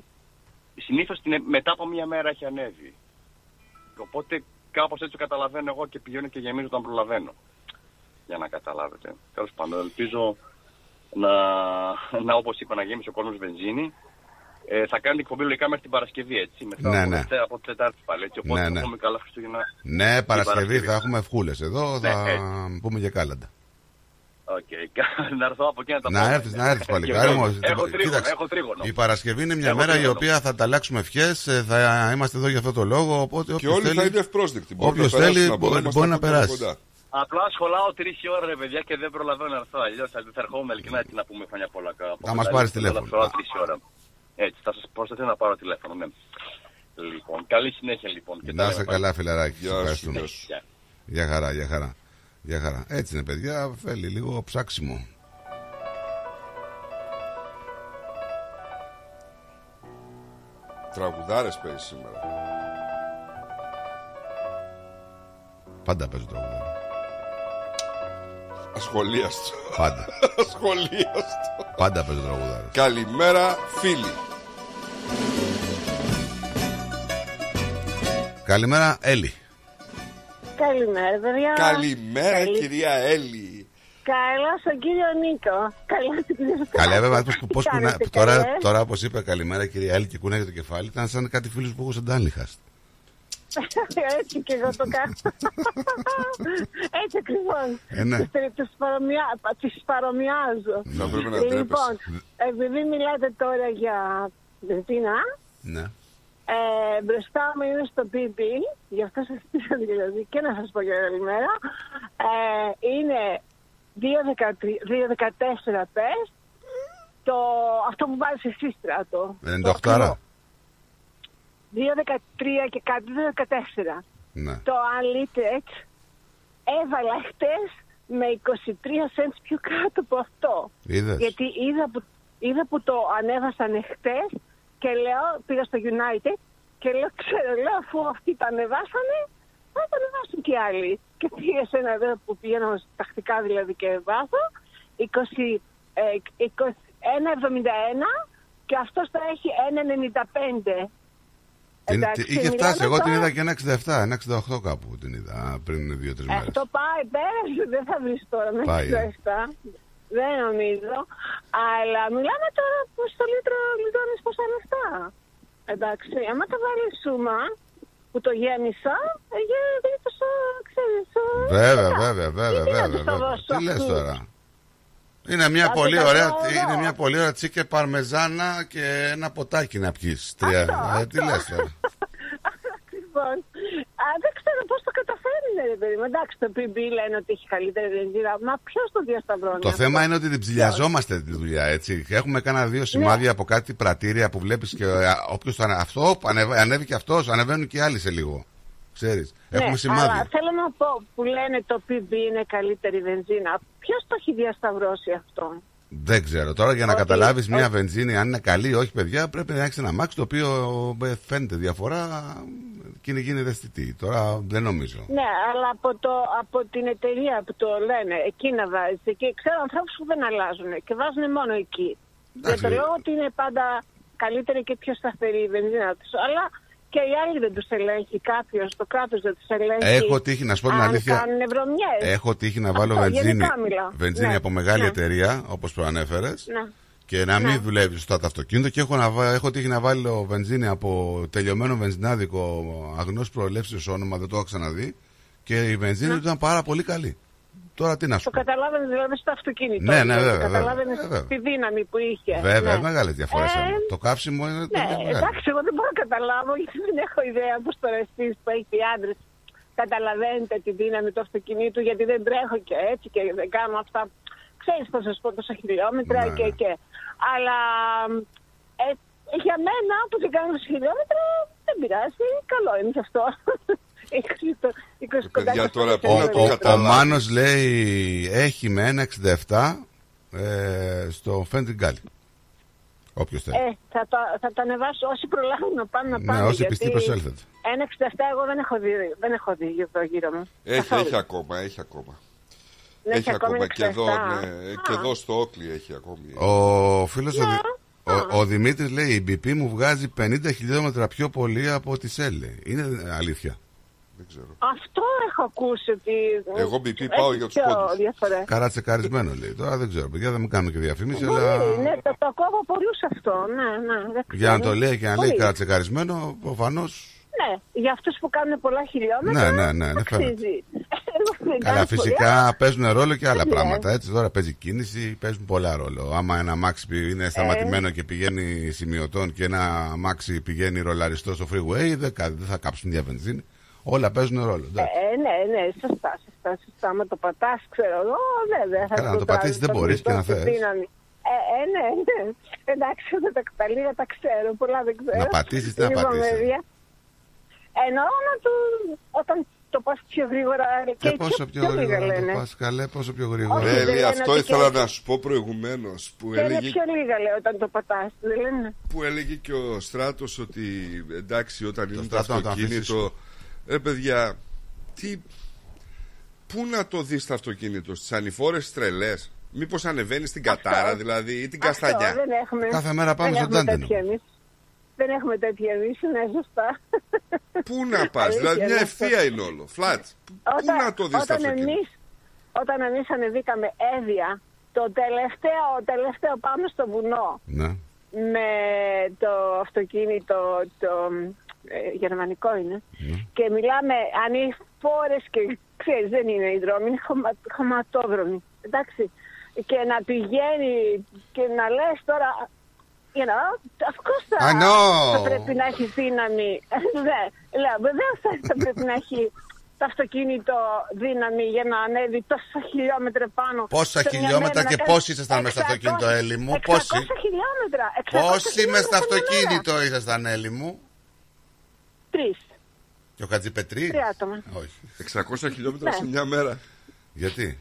Συνήθως μετά από μία μέρα έχει ανέβει. Οπότε κάπως έτσι καταλαβαίνω εγώ και πηγαίνω και γεμίζω όταν προλαβαίνω. Για να καταλάβετε. Τέλος πάντων, ελπίζω να, να όπως είπα, να γέμισε ο κόσμος βενζίνη. Ε, θα κάνει την εκπομπή λογικά μέχρι την Παρασκευή, έτσι. Μετά Ναι, από, ναι. Δευτέρα- από Τετάρτη πάλι, έτσι. Οπότε Ναι, θα ναι. πούμε καλά Χριστούγεννα. Ναι, την Παρασκευή θα έχουμε ευχούλες. Εδώ Ναι, θα έτσι. πούμε και κάλαντα. Οκ. να έρθω από εκεί να τα Να πω. έρθεις, να έρθεις παλικάρι Έχω- μου. Έχω τρίγωνο, Κοίταξε, έχω τρίγωνο. Η Παρασκευή είναι μια Έχω μέρα η τρίγωνο. οποία θα ανταλλάξουμε ευχές, ε, θα είμαστε εδώ για αυτό το λόγο, οπότε Και όποιος όλοι θα θέλει, είναι ευπρόσδεκτοι. Μπορεί όποιος να περάσουν θέλει από εδώ, μπορεί, είμαστε μπορεί να από εδώ περάσει. Κοντά. Απλά σχολάω τρεις ώρα ρε παιδιά και δεν προλαβαίνω να έρθω. Αλλιώς θα θα ερχόμουν ειλικρινά έτσι να πούμε χρόνια πολλά. Θα μας πάρεις τηλέφωνο. Τρεις ώρα. Έτσι, θα σας προσθέτω να πάρω τηλέφωνο. Ναι. Λοιπόν, καλή συνέχεια λοιπόν. Και τα Να λέμε είσαι πάλι. καλά φιλαράκι, σε Γεια σου, ευχαριστούμε. γεια σου. Γεια. Για χαρά, για χαρά. Για χαρά. Έτσι είναι παιδιά, θέλει λίγο ψάξιμο. Τραγουδάρες παίζει σήμερα. Πάντα παίζω τραγουδάρι. Ασχολίαστο. Πάντα. Ασχολίαστο. Πάντα παίζω τραγουδάρι. Καλημέρα φίλοι. Καλημέρα, Έλλη. Καλημέρα, παιδιά. Καλημέρα Καλή- κυρία Έλλη. Καλά στον κύριο Νίκο. Καλά στον κύριο Στράτο. Καλά, βέβαια, πώς, πώς Τι κουνά... κάνετε, τώρα, καλέ; τώρα όπως είπε καλημέρα κυρία Έλλη και κουνάει το κεφάλι, ήταν σαν κάτι φίλους που έχω σαν τάλιχα. Έτσι και εγώ το κάνω. Έτσι ακριβώς. Ε, ναι. Τις- Τις παρομοιά- τις παρομοιάζω. Θα πρέπει να Λοιπόν, επειδή μιλάτε τώρα για βενζίνα, Ναι. ε, μπροστά μου είναι στο BB, γι' αυτό σας πήρα δηλαδή και να σας πω για καλημέρα. Ε, είναι 2.13 2.14 πες, το, αυτό που βάζεις εσύ στράτο. 98 άρα. 2.13 και κάτι, 2.14. Ναι. Το Unlimited έβαλα χτες με 23 cents πιο κάτω από αυτό. Είδες. Γιατί είδα που, είδα που το ανέβασαν χτες και λέω, πήγα στο United και λέω, ξέρω, λέω, αφού αυτοί τα ανεβάσανε, θα τα ανεβάσουν και οι άλλοι. Και πήγα σε ένα εδώ που πηγαίνω τακτικά δηλαδή και βάζω, 20, ε, 21,71 και αυτός θα έχει 1,95. Την- Εντάξει, τη- είχε μιλάμε φτάσει, εγώ την τώρα- είδα και ένα 67, ένα 68 κάπου την είδα πριν δύο-τρεις μέρες. Αυτό πάει, πέρασε, δεν θα βρεις τώρα με Πάει, ε. 67. Δεν νομίζω. Αλλά μιλάμε τώρα που στο λίτρο λιτώνεις πόσα λεφτά. Εντάξει, άμα τα βάλεις σούμα που το γέμισα, ε, γίνεται τόσο, ξέρεις, ε, Βέβαια, καλά. βέβαια, βέβαια, Τι να βέβαια. τους τα βέβαια. δώσω Τι λες αυτούς; τώρα; Είναι μια, Θα το πολύ κάνω ωραία, εγώ. είναι μια πολύ ωραία τσίκε παρμεζάνα και ένα ποτάκι να πιεις. Τρία. Ε, τι λες τώρα; Λοιπόν, α, δεν ξέρω πώς το καταφέρνει, ρε παιδί μου. Εντάξει, το PB λένε ότι έχει καλύτερη βενζίνα. Μα ποιος το διασταυρώνει. Το αυτό; θέμα είναι ότι την ψηλιαζόμαστε τη δουλειά, έτσι. Έχουμε κάνα δύο σημάδια από κάτι πρατήρια που βλέπεις και όποιος το ανε... Αυτό, ανεβα... ανέβηκε αυτός, ανεβαίνουν και οι άλλοι σε λίγο. Ξέρεις. Έχουμε ναι, σημάδια. Αλλά θέλω να πω που λένε το PB είναι καλύτερη βενζίνα. Ποιος το έχει διασταυρώσει αυτό; Δεν ξέρω. Τώρα για να Ότι- καταλάβεις μια βενζίνη αν είναι καλή ή όχι, παιδιά, πρέπει να έχεις ένα μάξι το οποίο ε, φαίνεται διαφορά και είναι γίνει αισθητή. Τώρα δεν νομίζω. Ναι, αλλά από, το, από την εταιρεία που το λένε, εκεί να βάζεις. Και ξέρω ανθρώπους που δεν αλλάζουν και βάζουν μόνο εκεί. Για το λόγο ότι είναι πάντα καλύτερη και πιο σταθερή η βενζίνα τους. Αλλά και οι άλλοι δεν τους ελέγχει κάποιος, το κράτος δεν τους ελέγχει. Έχω τύχει, να σου πω την αν αλήθεια, κάνουν βρωμιές. Έχω τύχει να βάλω Αυτό, βενζίνη, γενικά μιλάω. βενζίνη Ναι, από μεγάλη ναι. εταιρεία, όπως προανέφερες, Ναι. και να μην δουλεύεις σωστά το αυτοκίνητο. Και έχω, να, βα- έχω τύχει να βάλω βενζίνη από τελειωμένο βενζινάδικο αγνός προελεύσεως όνομα, δεν το έχω ξαναδεί. Και η βενζίνη του ήταν πάρα πολύ καλή. Τώρα τι να σου Το πω. καταλάβαινες δηλαδή στο αυτοκίνητο. Ναι, ναι, βέβαια, Καταλάβαινες βέβαια, βέβαια. τη δύναμη που είχε. Βέβαια, ναι. μεγάλε διαφορέ. Ε, το καύσιμο είναι Ναι, τέτοια μεγάλη. εντάξει, εγώ δεν μπορώ να καταλάβω γιατί δεν έχω ιδέα πώς τώρα εσεί που έχετε οι άντρες καταλαβαίνετε τη δύναμη του αυτοκινήτου γιατί δεν τρέχω και έτσι και δεν κάνω αυτά. Ξέρεις θα σα πω τόσα χιλιόμετρα Ναι, και, και. Αλλά ε, για μένα που δεν κάνω τόσα χιλιόμετρα δεν πειράζει. Καλό είναι και αυτό. 20 το- 20 κοντά Παιδιά, και τώρα στο πού να χιλιόμετρο. το Ο καταλάβω. Μάνος λέει έχει με ένα 67 ε, στο Fendry Galley. Όποιος θέλει. Ε, θα, το, θα το ανεβάσω όσοι προλάβουν να πάνε να Ναι, πάνε. όσοι γιατί πιστοί προσέλθετε. Ένα 67 εγώ δεν έχω δει, δεν έχω δει εδώ γύρω μου. Έχει, Καθόλου. έχει ακόμα, έχει ακόμα. Ναι, έχει έχει ακόμα ακόμα και εδώ, 67. ναι, και εδώ στο Όκλι έχει ακόμη. Ο φίλος ο, Ναι. Δη- ο, ο Δημήτρης λέει η BP μου βγάζει 50 χιλιόμετρα πιο πολύ από τη ΣΕΛ. Είναι αλήθεια. Δεν ξέρω. Αυτό έχω ακούσει ότι. Εγώ BP έχει πάω για τους πιο πόντους. διαφορές. Καρατσεκαρισμένο λέει. Τώρα δεν ξέρω, παιδιά δεν μου κάνουμε και διαφήμιση, Μπορεί, αλλά ναι, το, το ακούω από πολλούς αυτό. Ναι, ναι, δεν για να ξέρω. το λέει και να λέει Πολύ. καρατσεκαρισμένο, προφανώς. Ναι, για αυτούς που κάνουν πολλά χιλιόμετρα. Ναι, ναι, ναι, ναι, φαίνεται. αξίζει. Εγώ δεν Καλά, κάνω φυσικά παίζουν ρόλο και άλλα Ναι. πράγματα. Έτσι, τώρα παίζει κίνηση, παίζουν πολλά ρόλο. Άμα ένα αμάξι πη- Ε. είναι σταματημένο και πηγαίνει σημειωτών και ένα αμάξι πηγαίνει ρολαριστό στο freeway, δεν, κα- δεν θα κάψουν για βενζίνη. Όλα παίζουν ρόλο. εντάξει. Ε, ναι, ναι, σωστά, σωστά, σωστά. Με το πατάς, ξέρω εγώ, βέβαια. θα Καλά, να το σκοτάδεις πατήσεις δεν τον μπορείς και να μισθό στη θες. δύναμη. Ε, ε, ναι, ναι. Εντάξει, δεν τα, τα λίγα τα ξέρω, πολλά δεν ξέρω. Να πατήσεις, τι να Λοιπόν, πατήσεις. παιδιά, Εννοώ να του, όταν το πας πιο γρήγορα και, Και πόσο πιο γρήγορα να λένε. το πας καλέ, πόσο πιο γρήγορα. Όχι, δεν Μπέλη, λένε αυτό ότι ήθελα και- να σου πω προηγουμένως που Και είναι έλεγε πιο λίγα λέει όταν το πατάς, δεν λένε. που έλεγε και ο Στράτος ότι εντάξει όταν είναι το Στράτος να το αυτοκίνητο ρε παιδιά τι πού να το δεις το αυτοκίνητο; Στις ανηφόρες τρελές μήπως ανεβαίνεις στην κατάρα δηλαδή ή την Αυτό, καστανιά δεν έχουμε. Κάθε μέρα πάμε δεν στον έχουμε Τάντενο. τέτοια εμείς. Δεν έχουμε τέτοια εμείς, ναι, σωστά. πού να πας Αλήθεια δηλαδή μια είναι αυτό. ευθεία είναι όλο φλατ πού να το δεις το όταν αυτοκίνητο; εμείς, όταν εμείς ανεβήκαμε έδεια, το τελευταίο, τελευταίο πάμε στο βουνό Ναι. με το αυτοκίνητο, το, ε, γερμανικό είναι. Και μιλάμε ανήφορες και ξέρεις δεν είναι οι δρόμοι, είναι χωμα, χωματόδρομοι. Εντάξει. Και να πηγαίνει και να λες τώρα, you know, of course θα, I know. θα πρέπει να έχει δύναμη. ναι, λέω, βεβαίως θα, θα πρέπει να έχει το αυτοκίνητο δύναμη για να ανέβει τόσα χιλιόμετρα πάνω. Πόσα σε μια χιλιόμετρα μέρα και να πόσοι κάνει ήσασταν μέσα στο 600 αυτοκίνητο, Έλλη μου, 600 πόσοι; χιλιόμετρα. 600 Πόσοι με χιλιόμετρα στο σε μια μέρα. αυτοκίνητο ήσασταν, Έλλη μου; Τρεις. Και ο Χατζηπετρί. Τρία άτομα. Όχι. 600 χιλιόμετρα Ναι. σε μια μέρα. Γιατί;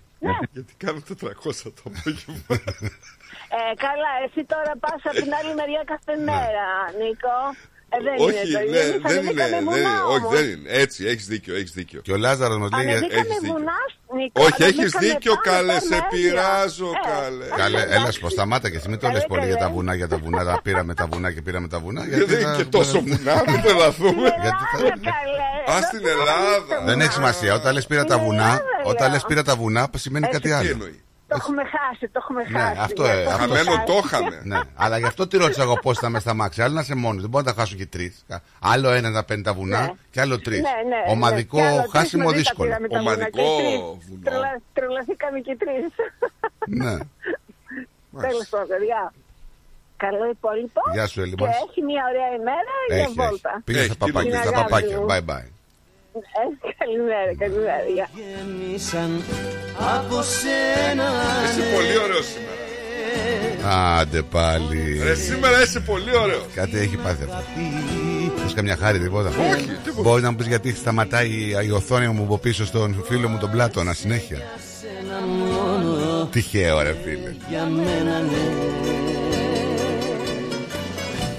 Γιατί κάνω 400 το απόγευμα. Ε, καλά, εσύ τώρα πας από την άλλη μεριά κάθε μέρα, Νίκο. Ε, δεν Όχι, είναι το ναι, ίδιο. Εμείς δεν είναι. ανεβήκαμε δεν βουνά είναι. Όχι, όμως. δεν είναι. Έτσι, έχεις δίκιο, έχεις δίκιο. Και ο Λάζαρος μας λέει... Ανεβήκαμε έχεις δίκιο. βουνά, Νίκο. Όχι, έχεις ανεβήκαμε δίκιο, πάνω καλέ. τα Σε μέρια. πειράζω, Ε, καλέ. Καλέ, έλα σου πω, σταμάτα και εσύ μην το Καλέ, λες πολύ για καλέ. τα βουνά, για τα βουνά, τα πήραμε τα βουνά και πήραμε τα βουνά. Γιατί δεν θα- είναι και τόσο βουνά, μην τρελαθούμε. Γιατί θα- Α στην Ελλάδα. Δεν έχει σημασία. Όταν λες πήρα τα βουνά, Ελλάδα, όταν λέω. λες πήρα τα βουνά, σημαίνει κάτι Τι άλλο. Εννοεί. Το έχουμε χάσει, το έχουμε Ναι, χάσει. αυτό, Ναι, ε, το αυτό. έχουμε Χαμένο χάσει. το είχαμε. Ναι, αλλά γι' αυτό τη ρώτησα εγώ πώς θα με στα μάξι. Άλλο να είσαι μόνος, δεν μπορεί να τα χάσουν και τρεις. Άλλο ένα να παίρνει τα βουνά Ναι. και άλλο τρεις. Ναι, ναι, Ομαδικό ναι. Και άλλο τρεις χάσιμο μαζί τα δύσκολο. πήραμε τα βουνά Ομαδικό και τρεις. βουνό. Τρελα- Τρελαθήκαμε και τρεις. Ναι. Τέλος πάντων, παιδιά. Καλό υπόλοιπο. Γεια σου, Έλλη Και μας. έχει μια ωραία ημέρα για Έχει, έχει. βόλτα. Πήγε Έχει, στα τι παπάκια, νομίζεις. στα παπάκια. Αγάπη μου. Bye bye. Ε, καλημέρα, καλημέρα. Γεια. Γέμισαν από σένα Είσαι πολύ ωραίος σήμερα. Άντε πάλι. Ρε, σήμερα είσαι πολύ ωραίος. Κάτι έχει πάθει αυτό. Θες καμιά χάρη τίποτα; Όχι, τίποτα. Μπορεί να μου πεις γιατί σταματάει η οθόνη μου από πίσω στον φίλο μου τον Πλάτωνα συνέχεια. Σένα μόνο Τυχαίο, ρε φίλε. για μένα ναι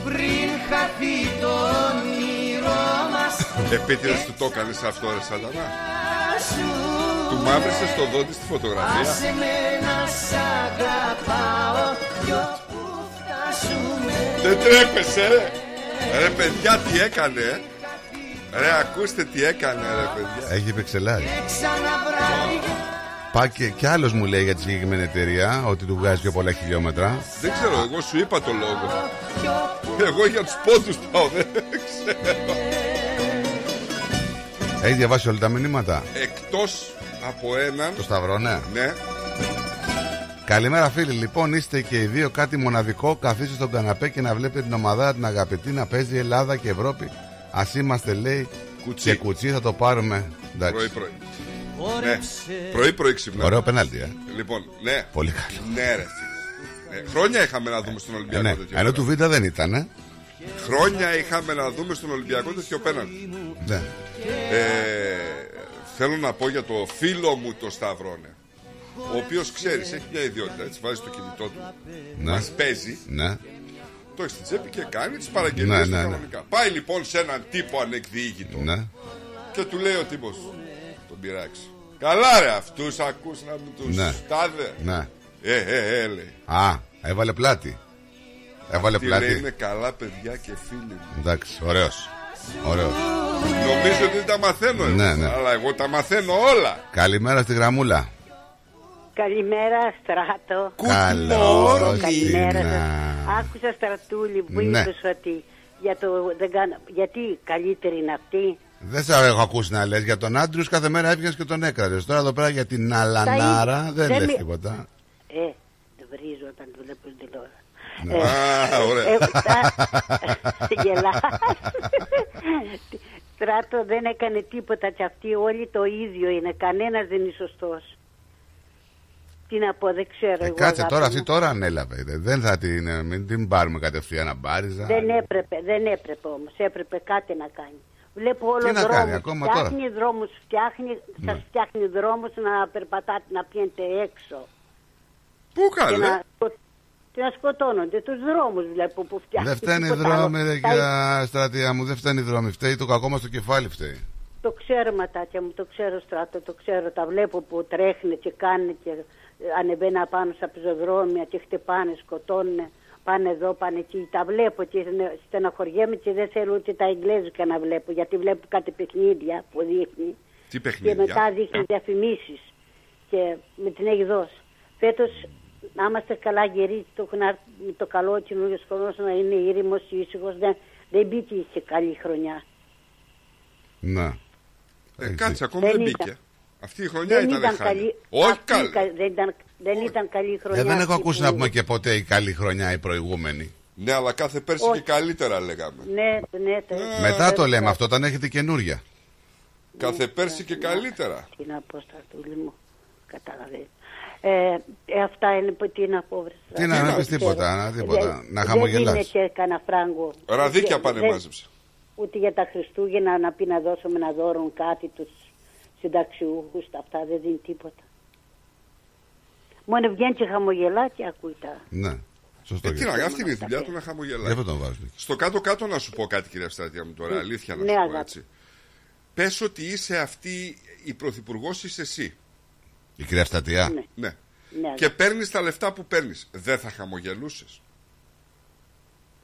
Πριν χαθεί το όνειρό μας Επίτηδες του το έκανες αυτό, ρε Σαντανά. σου Του μαύρησες το δόντι στη φωτογραφία. Άσε με να σ' αγαπάω κι όπου φτάσουμε Δεν τρέπεσαι, ρε. Ρε, παιδιά, τι έκανε, ε. Ρε, ακούστε τι έκανε, ρε, παιδιά. Έχει επεξελάρει. Ξαναβράδυ Πάει και, και άλλος μου λέει για τη συγκεκριμένη εταιρεία ότι του βγάζει πιο πολλά χιλιόμετρα. Δεν ξέρω, εγώ σου είπα το λόγο. Εγώ για τους πόντους πάω, δεν ξέρω. Έχει διαβάσει όλα τα μηνύματα; Εκτός από έναν, Το Σταυρό, ναι. ναι, Καλημέρα φίλοι, λοιπόν είστε και οι δύο κάτι μοναδικό. Καθίστε στον καναπέ και να βλέπετε την ομάδα την αγαπητή να παίζει Ελλάδα και Ευρώπη. Α είμαστε, λέει, Κουτσί. και κουτσί θα το πάρουμε. Εντάξει. πρωί-πρωί. Ναι, πρωί-πρωί ξυπνά. Ωραίο πενάλτι, ε. Λοιπόν, ναι. Πολύ καλό. Ναι, ρε. φίλε. Ναι, χρόνια είχαμε να δούμε στον Ε, Ολυμπιακό ναι. τέτοιο Ενώ πέναλτι. του Β δεν ήταν, ε. Χρόνια είχαμε να δούμε στον Ολυμπιακό τέτοιο πέναλτι. Ναι. Ε, θέλω να πω για το φίλο μου το Σταυρόνε. Ο οποίος ξέρεις, έχει μια ιδιότητα. Έτσι, βάζει το κινητό του, Ναι. μας παίζει, Ναι. το έχει στην τσέπη και κάνει τις παραγγελίες Ναι, του ναι, ναι. κανονικά. Πάει λοιπόν σε έναν τύπο ανεκδιήγητο Ναι. και του λέει ο τύπος, τον πειράξει. Καλά, ρε, αυτούς ακούς να μου τους Ναι. τάδε. Ναι. Ε, ε, ε, λέει. Α, έβαλε πλάτη. Έβαλε Τι λέει, πλάτη. είναι καλά παιδιά και φίλοι μου. Εντάξει, ωραίος. Ωραίος. Νομίζω ότι δεν τα μαθαίνω εγώ, Ναι, ναι. αλλά εγώ τα μαθαίνω όλα. Καλημέρα στη γραμμούλα. Καλημέρα, Στράτο. Καλώς Καλημέρα την, σας. α. Άκουσα Στρατούλη που Ναι. είπες ότι για το, δεν κάνα- γιατί καλύτερη είναι αυτή; Δεν σε έχω ακούσει να λες για τον Άντριου κάθε μέρα έπιανες και τον έκραζες. Τώρα εδώ πέρα για την Αλανάρα Τα ί- δεν δεν λες μι- τίποτα. Ε, το βρίζω όταν το βλέπω στην τηλεόραση. Ναι. Α, ωραία. ε, τα- Γελάς. Στράτο δεν έκανε τίποτα και αυτοί όλοι το ίδιο είναι. Κανένας δεν είναι σωστός. Τι να πω, δεν ξέρω Ε, εγώ. κάτσε αγάπη τώρα, μου. αυτή τώρα ανέλαβε. Δε- Δεν θα την, ε, μην την πάρουμε κατευθείαν να μπάριζα. Δεν έπρεπε, δεν έπρεπε όμως. Έπρεπε κάτι να κάνει. Βλέπω όλο Τι να δρόμους. κάνει, ακόμα τώρα; φτιάχνει δρόμους, φτιάχνει, Ναι. σας φτιάχνει δρόμους να περπατάτε, να πιένετε έξω. Πού Και καλέ. να, σκο- και να σκοτώνονται. Τους δρόμους βλέπω που φτιάχνει. Δεν φταίνει τίποτα άλλο. δρόμοι, ρε Τα- κυρία στρατεία μου, δεν φταίνει δρόμοι. Φταίει το κακό μας στο κεφάλι φταίει. Το ξέρω ματάκια μου, το ξέρω στράτο, το ξέρω. Τα βλέπω που τρέχουν και κάνουν και ανεβαίνουν πάνω στα πεζοδρόμια και χτυπάνε, σκοτώνουν. Πάνε εδώ, πάνε εκεί. Τα βλέπω και είναι- στεναχωριέμαι και δεν θέλω ούτε τα εγγλέζικα να βλέπω. Γιατί βλέπω κάτι παιχνίδια που δείχνει. Τι Και παιχνίδια; μετά δείχνει διαφημίσεις. Και με την έχει δώσει. Φέτος, να είμαστε καλά γεροί, το, έχουν έρθει με το καλό καινούριο χρόνος να είναι ήρεμος, ήσυχος. Δεν, δεν μπήκε σε καλή χρονιά. Ναι. Ε, κάτσε, ακόμα Δεν δεν, ήταν. μπήκε. Αυτή η χρονιά Δεν ήταν, ήταν χάλια. καλή. Όχι αυτή καλή. κα- Δεν ήταν, δεν ήταν καλή χρονιά. Ε, δεν έχω αυτή ακούσει που- να πούμε και ποτέ η καλή χρονιά η προηγούμενη. Ναι, αλλά κάθε πέρσι Όχι. και καλύτερα λέγαμε. Ναι, ναι. το- Μετά το δεν- λέμε αυτό όταν έχετε καινούρια. Κάθε πέρσι και καλύτερα. Τι να πω, Στρατούλη μου. Καταλαβαίνω. Ε, ε, αυτά είναι που τι να πω. βρε, Τι να Στρατούλη, να πεις δεν τίποτα, ξέρω. να τίποτα, Δεν- να χαμογελάς. Δεν είναι και κανένα φράγκο. Ραδίκια Δεν- πάνε δεν- μάζεψε. Ούτε για τα Χριστούγεννα να πει να δώσουμε να δώρουν κάτι τους συνταξιούχους, αυτά δεν δίνει τίποτα. Μόνο βγαίνει και χαμογελά και ακούει τα... Ναι. Σωστό. Ε, τι και να αυτό. αυτή είναι η δουλειά του να Γι' χαμογελάει. αυτό τον βάζουμε. Στο κάτω-κάτω να σου πω κάτι, κυρία Στρατιά μου τώρα, αλήθεια να Ναι, σου πω αγάπη. έτσι. Πες ότι είσαι αυτή η πρωθυπουργός, είσαι εσύ. Η κυρία Στατιά. Ναι. Ναι. Ναι, Και παίρνεις τα λεφτά που παίρνεις. Δεν θα χαμογελούσες.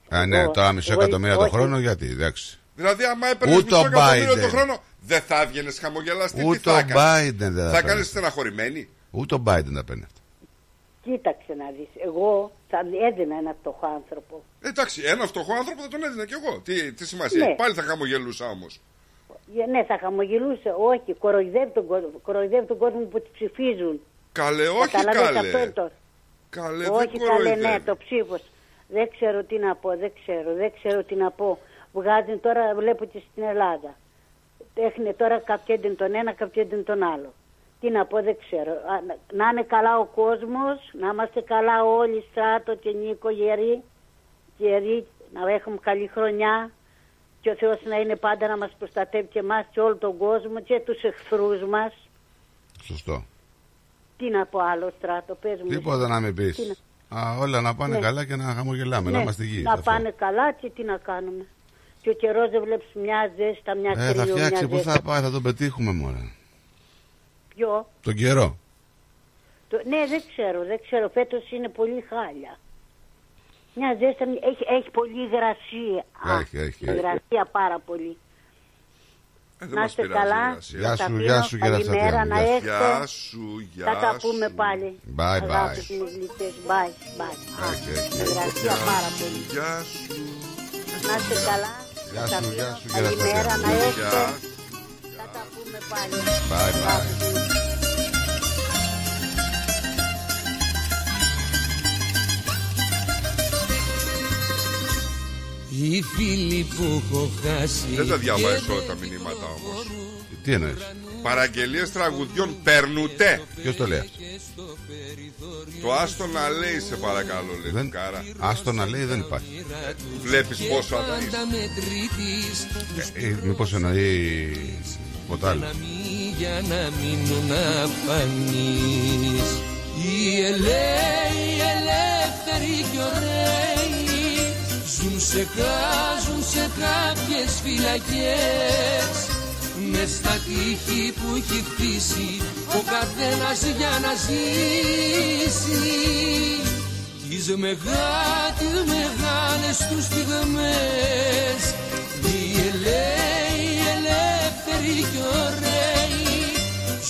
Α, ναι, Εγώ- τώρα μισό εγώ- εκατομμύριο το όχι. χρόνο γιατί, εντάξει. Δηλαδή, άμα έπαιρνες Ούτε μισό ο εκατομμύριο το Biden. χρόνο, δεν θα έβγαινες χαμογελαστή. Ούτε τι θα ο έκανες; Biden δεν θα Θα παίρνει. έκανε στεναχωρημένη; Ούτε ο Biden θα παίρνει αυτά. Κοίταξε να δεις. Εγώ θα έδινα ένα φτωχό άνθρωπο. Εντάξει, ένα φτωχό άνθρωπο θα τον έδινα κι εγώ. Τι, τι σημασία Ναι. έχει; Πάλι θα χαμογελούσα όμως. Ε, Ναι, θα χαμογελούσε. Όχι, κοροϊδεύει τον κόσμο, κοροϊδεύει τον κόσμο που τη ψηφίζουν. Καλέ, όχι Καταλαβαίνεις, καλέ. αυτό είναι το- Καλέ, Όχι δεν καλέ, ναι, κοροϊδεύει. το ψήφος. Δεν ξέρω τι να πω, δεν ξέρω, δεν ξέρω τι να πω. Βγάζουν τώρα, βλέπω και στην Ελλάδα. Έχουν τώρα καπιέντην τον ένα, καπιέντην τον άλλο. Τι να πω, δεν ξέρω. Α, να- Να είναι καλά ο κόσμος, να είμαστε καλά όλοι, Στράτο και Νίκο, γεροί, γεροί, να έχουμε καλή χρονιά και ο Θεός να είναι πάντα να μας προστατεύει και εμάς και όλο τον κόσμο και τους εχθρούς μας. Σωστό. Τι να πω άλλο, Στράτο, πες μου. Τίποτα να μην πεις. Τι να- Όλα να πάνε Ναι. καλά και να χαμογελάμε, να Ναι, είμαστε υγιείς. Να αυτό. πάνε καλά και τι να κάνουμε. Και ο καιρός δεν βλέπεις μια ζέστα, μια Ε, θα κρύο, μια φτιάξει, πού ζέστα. θα πάει, θα τον πετύχουμε μωρέ. Ποιο; Τον καιρό. Το... Ναι, δεν ξέρω, δεν ξέρω. Φέτος είναι πολύ χάλια. Μια ζέστα έχει, έχει πολύ υγρασία. Έχει, έχει, έχει. Υγρασία πάρα πολύ. Ε, δεν να μας είστε πειράζει η καλά. υγρασία. Γεια Τα σου, αφήνω. γεια σου, κυρία Καλημέρα, Στρατιά μου, να γεια έχετε. Γεια σου, γεια Θα τα σου. πούμε πάλι. Bye, bye. Αγάπης μου γλυκές. Bye, bye. Α, Έχει, έχει. Υγρασία πάρα πολύ. Γεια σου. Να είστε καλά. Γεια Τα σου, αφήνω. γεια σου, κυρία Καλημέρα, Στρατιά. να Γεια έχετε. σου. Θα τα πούμε πάλι. Bye, bye. Οι φίλοι που έχω χάσει Δεν τα και διαβάζεις όλα δεν τα μηνύματα όμως. Τι εννοείς; Παραγγελίες τραγουδιών περνούτε. Ποιος το λέει; Αυτό. Το άστο να λέει σε παρακαλώ λέει Δεν... Κάρα. Άστο να λέει δεν υπάρχει. Βλέπεις πόσο αδείς. πάντα μετρήτης Ε, μήπως εννοεί τίποτα άλλο. να μην για να μείνουν αφανείς Οι ελαίοι, οι ελεύθεροι κι ωραίοι Ζουν σε χάζουν σε κάποιες φυλακές. Μες στα τείχη που έχει χτίσει Ο καθένας για να ζήσει. Τις μεγάλες, μεγάλες τους στιγμές. Οι ελαίοι, οι ελεύθεροι κι ωραίοι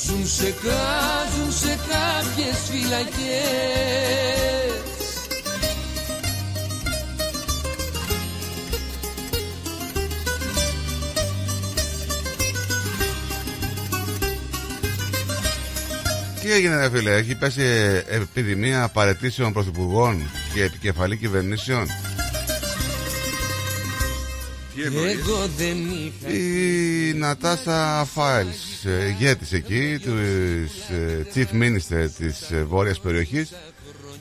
Ζουν σε κάζουν σε κάποιες φυλακές Τι έγινε, ρε φίλε, έχει πέσει ε, επιδημία παρετήσεων πρωθυπουργών και επικεφαλή κυβερνήσεων. Τι εννοείς; Εγώ δεν είχα Η Νατάσα Φάιλς, ε, ηγέτης εκεί, της ε, Chief Minister της ε, βόρειας περιοχής,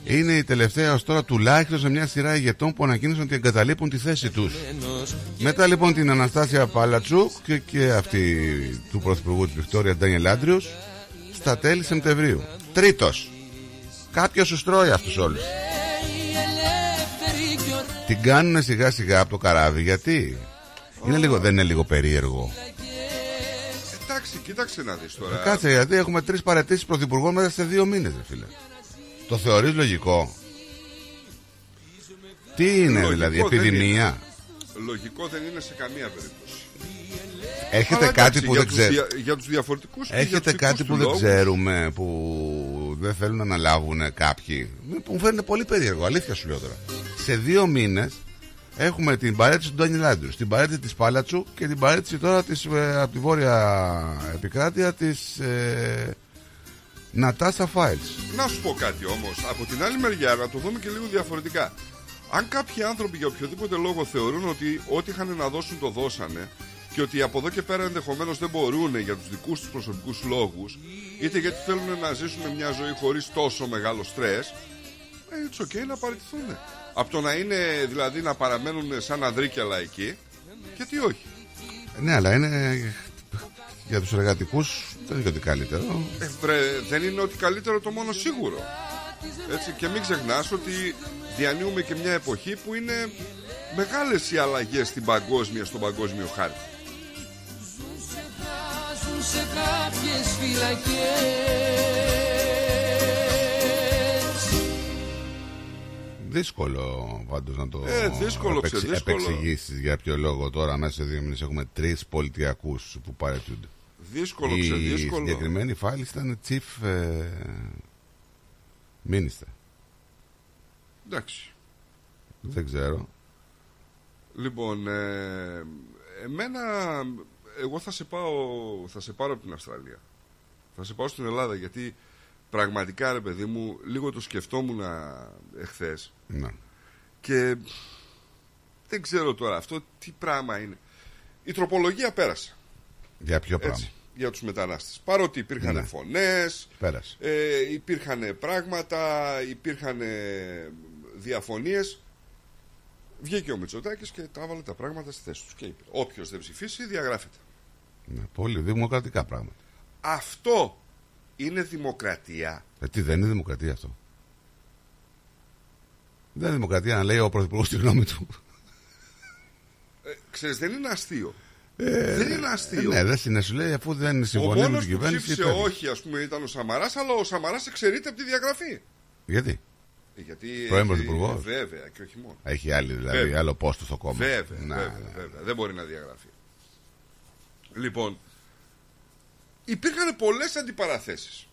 είναι η τελευταία ως τώρα τουλάχιστον σε μια σειρά ηγετών που ανακοίνωσαν ότι εγκαταλείπουν τη θέση τους. Μετά λοιπόν την Αναστάσια Παλατσούκ και, και αυτή του Πρωθυπουργού της Βικτόριας Ντάνιελ Άντριος στα τέλη Σεπτεμβρίου. Τρίτος. Κάποιος σου στρώει αυτούς όλους. Την κάνουν σιγά σιγά από το καράβι γιατί; Είναι λίγο, δεν είναι λίγο περίεργο. Εντάξει, κοίταξε να δεις τώρα. Ε, Κάτσε γιατί έχουμε τρεις παρετήσεις πρωθυπουργών μέσα σε δύο μήνες ρε φίλε. Το θεωρείς λογικό; Τι είναι Λογικό δηλαδή, δεν επιδημία; Λογικό δεν είναι σε καμία περίπτωση. Έχετε Αλλά κάτι εντάξει, που για δεν τους ξέρετε. δια- Για τους διαφορετικούς και για Έχετε τους κάτι δικούς που του δεν λόγους. ξέρουμε, που δεν θέλουν να αναλάβουν κάποιοι. Μου φαίνεται πολύ περίεργο, αλήθεια σου λέω τώρα. Σε δύο μήνες Έχουμε την παρέτηση του Ντάνι Λάντρου, την παρέτηση της Πάλατσου και την παρέτηση τώρα της, ε, από τη βόρεια επικράτεια της ε, Νατάσα Φάιλς. Να σου πω κάτι όμως. Από την άλλη μεριά, να το δούμε και λίγο διαφορετικά. Αν κάποιοι άνθρωποι για οποιοδήποτε λόγο θεωρούν ότι ό,τι είχαν να δώσουν το δώσανε και ότι από εδώ και πέρα ενδεχομένως δεν μπορούν για τους δικούς τους προσωπικούς λόγους, είτε γιατί θέλουν να ζήσουν μια ζωή χωρίς τόσο μεγάλο στρες, it's okay να παραιτηθούν. Από το να είναι δηλαδή να παραμένουν σαν ανδρίκια εκεί, γιατί όχι. Ναι, αλλά είναι για τους εργατικούς δεν είναι ότι καλύτερο. Ε, βρε, δεν είναι ότι καλύτερο το μόνο σίγουρο. Έτσι, και μην ξεχνάς ότι διανύουμε και μια εποχή που είναι μεγάλες οι αλλαγές στην παγκόσμια, στον παγκόσμιο χάρτη. Ζουν σε κάποιες φυλακές Δύσκολο πάντως να το Ε, δύσκολο, ξεδύσκολο. επεξηγήσεις για ποιο λόγο τώρα μέσα σε δύο μήνες έχουμε τρεις πολιτιακούς που παρετούνται. Δύσκολο, Η ξεδύσκολο. συγκεκριμένη φάλη ήταν chief ε, minister. Εντάξει. Δεν ξέρω. Λοιπόν, ε, εμένα, εγώ θα σε, πάω, θα σε πάρω από την Αυστραλία. Θα σε πάω στην Ελλάδα γιατί πραγματικά ρε παιδί μου, λίγο το σκεφτόμουν εχθές Ναι. και δεν ξέρω τώρα αυτό τι πράγμα είναι. Η τροπολογία πέρασε. Για ποιο πράγμα; Έτσι, για τους μετανάστες. Παρότι υπήρχαν Ναι. φωνές, Πέρασε. ε, υπήρχαν πράγματα, υπήρχαν διαφωνίες. Βγήκε ο Μητσοτάκης και τα έβαλε τα πράγματα στη θέση τους και είπε όποιος δεν ψηφίσει διαγράφεται. Ναι, πολύ δημοκρατικά πράγματα. Αυτό είναι δημοκρατία. Ε, τι δεν είναι δημοκρατία αυτό. Δεν είναι δημοκρατία να λέει ο Πρωθυπουργός τη γνώμη του. Ε, ξέρεις, δεν είναι αστείο. Ε, δεν είναι αστείο. Ε, ναι, δεν είναι, σου λέει αφού δεν ο συμφωνεί με μόνος την που κυβέρνηση. ψήφισε φεύγει. όχι, ας πούμε, ήταν ο Σαμαράς, αλλά ο Σαμαράς εξαιρείται από τη διαγραφή. Γιατί; Ε, Γιατί Πρώην έχει- Πρωθυπουργός. Βέβαια, και όχι μόνο. έχει άλλη, δηλαδή, Βέβαια. άλλο πόστος στο κόμμα. Βέβαια, Να, βέβαια, ναι. βέβαια. Δεν μπορεί να διαγραφεί. Λοιπόν, υπήρχαν πολλές αντιπαραθέσεις.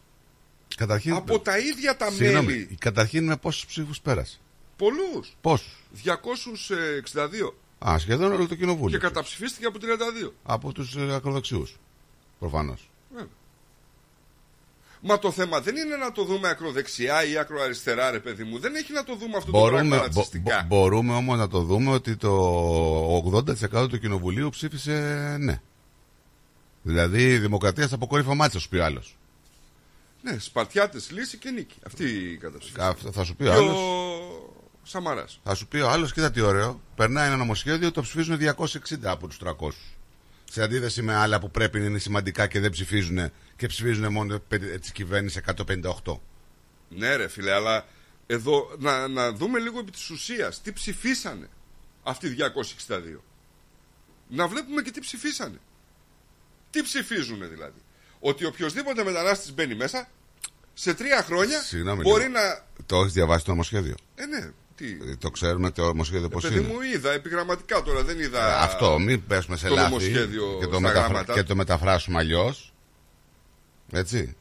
Καταρχήν, Από τα ίδια τα συγγνώμη, μέλη. Καταρχήν με πόσους ψήφους πέρασε; Πολλούς. Πόσους; 262. Α, σχεδόν όλο το κοινοβούλιο. Και καταψηφίστηκε από 32. Από τους ε, ακροδεξιούς. Προφανώς. Βέβαια. Μα το θέμα δεν είναι να το δούμε ακροδεξιά ή ακροαριστερά, ρε παιδί μου. Δεν έχει να το δούμε αυτό το Μπορούμε, πράγμα μπο- ρατσιστικά. μπο- μπορούμε όμως να το δούμε ότι το 80% του κοινοβουλίου ψήφισε ναι. Δηλαδή η δημοκρατία στα αποκόρυφα μάτια, θα σου πει ο άλλος. Ναι, Σπαρτιάτες λύση και νίκη. Αυτή η καταψήφιση. Αυτό θα σου πει Και ο άλλος. ο Σαμαράς. Θα σου πει ο άλλος, κοίτα τι ωραίο. Περνάει ένα νομοσχέδιο, το ψηφίζουν 260 από τους 300. Σε αντίθεση με άλλα που πρέπει να είναι σημαντικά και δεν ψηφίζουν και ψηφίζουν μόνο τη κυβέρνηση 158. Ναι ρε φίλε, αλλά εδώ να, να δούμε λίγο επί της ουσίας τι ψηφίσανε αυτοί οι 262. Να βλέπουμε και τι ψηφίσανε. Τι ψηφίζουν δηλαδή; Ότι οποιοδήποτε μετανάστης μπαίνει μέσα σε τρία χρόνια Συγγνώμη μπορεί λίγο. να... Το έχεις διαβάσει το νομοσχέδιο; Ε, ναι, τι... Ε, Το ξέρουμε το νομοσχέδιο πώς Παιδί είναι. μου είδα επιγραμματικά τώρα, δεν είδα... Ε, Αυτό, μην πέσουμε σε το λάθη νομοσχέδιο και το, στα μεταφρα- γράμματα. και το μεταφράσουμε αλλιώς. Έτσι.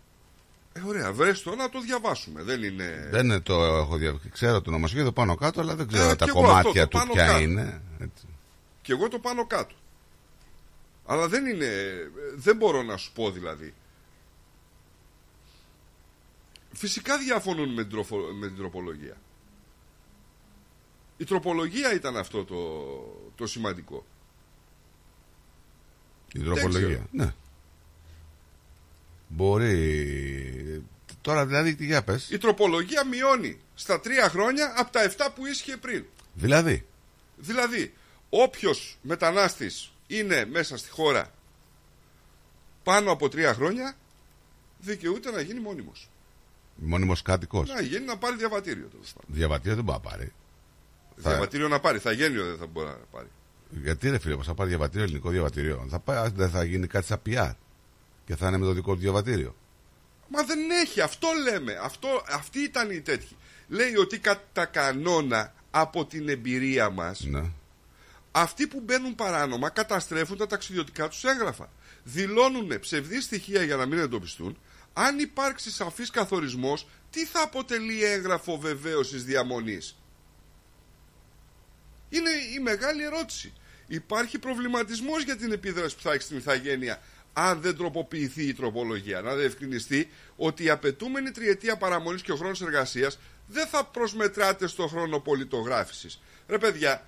Ε, ωραία, βρες το να το διαβάσουμε. Δεν είναι... Δεν είναι το έχω δια... Ξέρω το νομοσχέδιο πάνω κάτω, αλλά δεν ξέρω Ε, τα κι εγώ κομμάτια αυτό, το του πάνω ποια κάτω. είναι. Έτσι. Και εγώ το πάνω κάτω. Αλλά δεν είναι. Δεν μπορώ να σου πω δηλαδή. Φυσικά διαφωνούν με την, τροφο- με την τροπολογία. Η τροπολογία ήταν αυτό το, το σημαντικό. Η τροπολογία. ξέρω. Ναι. Μπορεί. Τώρα δηλαδή τι για πες. Η τροπολογία μειώνει στα τρία χρόνια από τα 7 που ίσχυε πριν. Δηλαδή. Δηλαδή, όποιος μετανάστης είναι μέσα στη χώρα πάνω από τρία χρόνια, δικαιούται να γίνει μόνιμος. Μόνιμος κάτοικος. Να γίνει να πάρει διαβατήριο. τέλος πάντων. Διαβατήριο δεν μπορεί να πάρει. Θα- Διαβατήριο να πάρει, θα γέννιο δεν θα μπορεί να πάρει. Γιατί ρε φίλε, πως θα πάρει διαβατήριο, ελληνικό διαβατήριο. Θα πάει, δεν θα γίνει κάτι σαν PR. Και θα είναι με το δικό του διαβατήριο. Μα δεν έχει, αυτό λέμε. Αυτό, αυτή ήταν η τέτοια. Λέει ότι κατά κανόνα από την εμπειρία μας Ναι. Αυτοί που μπαίνουν παράνομα καταστρέφουν τα ταξιδιωτικά τους έγγραφα. Δηλώνουν ψευδή στοιχεία για να μην εντοπιστούν. Αν υπάρξει σαφής καθορισμός, τι θα αποτελεί έγγραφο βεβαίωσης διαμονής; Είναι η μεγάλη ερώτηση. Υπάρχει προβληματισμός για την επίδραση που θα έχει στην ηθαγένεια αν δεν τροποποιηθεί η τροπολογία. Να διευκρινιστεί ότι η απαιτούμενη τριετία παραμονής και ο χρόνος εργασίας δεν θα προσμετράται στο χρόνο πολιτογράφησης. Ρε παιδιά,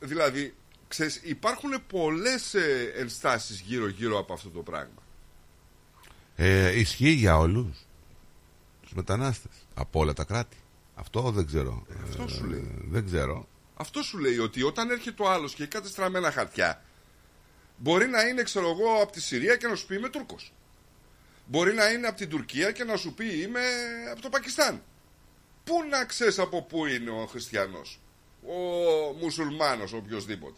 δηλαδή, ξέρεις, υπάρχουν πολλές ε, ενστάσεις γύρω-γύρω από αυτό το πράγμα. Ε, ισχύει για όλους τους μετανάστες από όλα τα κράτη. Αυτό δεν ξέρω. αυτό σου λέει. Ε, δεν ξέρω. Αυτό σου λέει ότι όταν έρχεται ο άλλος και έχει κάτι στραμμένα χαρτιά, μπορεί να είναι, ξέρω εγώ, από τη Συρία και να σου πει είμαι Τούρκος. Μπορεί να είναι από την Τουρκία και να σου πει είμαι από το Πακιστάν. Πού να ξέρεις από πού είναι ο χριστιανός, ο μουσουλμάνος, οποιοδήποτε.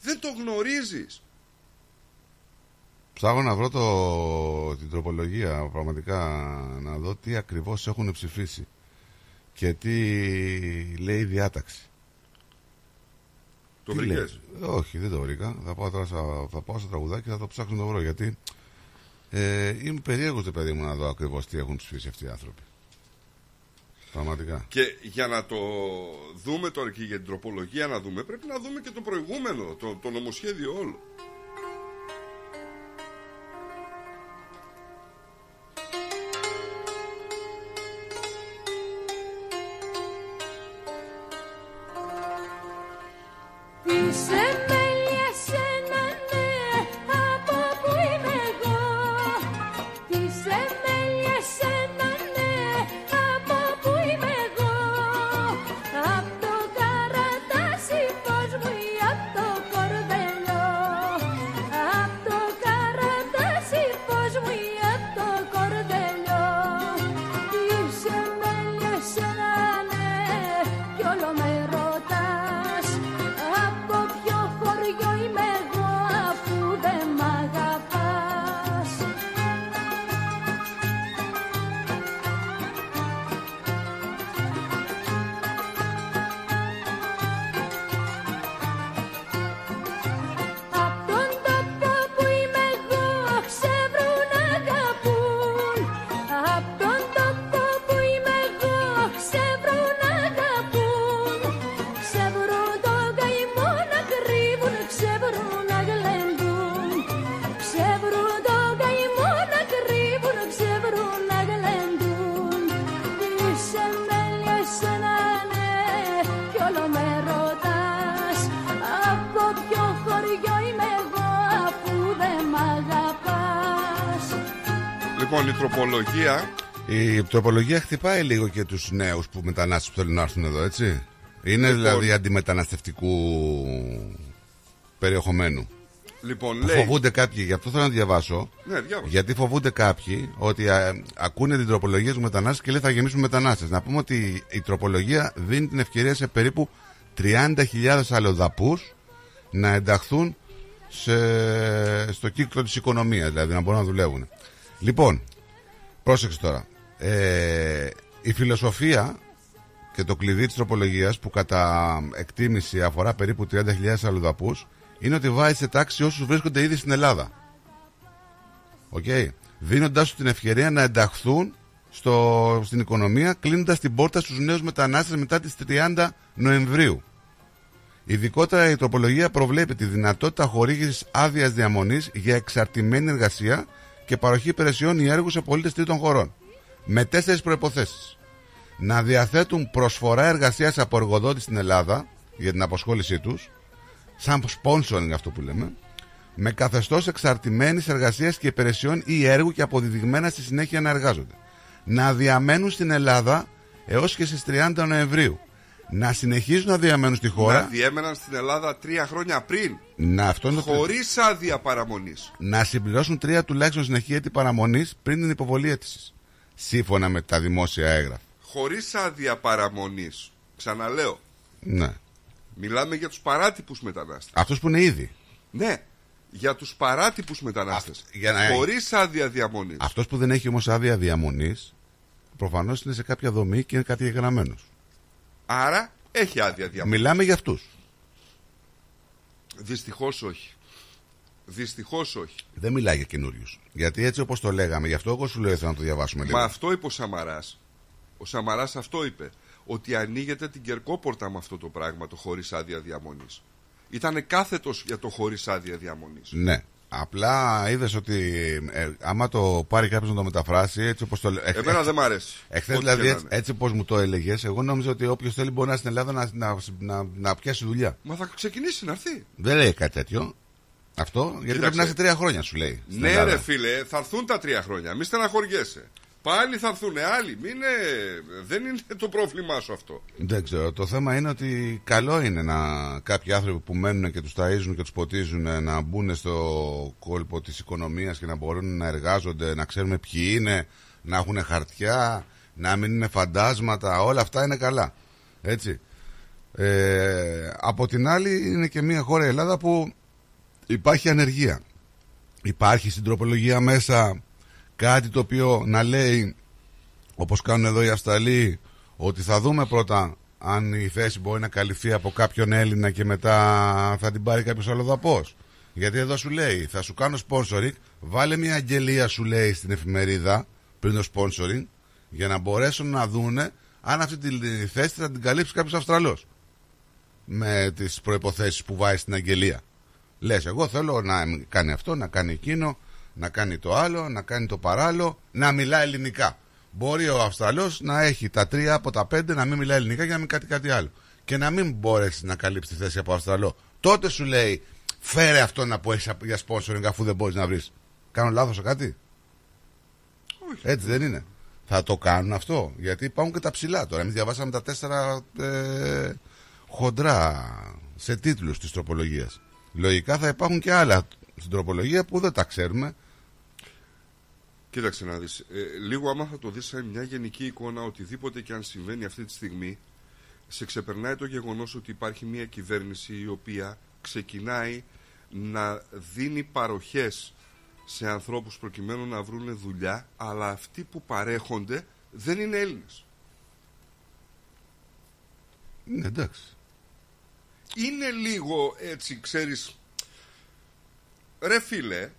Δεν το γνωρίζεις. Ψάχνω να βρω το, την τροπολογία πραγματικά να δω τι ακριβώς έχουν ψηφίσει και τι λέει η διάταξη. Το Τι βρήκες; λέει; Όχι, δεν το βρήκα. Θα πάω τώρα στα, θα πάω στο τραγουδάκι και θα το ψάξω να το βρω γιατί ε, είμαι περίεργος το παιδί μου να δω ακριβώς τι έχουν ψηφίσει αυτοί οι άνθρωποι. Πραγματικά. Και για να το δούμε τώρα και για την τροπολογία να δούμε, πρέπει να δούμε και το προηγούμενο, το, το νομοσχέδιο όλο. Τροπολογία Η τροπολογία χτυπάει λίγο και τους νέους που μετανάστες που θέλουν να έρθουν εδώ, έτσι. Είναι Λοιπόν. δηλαδή αντιμεταναστευτικού περιεχομένου. Λοιπόν, Που λέει. Φοβούνται κάποιοι, γι' αυτό θέλω να διαβάσω. Ναι, διάβασα. Γιατί φοβούνται κάποιοι ότι α, ακούνε την τροπολογία τους μετανάστες και λέει θα γεμίσουν μετανάστες. Να πούμε ότι η τροπολογία δίνει την ευκαιρία σε περίπου 30.000 αλλοδαπούς να ενταχθούν σε, στο κύκλο της οικονομίας, δηλαδή να μπορούν να δουλεύουν. Λοιπόν, πρόσεξε τώρα. Ε, η φιλοσοφία και το κλειδί της τροπολογίας που κατά εκτίμηση αφορά περίπου 30.000 αλλοδαπούς είναι ότι βάζει σε τάξη όσους βρίσκονται ήδη στην Ελλάδα. Οκ. Δίνοντάς τους την ευκαιρία να ενταχθούν στο, στην οικονομία κλείνοντας την πόρτα στους νέους μετανάστες μετά τις 30 Νοεμβρίου. Ειδικότερα η τροπολογία προβλέπει τη δυνατότητα χορήγησης άδειας διαμονής για εξαρτημένη εργασία και παροχή υπηρεσιών ή έργου σε πολίτες τρίτων χωρών. Με τέσσερις προϋποθέσεις. Να διαθέτουν προσφορά εργασίας από εργοδότης στην Ελλάδα για την αποσχόλησή τους, σαν sponsoring αυτό που λέμε, με καθεστώς εξαρτημένης εργασίας και υπηρεσιών ή έργου και αποδεδειγμένα στη συνέχεια να εργάζονται. Να διαμένουν στην Ελλάδα έως και στις 30 Νοεμβρίου. Να συνεχίζουν να διαμένουν στη χώρα. Να διέμεναν στην Ελλάδα τρία χρόνια πριν. Να, αυτό είναι το Χωρίς άδεια παραμονής. να συμπληρώσουν τρία τουλάχιστον συνεχή έτη παραμονής πριν την υποβολή αίτησης. Σύμφωνα με τα δημόσια έγγραφα. Χωρίς άδεια παραμονής. Ξαναλέω. Ναι. Μιλάμε για τους παράτυπους μετανάστες. Αυτός που είναι ήδη. Ναι. Για τους παράτυπους μετανάστες. για να- Χωρίς άδεια διαμονής. Αυτός που δεν έχει όμως άδεια διαμονής, προφανώς είναι σε κάποια δομή και είναι κατηγεγραμμένο. Άρα έχει άδεια διαμονή. Μιλάμε για αυτούς. Δυστυχώς όχι. Δυστυχώς όχι. Δεν μιλάει για καινούριους. Γιατί έτσι όπως το λέγαμε, γι' αυτό εγώ σου λέω θέλω να το διαβάσουμε λίγο. Μα αυτό είπε ο Σαμαράς. Ο Σαμαράς αυτό είπε. ότι ανοίγεται την κερκόπορτα με αυτό το πράγμα, το χωρίς άδεια διαμονής. Ήταν κάθετος για το χωρίς άδεια διαμονής. Ναι. Απλά είδες ότι ε, άμα το πάρει κάποιος να το μεταφράσει έτσι όπως το λέει. Εμένα δεν μ' αρέσει. Εχθές Ό,τι δηλαδή και να έτσι, είναι. έτσι όπως μου το έλεγες, εγώ νόμιζα ότι όποιος θέλει μπορεί να είναι στην Ελλάδα να, να, να, να πιάσει δουλειά. Μα θα ξεκινήσει να έρθει. Δεν λέει κάτι τέτοιο. Αυτό γιατί πρέπει να είσαι τρία χρόνια σου λέει. στην Ναι, Ελλάδα. ρε φίλε, θα έρθουν τα τρία χρόνια. Μη στεναχωριέσαι. Πάλι θα έρθουν άλλοι. Μην είναι... Δεν είναι το πρόβλημά σου αυτό. Δεν ξέρω. Το θέμα είναι ότι καλό είναι να κάποιοι άνθρωποι που μένουν και τους ταΐζουν και τους ποτίζουν ε, να μπουν στο κόλπο της οικονομίας και να μπορούν να εργάζονται, να ξέρουμε ποιοι είναι, να έχουν χαρτιά, να μην είναι φαντάσματα. Όλα αυτά είναι καλά. Έτσι. Ε, από την άλλη είναι και μια χώρα η Ελλάδα που υπάρχει ανεργία. Υπάρχει στην τροπολογία μέσα κάτι το οποίο να λέει όπως κάνουν εδώ οι Αυστραλοί ότι θα δούμε πρώτα αν η θέση μπορεί να καλυφθεί από κάποιον Έλληνα και μετά θα την πάρει κάποιος αλλοδαπός. Γιατί εδώ σου λέει θα σου κάνω sponsoring βάλε μια αγγελία σου λέει στην εφημερίδα πριν το sponsoring για να μπορέσουν να δούνε αν αυτή τη θέση θα την καλύψει κάποιος Αυστραλός με τις προϋποθέσεις που βάζει στην αγγελία. Λες εγώ θέλω να κάνει αυτό, να κάνει εκείνο, να κάνει το άλλο, να κάνει το παράλληλο, να μιλά ελληνικά. Μπορεί ο Αυστραλός να έχει τα τρία από τα πέντε να μην μιλά ελληνικά για να μην κάτι κάτι άλλο. Και να μην μπορέσεις να καλύψεις τη θέση από Αυστραλό. Τότε σου λέει φέρε αυτό να που έχεις για sponsoring αφού δεν μπορείς να βρεις. Κάνω λάθος σε κάτι; Έτσι δεν είναι. Θα το κάνουν αυτό. Γιατί υπάρχουν και τα ψηλά τώρα. Εμείς διαβάσαμε τα τέσσερα ε, χοντρά σε τίτλους της τροπολογίας. Λογικά θα υπάρχουν και άλλα στην τροπολογία που δεν τα ξέρουμε. Κοίταξε να δεις. Ε, λίγο άμα θα το δεις σαν μια γενική εικόνα, οτιδήποτε και αν συμβαίνει αυτή τη στιγμή, σε ξεπερνάει το γεγονός ότι υπάρχει μια κυβέρνηση η οποία ξεκινάει να δίνει παροχές σε ανθρώπους προκειμένου να βρουν δουλειά, αλλά αυτοί που παρέχονται δεν είναι Έλληνες. Ναι, εντάξει. είναι λίγο έτσι, ξέρεις, ρε φίλε,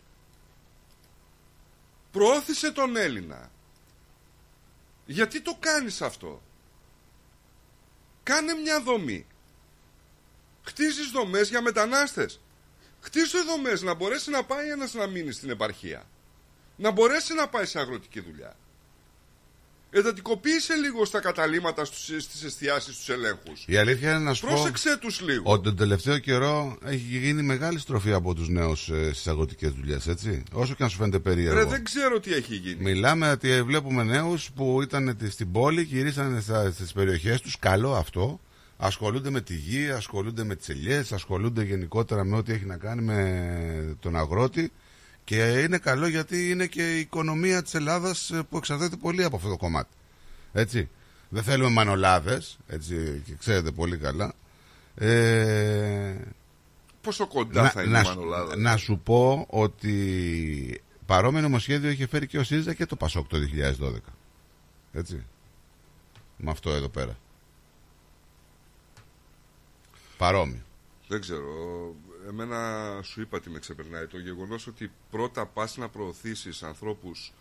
προώθησε τον Έλληνα. Γιατί το κάνεις αυτό; Κάνε μια δομή. Χτίζεις δομές για μετανάστες. Χτίσε δομές να μπορέσει να πάει ένας να μείνει στην επαρχία. Να μπορέσει να πάει σε αγροτική δουλειά. Εντατικοποίησε λίγο στα καταλήμματα στους, στις εστιάσεις τους ελέγχους. Η αλήθεια είναι να σου πω Πρόσεξε τους λίγο. ότι τον τελευταίο καιρό έχει γίνει μεγάλη στροφή από τους νέους ε, στις αγροτικές δουλειές, έτσι. Όσο και αν σου φαίνεται περίεργο. Ρε, δεν ξέρω τι έχει γίνει. Μιλάμε ότι βλέπουμε νέους που ήταν τη- στην πόλη, γυρίσανε στα- στις περιοχές τους, καλό αυτό. Ασχολούνται με τη γη, ασχολούνται με τις ελιές, ασχολούνται γενικότερα με ό,τι έχει να κάνει με τον αγρότη. Και είναι καλό γιατί είναι και η οικονομία της Ελλάδας ε, που εξαρτάται πολύ από αυτό το κομμάτι. Έτσι. Δεν θέλουμε μανολάδες, έτσι, και ξέρετε πολύ καλά. Ε, Πόσο κοντά θα είναι να, η σου- Μανολάδα; να σου πω ότι παρόμοιο νομοσχέδιο είχε φέρει και ο ΣΥΡΙΖΑ και το ΠΑΣΟΚ το 2012. Έτσι. Με αυτό εδώ πέρα. Παρόμοιο. Δεν ξέρω. Εμένα σου είπα τι με ξεπερνάει. Το γεγονός ότι πρώτα πας να προωθήσεις ανθρώπους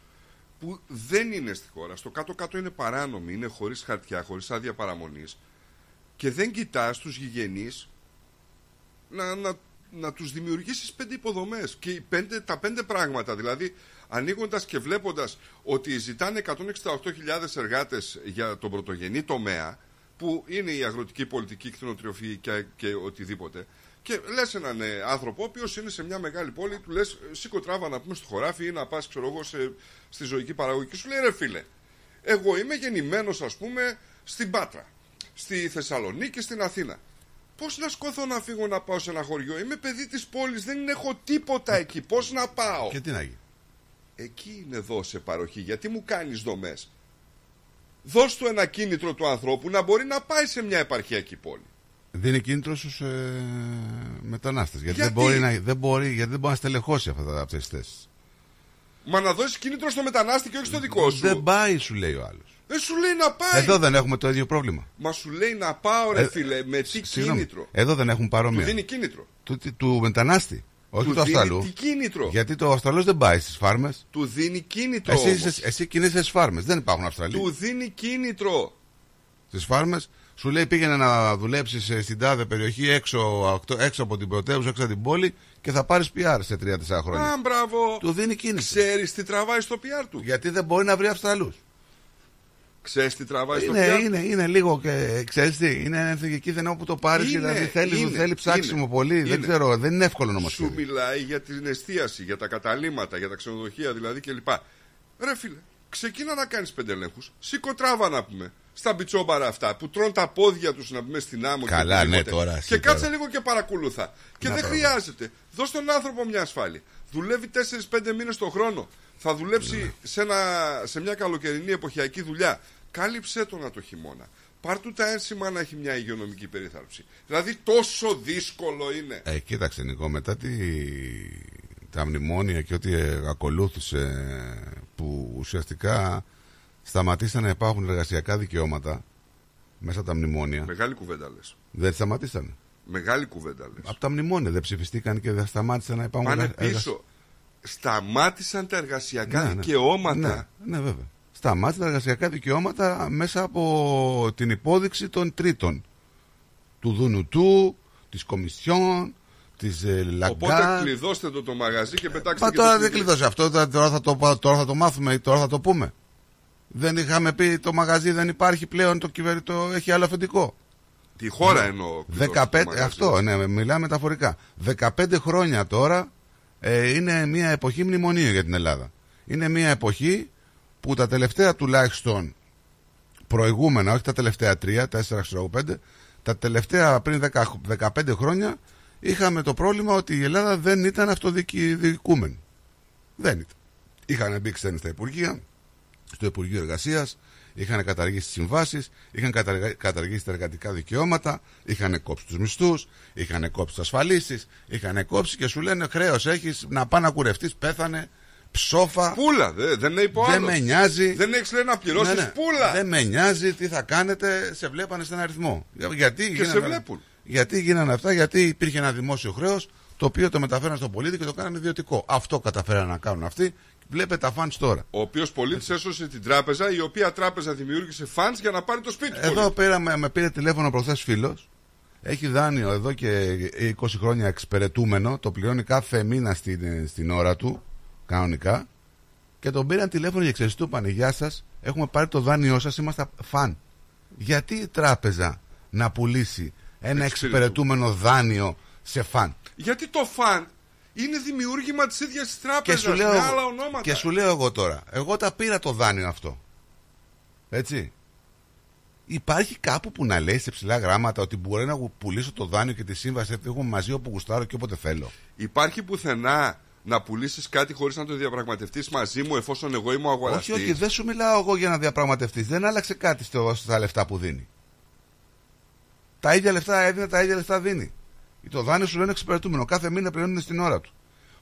που δεν είναι στη χώρα, στο κάτω-κάτω είναι παράνομοι, είναι χωρίς χαρτιά, χωρίς άδεια παραμονής και δεν κοιτάς τους γηγενείς να, να, να τους δημιουργήσεις πέντε υποδομές. Και οι πέντε, τα πέντε πράγματα, δηλαδή ανοίγοντας και βλέποντας ότι ζητάνε 168.000 εργάτες για τον πρωτογενή τομέα, που είναι η αγροτική πολιτική, η κτηνοτροφή και, και οτιδήποτε. Και λες έναν ε, άνθρωπο, ο οποίος είναι σε μια μεγάλη πόλη, του λες: Σήκω τράβα να πούμε στο χωράφι ή να πας, ξέρω εγώ, σε, στη ζωική παραγωγή. Και σου λέει: Ρε φίλε, εγώ είμαι γεννημένος, ας πούμε, στην Πάτρα, στη Θεσσαλονίκη, στην Αθήνα. Πώς να σκόθω να φύγω να πάω σε ένα χωριό, Είμαι παιδί της πόλης, δεν έχω τίποτα εκεί. Πώς να πάω; Και τι να γίνει; Εκεί είναι δώσε παροχή. Γιατί μου κάνεις δομές. Δώσ' του ένα κίνητρο του ανθρώπου να μπορεί να πάει σε μια επαρχιακή πόλη. Δίνει κίνητρο στους ε, μετανάστες. Γιατί, Γιατί; Δεν, μπορεί να, δεν, μπορεί, γιατί δεν μπορεί να στελεχώσει αυτές τις θέσεις. Μα να δώσεις κίνητρο στο μετανάστη και όχι στο δικό σου. Δεν πάει, σου λέει ο άλλος. Δεν σου λέει να πάει. Εδώ δεν έχουμε το ίδιο πρόβλημα. Μα σου λέει να πάω, ρε Ε, φίλε, με τι Συγγνώμη. κίνητρο; Εδώ δεν έχουν Του παρόμοια. δίνει κίνητρο. Του, του, του μετανάστη. Όχι Του του δίνει Αυστραλού. τι κίνητρο; Γιατί το Αυστραλός δεν πάει στις φάρμες. Του δίνει κίνητρο. Εσύ, όμως. είσαι- εσύ κινείσαι στις φάρμες. Δεν υπάρχουν Αυστραλοί. Του δίνει κίνητρο. στις φάρμες, σου λέει πήγαινε να δουλέψεις στην τάδε περιοχή έξω, έξω από την πρωτεύουσα, έξω από την πόλη και θα πάρεις PR σε 3-4 χρόνια. Α, μπράβο. Του δίνει κίνηση. Ξέρεις τι τραβάει στο PR του; Γιατί δεν μπορεί να βρει Αυστραλούς. Ξέρεις τι τραβάει στο Είναι, PR. είναι, είναι λίγο και ξέρεις τι, είναι ενθυγική δεν όπου το πάρεις, Είναι, δηλαδή θέλει, είναι, θέλει ψάξιμο είναι, πολύ. είναι. Δεν ξέρω, δεν είναι εύκολο να μα Σου μιλάει για την εστίαση, για τα καταλήμματα, για τα ξενοδοχεία δηλαδή κλπ. Ρε φίλε, ξεκίνα να κάνεις πέντε ελέγχους. Σήκω τράβα να πούμε. Στα μπιτσόμπαρα αυτά που τρώνε τα πόδια τους να πούμε στην άμμο Καλά, και ναι, οτιδήποτε. τώρα, εσύ Και κάτσε τώρα. λίγο και παρακολουθά. Και Να δεν πράγμα. χρειάζεται. Δώσ' τον άνθρωπο μια ασφάλεια. Δουλεύει 4-5 μήνες το χρόνο. Θα δουλέψει Ναι. σε, ένα, σε μια καλοκαιρινή εποχιακή δουλειά. Κάλυψέ τον το χειμώνα. Πάρ του τα ένσημα να έχει μια υγειονομική περίθαλψη. Δηλαδή τόσο δύσκολο είναι. Ε, κοίταξε Νικό, μετά τη, τα μνημόνια και ό,τι ε, ακολούθησε που ουσιαστικά σταματήσαν να υπάρχουν εργασιακά δικαιώματα μέσα από τα μνημόνια. Μεγάλη κουβέντα λες. Δεν σταματήσανε. Μεγάλη κουβέντα λες. Από τα μνημόνια δεν ψηφιστήκαν και δεν σταμάτησαν να υπάρχουν Πάνε εργα- πίσω. Σταμάτησαν τα εργασιακά Ναι, ναι. δικαιώματα. Ναι, ναι, βέβαια. Σταμάτησαν τα εργασιακά δικαιώματα μέσα από την υπόδειξη των τρίτων. Του Δουνουτού, της Κομισιόν, της ε, Οπότε Λαγκά. κλειδώστε το το μαγαζί και πετάξτε Μα και τώρα το δεν κλειδί. κλειδώσει αυτό, τώρα τώρα θα, το, τώρα θα το μάθουμε ή τώρα θα το πούμε. Δεν είχαμε πει το μαγαζί δεν υπάρχει πλέον, το κυβερνητό έχει άλλο αφεντικό. Τη χώρα εννοώ. κλειδώστε το 15, μαγαζί. αυτό, ναι, μιλάμε μεταφορικά. 15 χρόνια τώρα ε, είναι μια εποχή μνημονίου για την Ελλάδα. Είναι μια εποχή που τα τελευταία τουλάχιστον προηγούμενα, όχι τα τελευταία 3, 4, ξέρω, 5, τα τελευταία πριν 10, 15 χρόνια είχαμε το πρόβλημα ότι η Ελλάδα δεν ήταν αυτοδιοικούμενη. Δεν ήταν. Είχαν μπει ξένοι στα Υπουργεία, στο Υπουργείο Εργασίας, είχαν καταργήσει τις συμβάσεις, είχαν καταργα- καταργήσει τα εργατικά δικαιώματα, είχαν κόψει τους μισθούς, είχαν κόψει τις ασφαλίσεις, είχαν κόψει και σου λένε χρέος έχεις να πάει να κουρευτείς, πέθανε, ψόφα. Πούλα, δε, δεν είναι υπό Δεν άλλος. με νοιάζει. Δεν έχεις λέει να πληρώσεις Ναι, ναι. πούλα. Δεν με νοιάζει τι θα κάνετε, σε βλέπανε σε ένα αριθμό. Γιατί Και γίνανε- σε βλέπουν. Γιατί γίνανε αυτά, γιατί υπήρχε ένα δημόσιο χρέος το οποίο το μεταφέραν στον πολίτη και το κάνανε ιδιωτικό. Αυτό καταφέραν να κάνουν αυτοί. Βλέπετε τα φαντ τώρα. Ο οποίος πολίτη έσωσε την τράπεζα, η οποία τράπεζα δημιούργησε φαντ για να πάρει το σπίτι του. Εδώ πολίτη. πέρα με, με πήρε τηλέφωνο προχθέ φίλος. Έχει δάνειο εδώ και 20 χρόνια εξυπηρετούμενο. Το πληρώνει κάθε μήνα στην, στην ώρα του, κανονικά. Και τον πήραν τηλέφωνο και ξέρεις, του είπανε, Γεια σας, έχουμε πάρει το δάνειό σας, είμαστε φαν. Γιατί η τράπεζα να πουλήσει ένα εξυπηρετούμενο δάνειο σε φαν; Γιατί το φαν είναι δημιούργημα της ίδιας της Και τράπεζας σου, λέω, με εγώ- άλλα ονόματα. και σου λέω εγώ τώρα, εγώ τα πήρα το δάνειο αυτό. Έτσι. Υπάρχει κάπου που να λέει σε ψηλά γράμματα ότι μπορεί να πουλήσω το δάνειο και τη σύμβαση αυτή έχουμε μαζί όπου γουστάρω και όποτε θέλω. Υπάρχει πουθενά να πουλήσεις κάτι χωρίς να το διαπραγματευτείς μαζί μου εφόσον εγώ είμαι ο αγοραστής; Όχι, όχι, δεν σου μιλάω εγώ για να διαπραγματευτείς. Δεν άλλαξε κάτι στο, στα λεφτά που δίνει. Τα ίδια λεφτά έδινε, τα ίδια λεφτά δίνει. Το δάνειο σου λένε εξυπηρετούμενο. Κάθε μήνα πληρώνει στην ώρα του.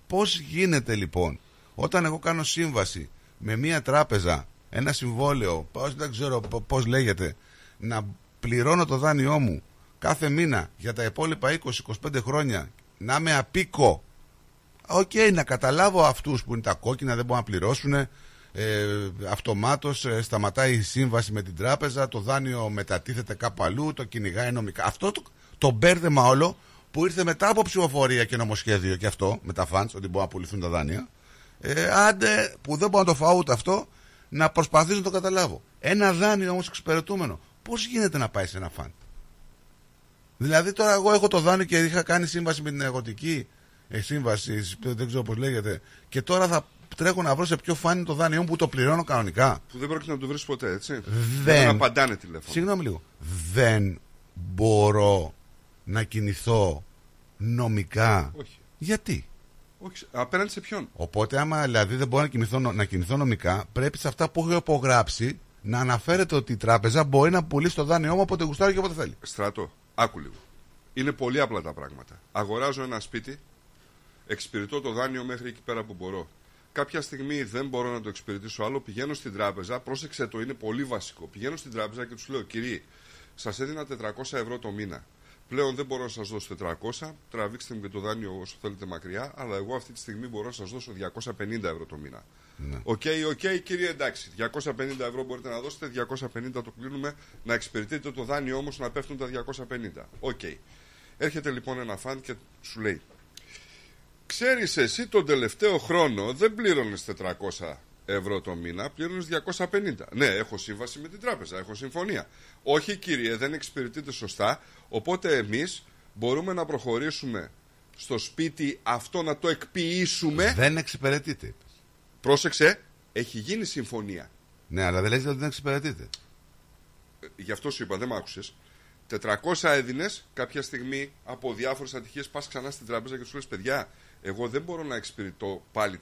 Πώς γίνεται λοιπόν όταν εγώ κάνω σύμβαση με μια τράπεζα, ένα συμβόλαιο, πώς, δεν ξέρω πώς λέγεται, να πληρώνω το δάνειό μου κάθε μήνα για τα υπόλοιπα 20-25 χρόνια να είμαι απίκο Οκ, να καταλάβω αυτούς που είναι τα κόκκινα, δεν μπορούν να πληρώσουν. Ε, αυτομάτως ε, σταματάει η σύμβαση με την τράπεζα, το δάνειο μετατίθεται κάπου αλλού, το κυνηγάει νομικά. Αυτό το, το μπέρδεμα όλο που ήρθε μετά από ψηφοφορία και νομοσχέδιο και αυτό με τα funds, ότι μπορούν να πουληθούν τα δάνεια. Ε, άντε που δεν μπορώ να το φάω ούτε αυτό, να προσπαθήσω να το καταλάβω. Ένα δάνειο όμως εξυπηρετούμενο, πώς γίνεται να πάει σε ένα φαντ. Δηλαδή τώρα εγώ έχω το δάνειο και είχα κάνει σύμβαση με την εργοτική ε, σύμβαση, δεν ξέρω πώς λέγεται, και τώρα θα τρέχω να βρω σε ποιο φάνη το δάνειό μου που το πληρώνω κανονικά. Που δεν πρόκειται να το βρεις ποτέ, έτσι. Δεν. Να απαντάνε τηλέφωνο. Συγγνώμη λίγο. Δεν μπορώ να κινηθώ νομικά. Όχι. Γιατί; Όχι, απέναντι σε ποιον; Οπότε, άμα δηλαδή δεν μπορώ να κινηθώ, να κινηθώ νομικά, πρέπει σε αυτά που έχω υπογράψει να αναφέρεται ότι η τράπεζα μπορεί να πουλήσει το δάνειό μου όποτε γουστάρει και όποτε θέλει. Στράτο, άκου λίγο. Είναι πολύ απλά τα πράγματα. Αγοράζω ένα σπίτι, εξυπηρετώ το δάνειο μέχρι εκεί πέρα που μπορώ. Κάποια στιγμή δεν μπορώ να το εξυπηρετήσω άλλο, πηγαίνω στην τράπεζα, πρόσεξε το, είναι πολύ βασικό. Πηγαίνω στην τράπεζα και τους λέω, κύριε, σας έδινα 400 ευρώ το μήνα. Πλέον δεν μπορώ να σας δώσω 400. Τραβήξτε μου και το δάνειο όσο θέλετε μακριά. Αλλά εγώ αυτή τη στιγμή μπορώ να σας δώσω 250 ευρώ το μήνα. Ναι. OK, OK, κύριε, εντάξει. 250 ευρώ μπορείτε να δώσετε, 250 το κλείνουμε. Να εξυπηρετείτε το δάνειο όμως να πέφτουν τα 250. Οκ. Έρχεται λοιπόν ένα fund και σου λέει: Ξέρεις εσύ τον τελευταίο χρόνο δεν πλήρωνες 400 ευρώ το μήνα, πλήρωνες 250. Ναι, έχω σύμβαση με την τράπεζα, έχω συμφωνία. Όχι κύριε, δεν εξυπηρετείτε σωστά, οπότε εμείς μπορούμε να προχωρήσουμε στο σπίτι αυτό να το εκποιήσουμε. Δεν εξυπηρετείτε. Πρόσεξε, έχει γίνει συμφωνία. Ναι, αλλά δεν λες ότι δεν εξυπηρετείτε. Ε, Γι' αυτό σου είπα, δεν μ' άκουσες. 400 έδινε κάποια στιγμή από διάφορες ατυχίες. Πας ξανά στην τράπεζα και τους λες: Παιδιά, εγώ δεν μπορώ να εξυπηρετώ πάλι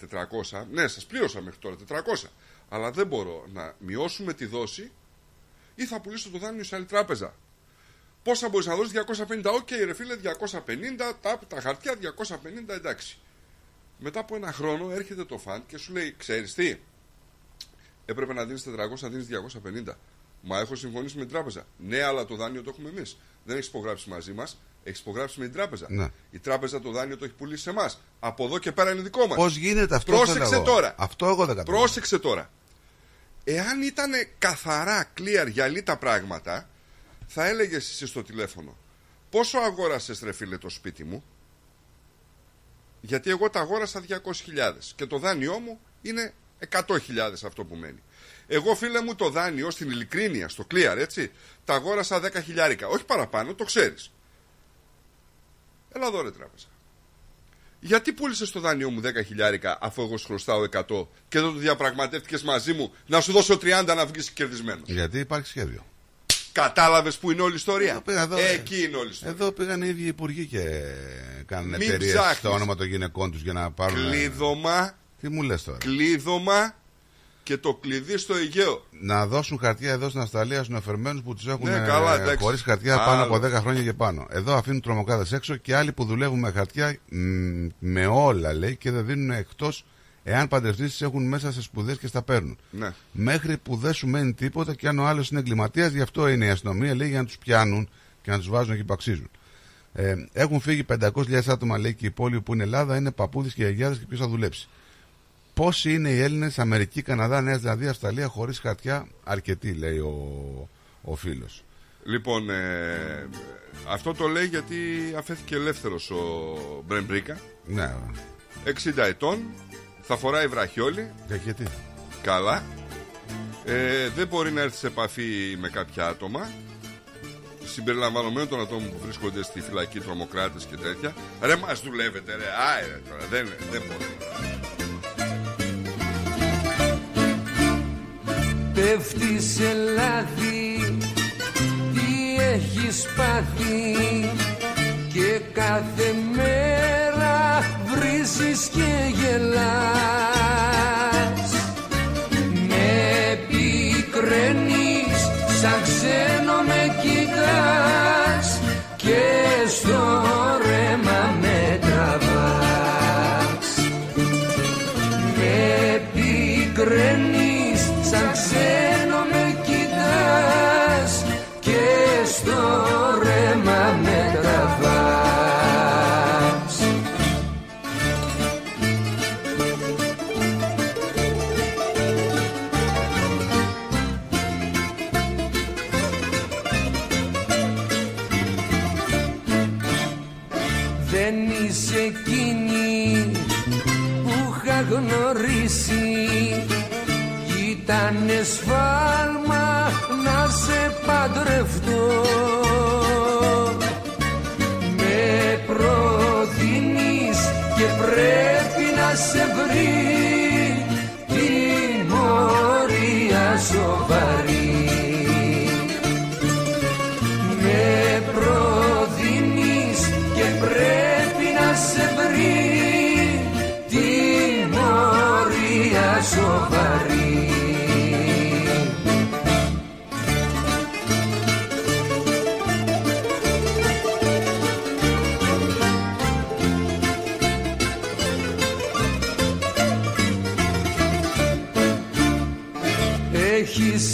400. Ναι, σας πλήρωσα μέχρι τώρα 400. Αλλά δεν μπορώ να μειώσουμε τη δόση ή θα πουλήσω το δάνειο σε άλλη τράπεζα. Πόσα μπορείς να δώσεις; 250. Οκ, ρε φίλε, 250. Τα, τα χαρτιά 250, εντάξει. Μετά από ένα χρόνο έρχεται το fund και σου λέει: Ξέρεις τι, έπρεπε να δίνεις 400, να δίνεις 250. Μα έχω συμφωνήσει με την τράπεζα. Ναι, αλλά το δάνειο το έχουμε εμείς. Δεν έχεις υπογράψει μαζί μας. Έχει υπογράψει με την τράπεζα. Ναι. Η τράπεζα το δάνειο το έχει πουλήσει σε εμάς. Από εδώ και πέρα είναι δικό μας. Πώς γίνεται αυτό, Πρόσεξε θέλω εγώ. τώρα. Αυτό εγώ δεν κατάλαβα. Πρόσεξε τώρα. Εάν ήταν καθαρά clear γυαλί τα πράγματα, θα έλεγες εσύ στο τηλέφωνο πόσο αγόρασες ρε φίλε το σπίτι μου; Γιατί εγώ τα αγόρασα 200.000 και το δάνειό μου είναι 100.000 αυτό που μένει. Εγώ φίλε μου το δάνειο στην ειλικρίνεια, στο clear έτσι, τα αγόρασα 10 χιλιάρικα. Όχι παραπάνω, το ξέρεις. Έλα εδώ ρε τράπεζα. Γιατί πούλησες το δάνειό μου 10 χιλιάρικα αφού εγώ σου χρωστάω 100 και δεν το διαπραγματεύτηκες μαζί μου να σου δώσω 30 να βγεις κερδισμένος; Γιατί υπάρχει σχέδιο. Κατάλαβες που είναι όλη η ιστορία; Εδώ πήγα, εδώ, Εκεί είναι όλη η ιστορία. Εδώ πήγαν οι ίδιοι υπουργοί και κάνουν Μην εταιρείες ψάχνεις. στο όνομα των γυναικών τους για να πάρουν. Κλείδωμα. Τι μου λες τώρα; Κλείδωμα και το κλειδί στο Αιγαίο. Να δώσουν χαρτιά εδώ στην Αυστραλία στους εφερμένου που τους έχουν Ναι, καλά, εντάξει. χωρίς χαρτιά Άλλο. πάνω από 10 χρόνια και πάνω. Εδώ αφήνουν τρομοκράτες έξω και άλλοι που δουλεύουν με χαρτιά μ, με όλα λέει και δεν δίνουν εκτός εάν παντρευτείς τι έχουν μέσα σε σπουδές και στα παίρνουν. Ναι. Μέχρι που δεν σου μένει τίποτα και αν ο άλλος είναι εγκληματίας, γι' αυτό είναι η αστυνομία λέει για να τους πιάνουν και να τους βάζουν εκεί που αξίζουν. Ε, έχουν φύγει 500.000 άτομα λέει και η πόλη που είναι Ελλάδα είναι παππούδες και αγιάδε και ποιος θα δουλέψει. Πόσοι είναι οι Έλληνες, Αμερική, Καναδά, Νέα Ζηλανδία, Αυστραλία χωρίς χαρτιά, αρκετοί λέει ο, ο φίλος. Λοιπόν, ε, αυτό το λέει γιατί αφέθηκε ελεύθερος ο Μπρεμπρίκα. Ναι. 60 ετών, θα φοράει βραχιόλι. Και γιατί; Καλά. Ε, δεν μπορεί να έρθει σε επαφή με κάποια άτομα. Συμπεριλαμβανομένων των ατόμων που βρίσκονται στη φυλακή τρομοκράτες και τέτοια. Ρε μας δουλεύετε ρε. Άι ρε τώρα. Δεν, δεν μπορεί. Πέφτει σε λάδι Τι έχεις πάθει; Και κάθε μέρα βρίζεις και γελάς. Με πικραίνεις σαν ξένο με κοιτάς. Και στο ρέμα με τραβάς. Με πικραίνεις σαν ξένο με κοιτάς Και στο Ήτανε σφάλμα να σε παντρευτώ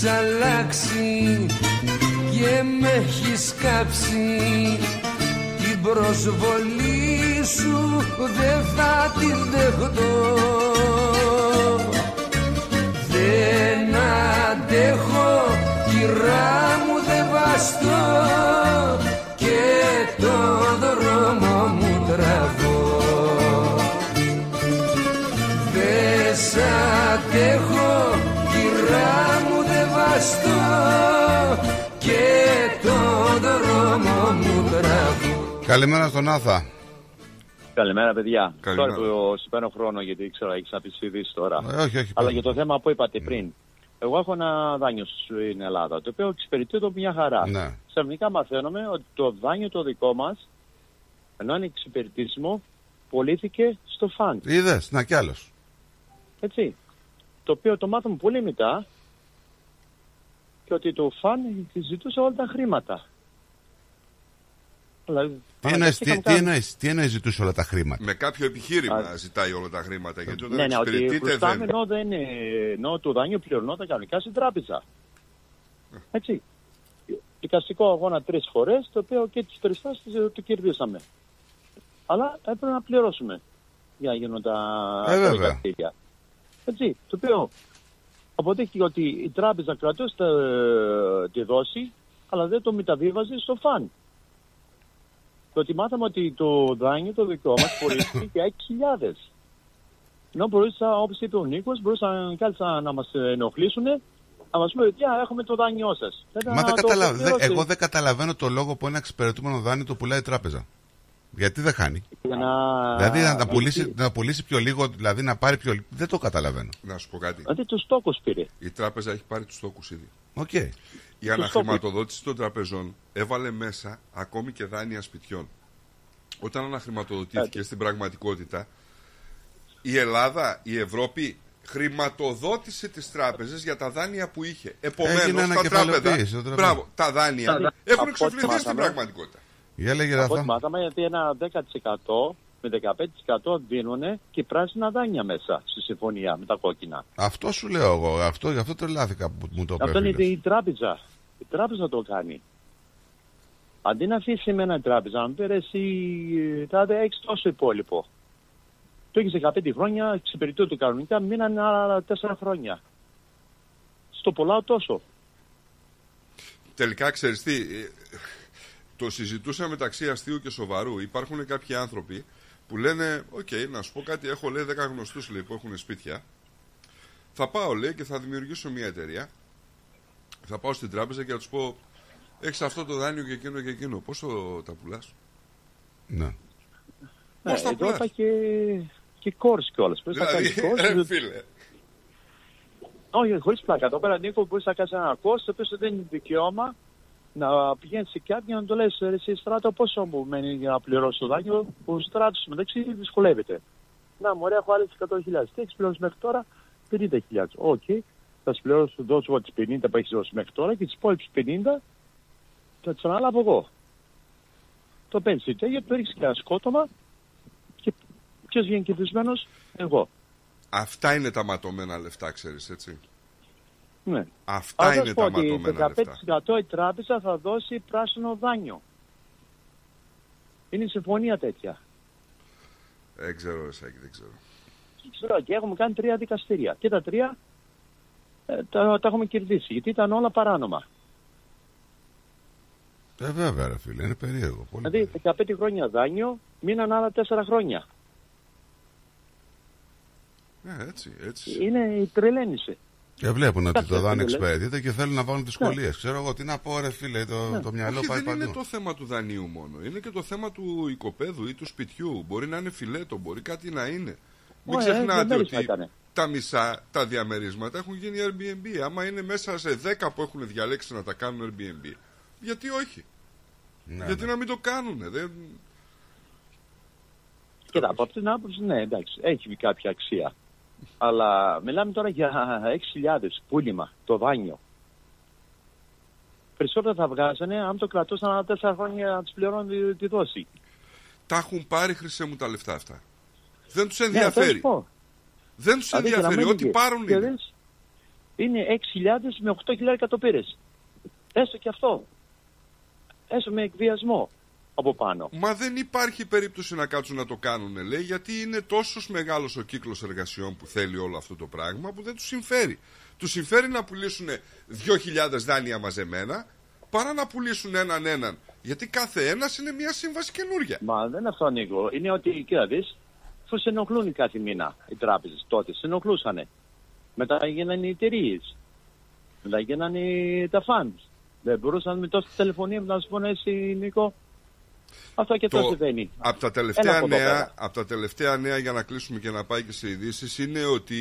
Έχεις αλλάξει και με έχεις κάψει. Προσβολή σου δεν θα την δεχτώ. Δεν αντέχω κυρά μου δεν βαστώ. Και το δρόμο δεν βαστώ και το δρόμο μου τραβώ Καλημέρα στον Άθα. Καλημέρα, παιδιά. Καλημέρα. Τώρα που σου παίρνω χρόνο, γιατί ξέρω, έχεις απεισφυδίσει τώρα. Ε, όχι, όχι, Αλλά πες. για το θέμα που είπατε πριν. Εγώ έχω ένα δάνειο στην Ελλάδα, το οποίο εξυπηρετεί το μια χαρά. Ναι. Ξαφνικά μαθαίνουμε ότι το δάνειο το δικό μας, ενώ είναι εξυπηρετήσιμο, πωλήθηκε στο φαντ. Είδες, να κι άλλος. Έτσι. Το οποίο το μάθαμε πολύ μετά και ότι το φαν ζητούσε όλα τα χρήματα. Δηλαδή, Τι εννοείς, τι, αναγκαστήκαμε τι, καν- εννοείς, τι εννοείς ζητούσε όλα τα χρήματα; Με κάποιο επιχείρημα ζητάει όλα τα χρήματα. Γιατί όταν Ναι, ναι, ότι εξυπηρετείται χρωστάμε δεν. ενώ, δεν είναι, ενώ το δάνειο πληρωνόταν κανονικά στην τράπεζα. Έτσι. Δικαστικό αγώνα τρεις φορές, το οποίο και τις τρεις φορέ το κερδίσαμε. Αλλά έπρεπε να πληρώσουμε για να γίνουν τα, Ε, τα βέβαια. δικαστήρια. Έτσι. Το οποίο αποδείχθηκε ότι η τράπεζα κρατούσε τα- τη δόση, αλλά δεν το μεταβίβαζε στο φαν. Και ότι μάθαμε ότι το δάνειο το δικό μας πωλήθηκε για 6.000. Ενώ μπορούσα, όπως είπε ο Νίκος, μπορούσαν κάλλιστα να μας ενοχλήσουν, να μας πούνε ότι «Α, έχουμε το δάνειό σας. Μα δεν καταλα... δεν- εγώ δεν καταλαβαίνω το λόγο που ένα εξυπηρετούμενο δάνειο το πουλάει η τράπεζα. Γιατί δεν χάνει; Για να... Δηλαδή να, τα πουλήσει, να πουλήσει πιο λίγο, δηλαδή να πάρει πιο λίγο. Δεν το καταλαβαίνω. Να σου πω κάτι. Δηλαδή τους τόκους πήρε. Η τράπεζα έχει πάρει τους τόκους ήδη. Οκ. Η αναχρηματοδότηση των τραπεζών έβαλε μέσα ακόμη και δάνεια σπιτιών. Όταν αναχρηματοδοτήθηκε στην πραγματικότητα, η Ελλάδα, η Ευρώπη χρηματοδότησε τις τράπεζες για τα δάνεια που είχε. Έγινε Επομένως, τα ανακεφαλαιοποίηση τράπεζα, των τραπεζών. μπράβο, τα δάνεια Τα δάνεια. έχουν Από ό,τι εξοφληθεί στην μάθαμε. πραγματικότητα. Για λέγε Από ό,τι Ραφά. μάθαμε, γιατί ένα 10% με 15% δίνουν και πράσινα δάνεια μέσα στη συμφωνία με τα κόκκινα. Αυτό σου λέω εγώ. Αυτό, γι' αυτό τρελάθηκα που μου το Αυτό είναι πέφυγες. η τράπεζα. Η τράπεζα το κάνει. Αντί να αφήσει με ένα τράπεζα, να πει εσύ θα έχεις τόσο υπόλοιπο. Το έχεις 15 χρόνια, εξυπηρετεί το κανονικά, μείνανε άλλα 4 χρόνια. Στο πολλά τόσο. Τελικά, ξέρεις τι, ε, το συζητούσα μεταξύ αστείου και σοβαρού. Υπάρχουν κάποιοι άνθρωποι που λένε, οκ, να σου πω κάτι, έχω λέει 10 γνωστούς λέει, που έχουν σπίτια. Θα πάω λέει και θα δημιουργήσω μια εταιρεία. Θα πάω στην τράπεζα και θα τους πω, έχεις αυτό το δάνειο και εκείνο και εκείνο. Πόσο τα πουλάς; Ναι. Ναι, Πώς τα εδώ πουλάς; είπα και, και κόρς κιόλας. Πώς θα Δηλαδή, κάνεις κόρς, ρε φίλε. Όχι, χωρίς πλάκα. Εδώ πέρα, Νίκο, μπορείς να κάνεις ένα κόστο, το οποίο δεν είναι δικαίωμα να πηγαίνεις σε κάποιον να το λες: Εσύ στράτο, πόσο μου μένει για να πληρώσω το δάνειο. Ο στράτος μεταξύ δυσκολεύεται. Να, μου έχω άλλες 100.000. Τι έχεις πληρώσει μέχρι τώρα, 50.000. Οκ, θα σου πληρώσω, δώσω εγώ τις 50 που έχεις δώσει μέχρι τώρα και τις υπόλοιπες 50 θα τις αναλάβω εγώ. Το παίρνεις η τέτοια, το ρίξεις και ένα σκότωμα και ποιος βγαίνει κερδισμένος, εγώ. Αυτά είναι τα ματωμένα λεφτά, ξέρεις, έτσι. Ναι. Αυτά Αλλά θα είναι σου πω τα ότι ματωμένα λεφτά. 15% η τράπεζα θα δώσει πράσινο δάνειο. Είναι συμφωνία τέτοια. Δεν ξέρω, Ρεσάκη, δεν ξέρω. Ξέρω και έχουμε κάνει τρία δικαστήρια. Και τα τρία ε, τα, τα έχουμε κερδίσει. Γιατί ήταν όλα παράνομα. Ε, βέβαια, ρε φίλε, είναι περίεργο. Πολύ. Δηλαδή 15 χρόνια δάνειο, μείναν άλλα 4 χρόνια. Ναι, έτσι, έτσι. Είναι η τρελαίνισε. Και βλέπουν ότι το Κάποια δάνειο στιγμή, εξυπηρετείται και θέλουν να βάλουν δυσκολίε. Ξέρω εγώ τι να πω, ρε φίλε, το, Ναι. το μυαλό Όχι, πάει δεν είναι παντού. το θέμα του δανείου μόνο. Είναι και το θέμα του οικοπαίδου ή του σπιτιού. Μπορεί να είναι φιλέτο, μπορεί κάτι να είναι. Μην Ωραία, ξεχνάτε διαμέρισμα ότι ήτανε. τα μισά, τα διαμερίσματα έχουν γίνει Airbnb. Άμα είναι μέσα σε 10 που έχουν διαλέξει να τα κάνουν Airbnb, γιατί όχι; Ναι, γιατί να μην το κάνουν. Δεν... Κοίτα, από αυτήν την άποψη, ναι, εντάξει, έχει κάποια αξία. Αλλά μιλάμε τώρα για 6.000 πούλημα το δάνειο. Περισσότερα θα βγάζανε αν το κρατούσαν άλλα 4 χρόνια να τους πληρώνουν τη, τη δόση. Τα έχουν πάρει χρυσέ μου τα λεφτά αυτά. Δεν τους Ναι, θα ενδιαφέρει. σου πω. δεν τους Δηλαδή, για να ενδιαφέρει. μην Ό,τι είναι πάρουν και είναι. δες, Είναι 6.000 με 8.000 το πήρες. Έστω και αυτό. Έστω με εκβιασμό. Από πάνω. Μα δεν υπάρχει περίπτωση να κάτσουν να το κάνουν, λέει, γιατί είναι τόσος μεγάλος ο κύκλος εργασιών που θέλει όλο αυτό το πράγμα που δεν τους συμφέρει. Τους συμφέρει να πουλήσουν 2.000 δάνεια μαζεμένα παρά να πουλήσουν έναν έναν. Γιατί κάθε ένας είναι μια σύμβαση καινούρια. Μα δεν είναι αυτό, Νίκο. Είναι ότι, κοίτα δεις, αφού σε ενοχλούν κάθε μήνα οι τράπεζες τότε, σε ενοχλούσανε. Μετά γίνανε οι εταιρείες. Μετά γίνανε τα funds. Δεν μπορούσαν με τόση τηλεφωνία να σου πούνε εσύ, Νίκο. Αυτό και αυτό συμβαίνει. Από τα, Ένα τελευταία από εδώ νέα, πέρα. από τα τελευταία νέα για να κλείσουμε και να πάει και σε ειδήσεις είναι ότι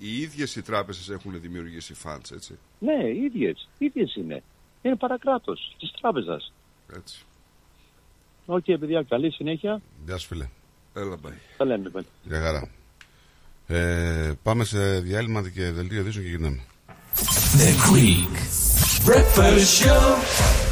οι ίδιες οι τράπεζες έχουν δημιουργήσει funds, έτσι. Ναι, οι ίδιες. Οι ίδιες είναι. Είναι παρακράτος της τράπεζας. Έτσι. Οκ, παιδιά, καλή συνέχεια. Γεια σου φίλε. Έλα, bye. Τα λέμε, παιδιά. Γεια χαρά. Ε, πάμε σε διάλειμμα και δελτίο ειδήσεων και γυρνάμε. The Greek Breakfast Show.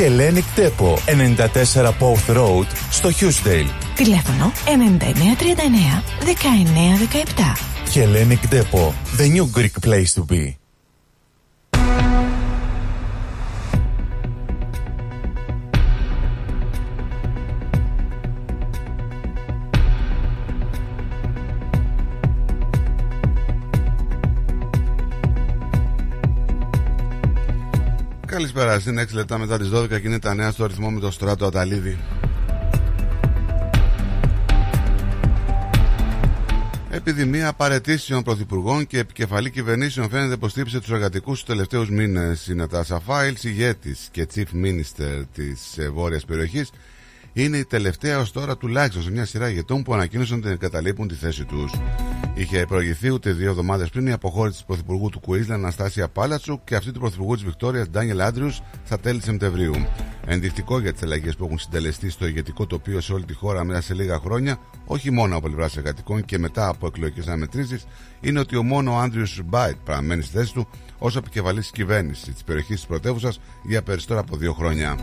Hellenic Depot 94 Pouth Road στο Hughesdale. Τηλέφωνο 9939 1917. Hellenic Depot, the new Greek place to be. Καλησπέρα, είναι 6 λεπτά μετά τις 12 και είναι τα νέα στο αριθμό με το στράτο Αταλίδη. Επιδημία παρετήσεων πρωθυπουργών και επικεφαλή κυβερνήσεων φαίνεται πως τύψε τους εργατικούς τους τελευταίους μήνες. Η Νατάσα Φάιλ, ηγέτη και chief minister της βόρειας περιοχής, είναι η τελευταία ως τώρα τουλάχιστον σε μια σειρά ηγετών που ανακοίνωσαν ότι εγκαταλείπουν τη θέση τους. Είχε προηγηθεί ούτε δύο εβδομάδες πριν η αποχώρηση της Πρωθυπουργού του Κουίζλαν Αναστάσια Πάλατσου και αυτή του Πρωθυπουργού της Βικτόριας Ντάνιελ Άντριου στα τέλη Σεπτεμβρίου. Ενδεικτικό για τις αλλαγές που έχουν συντελεστεί στο ηγετικό τοπίο σε όλη τη χώρα μέσα σε λίγα χρόνια, όχι μόνο από πλευράς εργατικών και μετά από εκλογικές αναμετρήσεις, είναι ότι ο μόνο Άντριου Μπάιτ παραμένει στη θέση του ως επικεφαλής κυβέρνησης της περιοχής της πρωτεύουσας για περισσότερα από δύο χρόνια.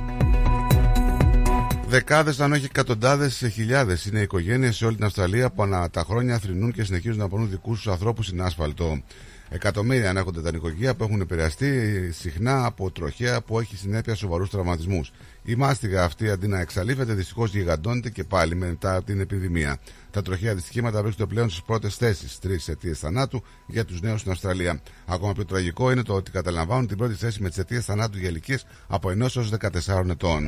Δεκάδες, αν όχι εκατοντάδες χιλιάδες, είναι οι οικογένειες σε όλη την Αυστραλία που ανά τα χρόνια θρυνούν και συνεχίζουν να πονούν δικούς τους ανθρώπους στην άσφαλτο. Εκατομμύρια ανέχονται τα νοικοκυριά που έχουν επηρεαστεί συχνά από τροχέα που έχει συνέπεια σοβαρούς τραυματισμούς. Η μάστιγα αυτή αντί να εξαλείφεται δυστυχώς γιγαντώνεται και πάλι μετά την επιδημία. Τα τροχαία δυστυχήματα βρίσκονται πλέον στις πρώτες θέσεις, τρεις αιτίες θανάτου για τους νέους στην Αυστραλία. Ακόμα πιο τραγικό είναι το ότι καταλαμβάνουν την πρώτη θέση με τις αιτίες θανάτου για ηλικίες από 1 έως 14 ετών.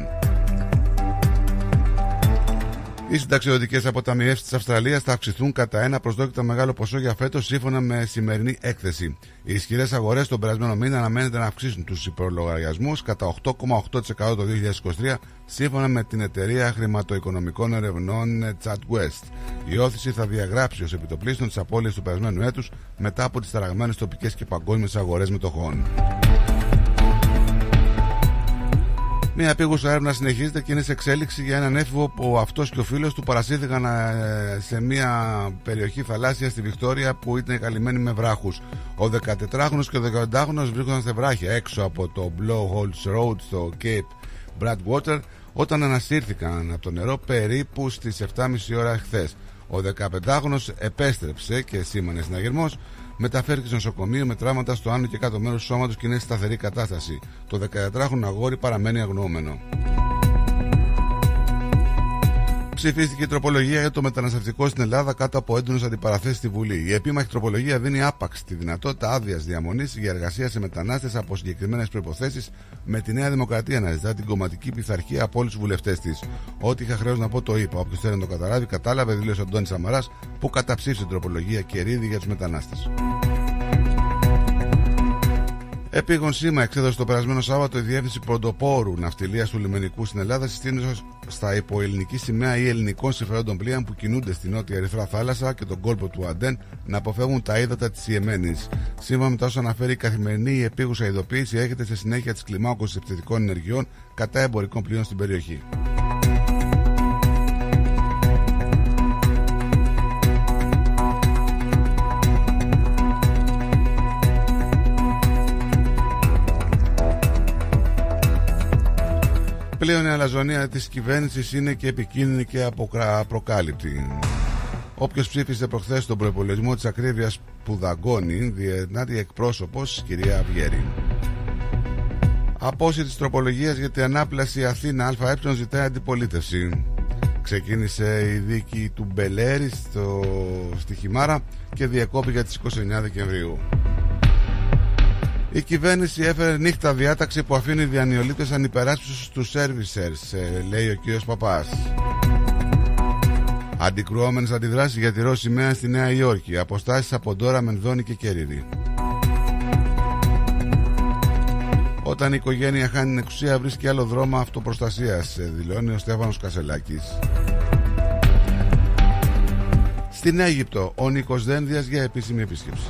Οι συνταξιοδοτικέ αποταμιεύσεις της Αυστραλίας θα αυξηθούν κατά ένα προσδόκητο μεγάλο ποσό για φέτος σύμφωνα με σημερινή έκθεση. Οι ισχυρές αγορές τον περασμένο μήνα αναμένεται να αυξήσουν τους υπολογαριασμού κατά 8,8% το 2023 σύμφωνα με την εταιρεία χρηματοοικονομικών ερευνών ChatWest. Η όθηση θα διαγράψει ως επιτοπλίστων τις απώλειες του περασμένου έτους μετά από τις ταραγμένες τοπικές και παγκόσμιες αγορές μετοχών. Μια επίγουσα έρευνα συνεχίζεται και είναι σε εξέλιξη για έναν έφηβο που αυτός και ο φίλος του παρασύρθηκαν ε, σε μια περιοχή θαλάσσια στη Βικτόρια που ήταν καλυμμένη με βράχους. Ο 14χρονο και ο 18χρονο βρίσκονταν σε βράχια έξω από το Blowholes Road στο Cape Bradwater όταν ανασύρθηκαν από το νερό περίπου στις 7.30 ώρα χθες. Ο 15χρονο επέστρεψε και σήμανε συναγερμός. Μεταφέρθηκε στο νοσοκομείο με τραύματα στο άνω και κάτω μέρος του σώματος και είναι σε σταθερή κατάσταση. Το 14χρονο αγόρι παραμένει αγνοούμενο. Ψηφίστηκε η τροπολογία για το μεταναστευτικό στην Ελλάδα κάτω από έντονες αντιπαραθέσεις στη Βουλή. Η επίμαχη τροπολογία δίνει άπαξ τη δυνατότητα άδειας διαμονής για εργασία σε μετανάστες από συγκεκριμένες προποθέσει, με τη Νέα Δημοκρατία να ζητά την κομματική πειθαρχία από όλους τους βουλευτές της. Ό,τι είχα χρέος να πω το είπα. Όποιος θέλει να το καταλάβει, κατάλαβε, δήλωσε ο Αντώνης Σαμαράς που καταψήφισε την τροπολογία και ρίδι για τους μετανάστες. Επίγον σήμα εξέδωσε το περασμένο Σάββατο η διεύθυνση πρωτοπόρου ναυτιλίας του λιμενικού στην Ελλάδα, συστήνοντας στα υποελληνική σημαία ή ελληνικών συμφερόντων πλοίων που κινούνται στην νότια Ερυθρά θάλασσα και τον κόλπο του Αντέν να αποφεύγουν τα ύδατα της Ιεμένης. Σύμφωνα με τα όσα αναφέρει η καθημερινή η επίγουσα ειδοποίηση, έρχεται σε συνέχεια της κλιμάκωσης επιθετικών ενεργειών κατά εμπορικών πλοίων στην περιοχή. Πλέον η αλαζονία της κυβέρνησης είναι και επικίνδυνη και απροκάλυπτη. Όποιος ψήφισε προχθές τον προπολογισμό της ακρίβειας που δαγκώνει, διενάτη εκπρόσωπος, κυρία Αυγέρη. Απόση της τροπολογίας για την ανάπλαση Αθήνα ΑΕ ζητάει αντιπολίτευση. Ξεκίνησε η δίκη του Μπελέρη στο, στη Χιμάρα και διακόπη για τις 29 Δεκεμβρίου. Η κυβέρνηση έφερε νύχτα διάταξη που αφήνει διανυολίτες ανυπεράσπιστους στους servicers, ε, λέει ο κ. Παπάς. Αντικρουόμενες αντιδράσεις για τη Ρώση σημαία στη Νέα Υόρκη. Αποστάσεις από Ντόρα, Μενδώνη και Κέριδη. Όταν η οικογένεια χάνει την εξουσία βρίσκει άλλο δρόμο αυτοπροστασίας, ε, δηλώνει ο Στέφανος Κασελάκης. Στην Αίγυπτο, ο Νίκος Δένδιας για επίσημη επίσκεψη.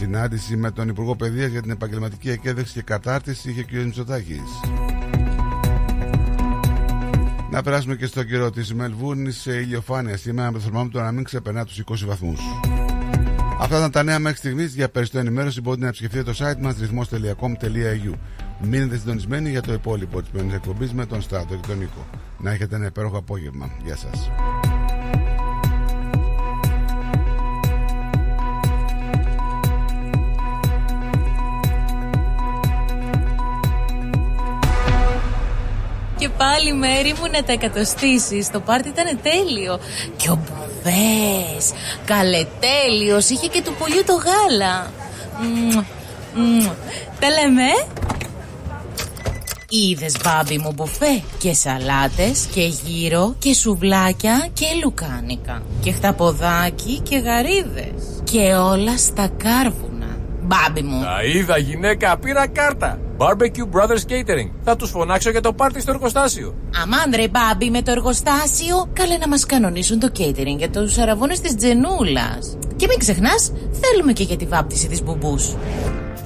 Συνάντηση με τον Υπουργό Παιδείας για την επαγγελματική εκπαίδευση και κατάρτιση είχε ο κ. Μητσοτάκης. Να περάσουμε και στο καιρό της Μελβούρνης σε ηλιοφάνεια σήμερα με το θερμόμετρο να μην ξεπερνά τους 20 βαθμούς. Αυτά ήταν τα νέα μέχρι στιγμής. Για περισσότερη ενημέρωση μπορείτε να επισκεφτείτε το site μας ρυθμό.com.au. Μείνετε συντονισμένοι για το υπόλοιπο της πρωινής εκπομπής με τον Στράτο και τον Νίκο. Να έχετε ένα υπέροχο απόγευμα. Γεια σας. Και πάλι μέρη μου να τα εκατοστήσεις. Το πάρτι ήταν τέλειο. Και ο Μπουβές Καλετέλειος Είχε και του πολιού το γάλα. Μμμ, μμμ. Τα λέμε. Ε; Είδες μπάμπι μου μπουφέ. Και σαλάτες και γύρο Και σουβλάκια και λουκάνικα. Και χταποδάκι και γαρίδες. Και όλα στα κάρβουνα. Μπάμπι μου. Τα είδα γυναίκα, πήρα κάρτα. Barbecue Brothers Catering. Θα τους φωνάξω για το πάρτι στο εργοστάσιο. Αμάν ρε μπάμπι με το εργοστάσιο Καλέ να μας κανονίσουν το catering για τους αραβώνες της Τζενούλας Και μην ξεχνάς Θέλουμε και για τη βάπτιση της μπουμπούς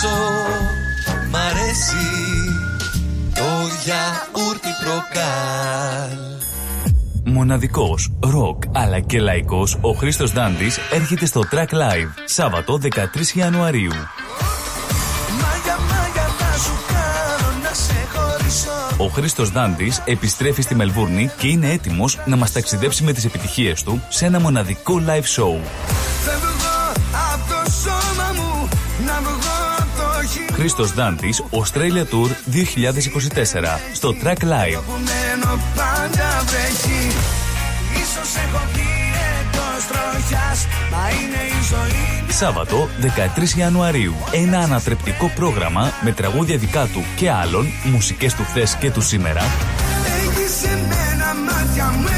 Πόσο μ' αρέσει Το γιαούρτι προκάλ Μοναδικός, ροκ αλλά και λαϊκός, ο Χρήστος Δάντης έρχεται στο Track Live, Σάββατο 13 Ιανουαρίου. Μάγια, μάγια θα σου κάνω να σε χωρίσω Ο Χρήστος Δάντης επιστρέφει στη Μελβούρνη και είναι έτοιμος να μας ταξιδέψει με τις επιτυχίες του σε ένα μοναδικό live show. Φεύγω το χείλο Χρήστος Δάντης, Australia Tour 2024, στο Track Live. που μένω πάντα βρέχει Ίσως έχω βγει εκτός τροχιάς Μα είναι η ζωή μια Σάββατο 13 Ιανουαρίου. Ένα ανατρεπτικό πρόγραμμα με τραγούδια δικά του και άλλων, μουσικές του χθες και του σήμερα, Έχεις εμένα μάτια μου, έχεις εμένα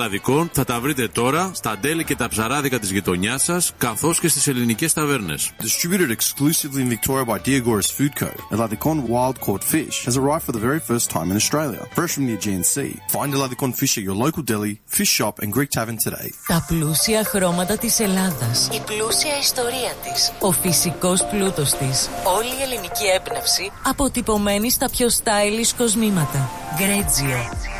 ελλαδικών θα τα βρείτε τώρα στα τέλη και τα ψαράδικα της γειτονιάς σας, καθώς και στις ελληνικές ταβέρνες. Distributed exclusively in Victoria by Diagoras Food Co. Eladicon wild caught fish has arrived for the very first time in Australia, fresh from the Aegean Sea. Find Eladicon fish at your local deli, fish shop, and Greek tavern today. Τα πλούσια χρώματα της Ελλάδας. Η πλούσια ιστορία της. Ο φυσικός πλούτος της. Όλη η ελληνική έμπνευση αποτυπωμένη στα πιο stylish κοσμήματα. Γκρέτζιο.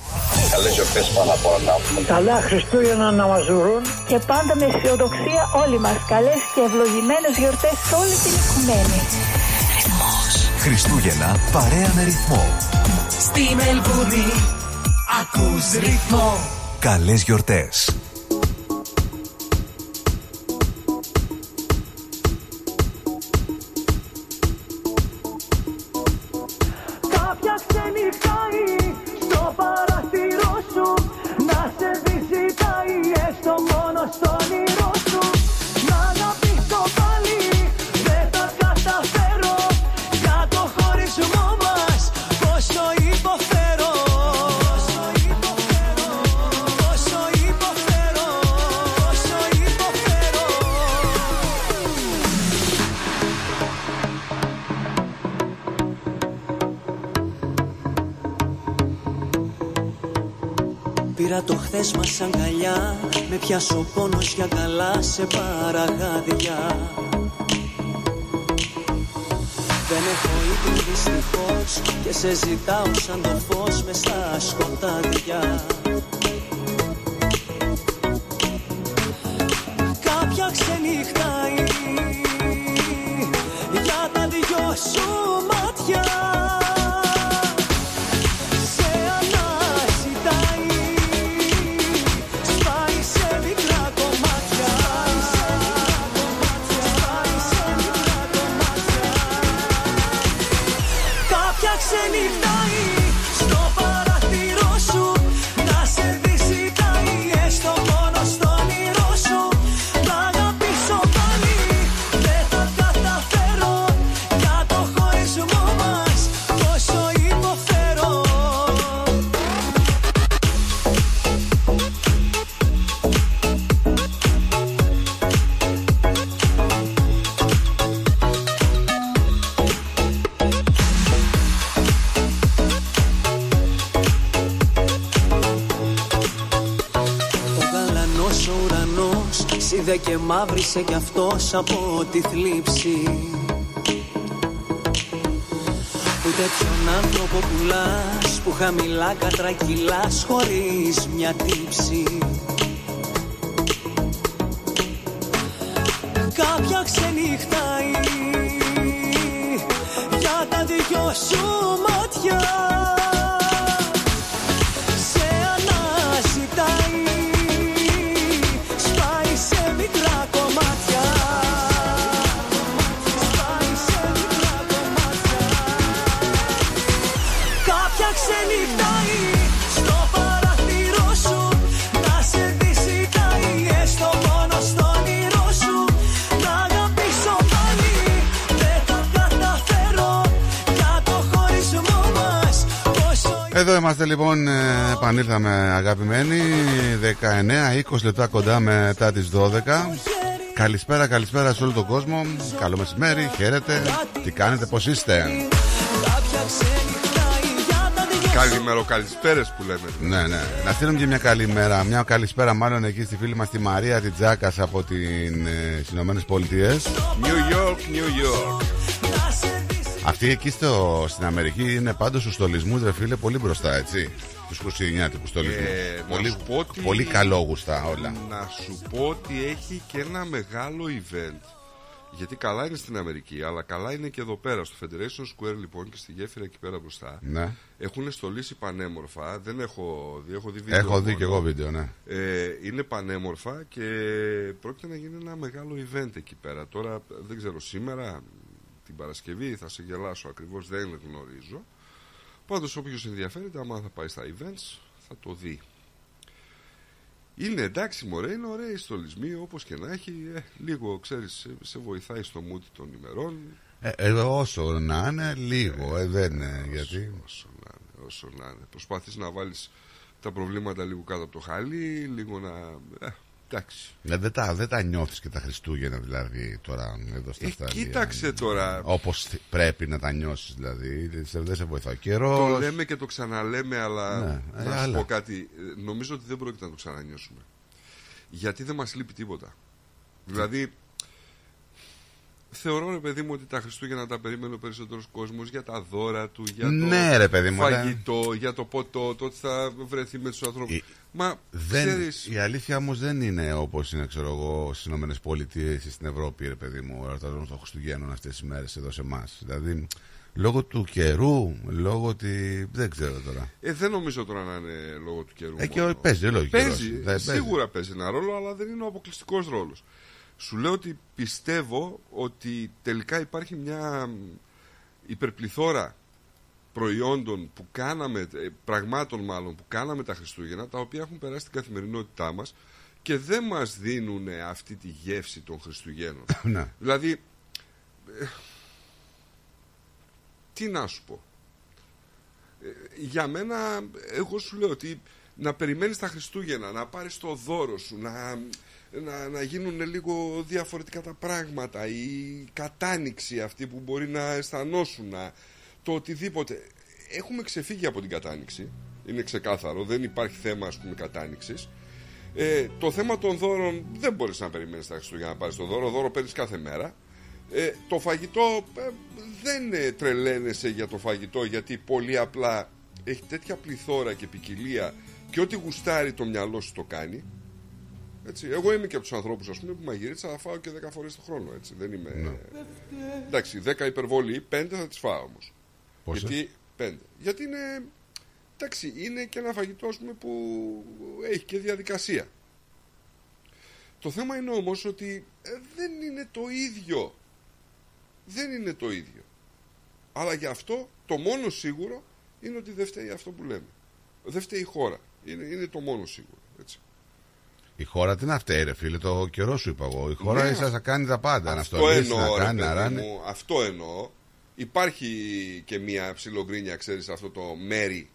Καλές γιορτές πάνω απ' όλα. Καλά Χριστούγεννα να μας ζουρούν. Και πάντα με αισιοδοξία όλοι μας. Καλές και ευλογημένες γιορτές σε όλη την οικουμένη. Χριστούγεννα παρέα με ρυθμό. Στη Μελβούνι ακούς ρυθμό. Καλές γιορτές. Πήρα το χθες μας αγκαλιά Με πιάσω ο πόνος για καλά σε παραγάδια. Δεν έχω ύπνο δυστυχώς Και σε ζητάω σαν το φως μες στα σκοτάδια μαύρισε κι αυτός από τη θλίψη. Ούτε ποιον άνθρωπο πουλάς Που χαμηλά κατρακυλάς Χωρίς μια τύψη. Κάποια ξενυχτάει Για τα δυο σου μάτια είμαστε λοιπόν, ε, επανήλθαμε αγαπημένοι 19-20 λεπτά κοντά μετά τις 12 Καλησπέρα, καλησπέρα σε όλο τον κόσμο Καλό μεσημέρι, χαίρετε Τι κάνετε, πως είστε; Καλημέρο, καλησπέρες που λέμε. Ναι, ναι. Να στείλουμε και μια καλημέρα. Μια καλησπέρα, μάλλον εκεί στη φίλη μας τη Μαρία Τιτζάκα από την, ε, Ηνωμένες Πολιτείες. New York, New York. Αυτή εκεί στο, στην Αμερική είναι πάντως στου στολισμού, ρε φίλε, πολύ μπροστά, έτσι. Τους χριστουγεννιάτικου στολισμού. Ε, να πολύ, σου πω ότι- πολύ καλόγουστα όλα. Να σου πω ότι έχει και ένα μεγάλο event. Γιατί καλά είναι στην Αμερική, αλλά καλά είναι και εδώ πέρα. Στο Federation Square λοιπόν και στη γέφυρα εκεί πέρα μπροστά. Ναι. Έχουν στολίσει πανέμορφα. Δεν έχω δει, έχω δει βίντεο. Έχω δει μόνο. και εγώ βίντεο, ναι. Ε, είναι πανέμορφα και πρόκειται να γίνει ένα μεγάλο event εκεί πέρα. Τώρα δεν ξέρω σήμερα, την Παρασκευή θα σε γελάσω ακριβώς, δεν γνωρίζω. Πάντως όποιος ενδιαφέρεται, άμα θα πάει στα events, θα το δει. Είναι εντάξει μωρέ, είναι ωραίοι οι στολισμοί όπως και να έχει. Ε, λίγο ξέρεις, σε, σε βοηθάει στο μούτι των ημερών. Ε, ε, όσο να είναι, λίγο, ε, δεν είναι. Γιατί. Όσο να είναι, όσο να είναι. Προσπαθείς να βάλεις τα προβλήματα λίγο κάτω από το χαλί, λίγο να... Ε, εντάξει. Ναι, δεν τα, δεν τα νιώθεις και τα Χριστούγεννα δηλαδή τώρα εδώ στα Ε, Αυστραλία. κοίταξε τώρα. Όπως πρέπει να τα νιώσεις δηλαδή. Δεν σε- Δεν σε βοηθάει ο καιρός. Το λέμε και το ξαναλέμε, αλλά Ναι, ε, να σου αλλά. πω κάτι. ε, Νομίζω ότι δεν πρόκειται να το ξανανιώσουμε. Γιατί δεν μας λείπει τίποτα. Δηλαδή, θεωρώ ρε παιδί μου ότι τα Χριστούγεννα τα περίμενε ο περισσότερος κόσμος για τα δώρα του, για το Ναι, ρε παιδί μου, φαγητό, για το ποτό, το ότι θα βρεθεί με τους ανθρώπους. Μα Δεν, ξέρεις, Η αλήθεια όμως δεν είναι όπως είναι ξέρω εγώ, στις Ηνωμένες Πολιτείες ή στην Ευρώπη, ρε παιδί μου, ο εορτασμό των Χριστουγέννων αυτές τις μέρες εδώ σε εμάς. Δηλαδή, λόγω του καιρού, λόγω ότι. Δεν ξέρω τώρα. ε, δεν νομίζω τώρα να είναι λόγω του καιρού. Ε, και μόνο. ο- παίζει, λόγω του Παίζει, καιρός. Δεν παίζει. σίγουρα παίζει ένα ρόλο, αλλά δεν είναι ο αποκλειστικός ρόλος. Σου λέω ότι πιστεύω ότι τελικά υπάρχει μια μ, υπερπληθώρα προϊόντων που κάναμε, ε, πραγμάτων μάλλον που κάναμε τα Χριστούγεννα, τα οποία έχουν περάσει στην καθημερινότητά μας και δεν μας δίνουν αυτή τη γεύση των Χριστουγέννων. Ναι. δηλαδή, ε, τι να σου πω. Ε, για μένα, εγώ σου λέω ότι να περιμένεις τα Χριστούγεννα, να πάρεις το δώρο σου, να, να, να γίνουν λίγο διαφορετικά τα πράγματα, η κατάνοιξη αυτή που μπορεί να αισθανόσουν, να- το οτιδήποτε. Έχουμε ξεφύγει από την κατάνοιξη, είναι ξεκάθαρο, δεν υπάρχει θέμα ας πούμε κατάνοιξης. Ε, το θέμα των δώρων δεν μπορείς να περιμένεις τα Χριστούγεννα να πάρεις το δώρο, δώρο παίρνεις κάθε μέρα. Ε, το φαγητό ε, δεν ε, τρελαίνεσαι για το φαγητό γιατί πολύ απλά έχει τέτοια πληθώρα και ποικιλία και ό,τι γουστάρει το μυαλό σου το κάνει. Έτσι, εγώ είμαι και από τους ανθρώπους που μαγειρίτσα θα φάω και 10 φορές το χρόνο. Έτσι, δεν είμαι. Εντάξει, 10 υπερβολή, 5 θα τις φάω όμως. Πόσες; Γιατί 5. Γιατί είναι. Εντάξει, είναι και ένα φαγητό ας πούμε, που έχει και διαδικασία. Το θέμα είναι όμως ότι ε, δεν είναι το ίδιο. Δεν είναι το ίδιο. Αλλά γι' αυτό το μόνο σίγουρο είναι ότι δεν φταίει αυτό που λέμε. Δεν φταίει η χώρα. Είναι, είναι το μόνο σίγουρο. Έτσι. Η χώρα τι να φταίει, ρε φίλε, το καιρό σου είπα εγώ. Η χώρα Ναι, ίσα θα κάνει τα πάντα. Να Αυτό στολίσει, να εννοώ, ρε κάνει, να παιδί ράνει. μου, αυτό εννοώ. Υπάρχει και μια ψιλογκρίνια, ξέρεις, αυτό το μέρι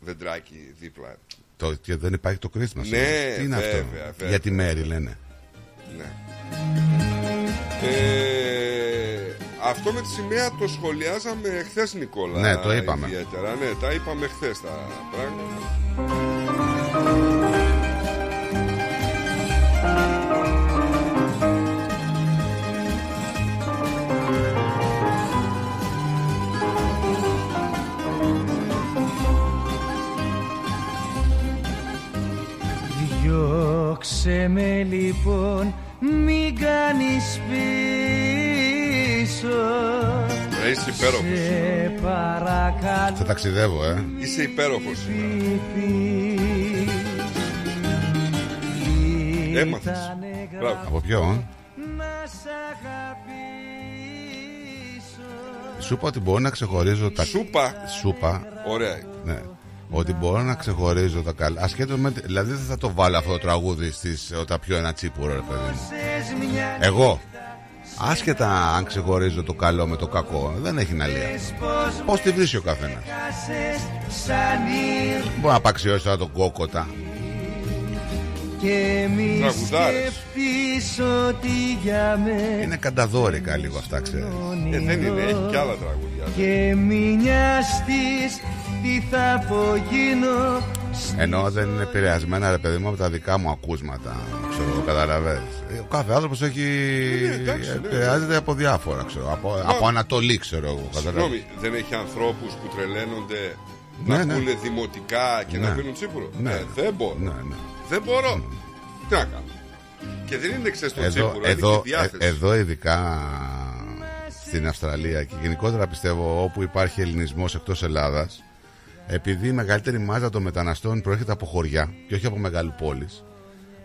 δεντράκι δίπλα. Το, και δεν υπάρχει το Christmas. Ναι, Τι είναι αυτό; βέβαια, βέβαια. Για τη μέρη λένε. Ναι. Ε, αυτό με τη σημαία το σχολιάζαμε χθες, Νικόλα. Ναι, το είπαμε. Ιδιαίτερα. Ναι, τα είπαμε χθες τα πράγματα. Διώξε με λοιπόν, μην κάνεις πίσω Ε, είσαι υπέροχος. Σε παρακαλώ Θα ταξιδεύω, ε. Είσαι υπέροχος σήμερα. Έμαθες. Μπράβο. Από ποιο, ε; να σ' αγαπήσω Σου είπα ότι μπορώ να ξεχωρίζω τα. Σούπα. Σούπα. Ωραία. Ναι. Ότι μπορώ να ξεχωρίζω τα καλά. Ασχέτως με. Δηλαδή δεν θα το βάλω αυτό το τραγούδι στις, όταν πιω ένα τσίπουρο, ρε παιδί μου. Εγώ. Άσχετα αν ξεχωρίζω το καλό με το κακό, δεν έχει να λέει. Πώς τη βρίσκει ο καθένας. Μπορεί να απαξιώσει τώρα τον κόκοτα. Και μη Τραγουδάρες. σκεφτείς ότι για μες Είναι κανταδόρικα λίγο αυτά, ξέρεις. Ε, δεν είναι, έχει κι άλλα τραγούδια. Και μη νοιαστείς τι θα απογίνω Ενώ δεν είναι επηρεασμένα, ρε παιδί μου, από τα δικά μου ακούσματα. Ξέρω, καταλαβαίνεις. Ε, Ο κάθε άνθρωπος έχει. Ε, ναι, εντάξει, ναι. επηρεάζεται από διάφορα, ξέρω. Από, από Ανατολή, ξέρω εγώ. καταλαβαίνεις. Συγγνώμη, δεν έχει ανθρώπους που τρελαίνονται Ναι, να ναι. ακούνε δημοτικά και Ναι. να πίνουν τσίπουρο; Ναι. Ε, δεν μπορώ. Ναι, ναι. Δεν μπορώ. Τι να κάνω. Και δεν είναι ξέρεις το Εδώ, τσίπουρο, είναι εδώ, και η διάθεση. ε, εδώ ειδικά στην Αυστραλία και γενικότερα πιστεύω όπου υπάρχει ελληνισμός εκτός Ελλάδας επειδή η μεγαλύτερη μάζα των μεταναστών προέρχεται από χωριά και όχι από μεγάλου πόλεις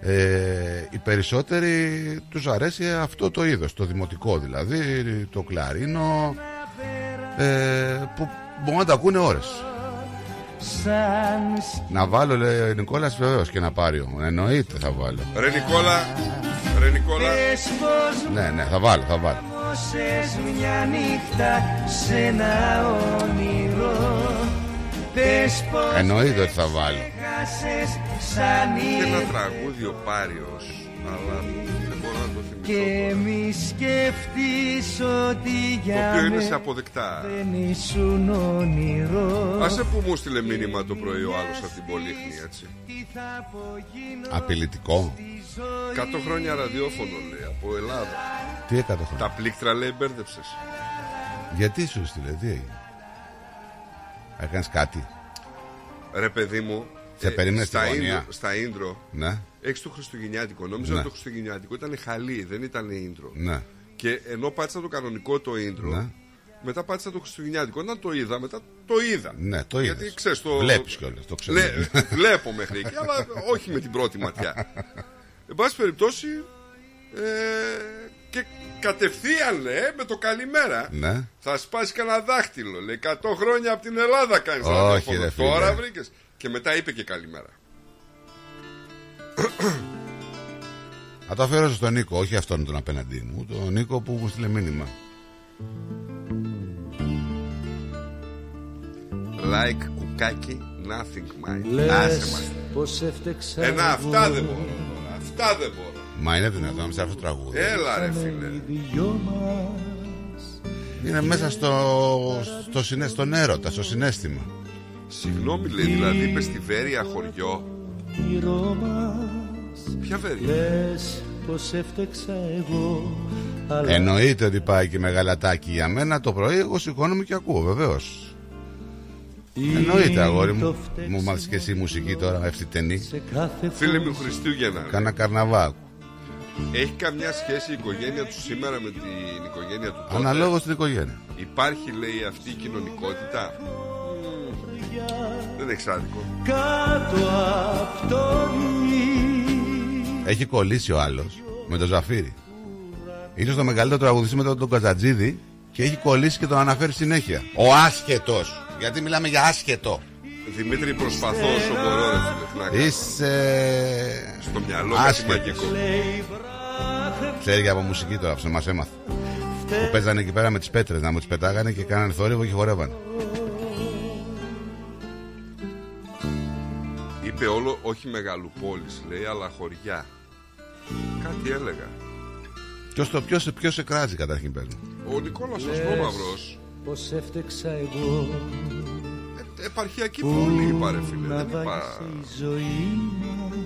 ε, οι περισσότεροι τους αρέσει αυτό το είδος το δημοτικό δηλαδή το κλαρίνο ε, που μπορούν να τα ακούνε ώρες. Σαν να βάλω λέει ο Νικόλας βεβαίως και να πάρει εννοείται θα βάλω. Ρε Νικόλα, ρε Νικόλα, σκεφτείς πως ναι ναι θα βάλω θα βάλω. μόσες μια νύχτα σε ένα όνειρο. Πες πως εννοείται ότι θα βάλω έχασες σαν είναι ένα ήρθες τραγούδι ο Πάριος, αλλά δεν μπορώ να το θυμηθώ. Και μη σκεφτείς ότι Το για οποίο είναι με σε αποδεκτά. δεν ήσουν όνειρος Άσε που μου στείλε μήνυμα το πρωί ο άλλος από την Πολύχνη, έτσι. Τι θα απογίνω απειλητικό 100 χρόνια ραδιόφωνο λέει από Ελλάδα. τι έκατο χρόνο Τα πλήκτρα λέει μπέρδεψες. γιατί σου στείλε τι έγινε; Έκανες κάτι Ρε παιδί μου, Σε περίμενε στα, στη γωνία. intro- στα intro ναι έχεις το Χριστουγεννιάτικο. Νόμιζα Ναι. ότι το Χριστουγεννιάτικο ήταν χαλί, δεν ήταν intro. ναι Και ενώ πάτησα το κανονικό το intro, Ναι. μετά πάτησα το Χριστουγεννιάτικο. Όταν το είδα, μετά το είδα. Ναι, το Γιατί είδες. ξέρεις, το. Βλέπεις κιόλας, το ξέρω. Βλέ- βλέπω μέχρι εκεί, αλλά όχι με την πρώτη ματιά. Εν πάση περιπτώσει. Ε, και κατευθείαν λέει με το καλημέρα. ναι Θα σπάσει κανένα δάχτυλο. Λέει 100 χρόνια από την Ελλάδα κάνεις Όχι, ραδιόφωνο. ρε φίλε. Τώρα βρήκες. Και μετά είπε και καλημέρα. θα το αφιερώσω στον Νίκο όχι αυτόν τον απέναντί μου τον Νίκο που μου στείλε μήνυμα Like κουκάκι, nothing mind. Λες Άσε μας. πως έφτεξα Ένα εγώ. αυτά δεν μπορώ τώρα. Αυτά δεν μπορώ. Μα είναι δυνατόν να μην σε αυτό το τραγούδι. Έλα ρε φίλε. Οι δυο μας. Είναι μέσα στο, στο συνέ, στον έρωτα στο συνέστημα. Συγγνώμη λέει, δηλαδή είπες στη Βέρεια χωριό. όνειρό μας. Ποια Βέρεια; Λες πως έφτεξα εγώ Αλλά εννοείται ότι πάει και μεγαλατάκι για μένα. Το πρωί εγώ σηκώνομαι και ακούω βεβαίως. Εννοείται αγόρι μου. Μου μάθεις και εσύ μουσική τώρα ευθυτενή σε κάθε Φίλε μου Χριστούγεννα. Κάνα καρναβά Έχει καμιά σχέση η οικογένεια του σήμερα με την οικογένεια του τότε; Αναλόγως στην οικογένεια Υπάρχει λέει αυτή η κοινωνικότητα; Μμμ. Δεν έχει άδικο. κάτω απ' το Έχει κολλήσει ο άλλος με τον Ζαφύρι. Ίσως το μεγαλύτερο τραγουδιστή μετά τον Καζατζίδη και έχει κολλήσει και τον αναφέρει συνέχεια. Ο άσχετος. Γιατί μιλάμε για άσχετο. Δημήτρη προσπαθώς όσο μπορώ ρε φίλε. Τι να κάνω. Είσαι Στο μυαλό κάτι άσχετος. μαγικό. Ξέρει και από μουσική τώρα, αυτό μας έμαθε. Που παίζανε εκεί πέρα με τις πέτρες να μου τις πετάγανε και κάνανε θόρυβο και χορεύανε. Είπε όλο όχι μεγαλοπόλεις λέει αλλά χωριά. Κάτι έλεγα. Ποιος, το, ποιος, ποιος σε κράζει καταρχήν πες μου. Ο Νικόλας ο Σπόμαυρος πως έφτεξα εγώ ε, επαρχιακή πόλη είπα ρε φίλε. να Δεν είπα... βάγισε η ζωή μας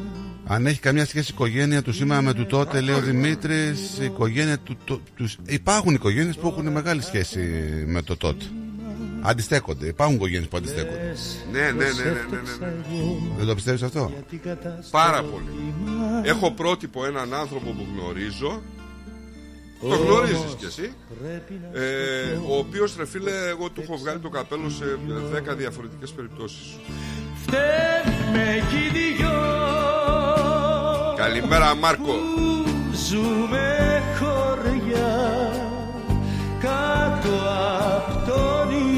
Αν έχει καμιά σχέση η οικογένεια του σήμερα με του τότε, λέει ο Δημήτρης, η οικογένεια του, το- τους... Υπάρχουν οικογένειες που έχουν μεγάλη σχέση με το τότε. Αντιστέκονται. Υπάρχουν οικογένειες που αντιστέκονται. Ναι, ναι, ναι, ναι, ναι, ναι, ναι. Δεν το πιστεύεις αυτό; Πάρα πολύ. Έχω πρότυπο έναν άνθρωπο που γνωρίζω. Το γνωρίζεις κι εσύ. Ε, ο οποίος ρε φίλε, εγώ του έχω βγάλει το καπέλο σε 10 διαφορετικές περιπτώσεις. Φταίμε κι οι δυο Καλημέρα Μάρκο. Ζούμε χωριά κάτω απ' τον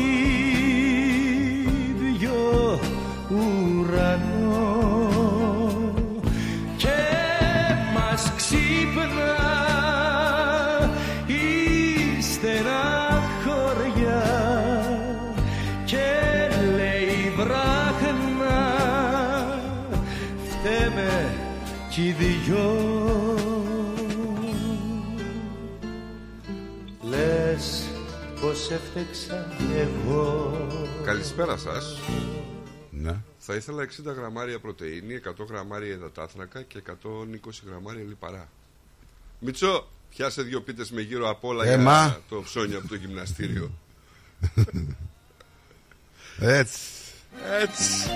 έφτεξα εγώ Καλησπέρα σας Ναι. Θα ήθελα 60 γραμμάρια πρωτεΐνη, 100 γραμμάρια υδατάθρακα και 120 γραμμάρια λιπαρά. Μιτσό, πιάσε δύο πίτες με γύρω απ' όλα Ε, για μα. το ψώνιο από το γυμναστήριο. Έτσι. Έτσι.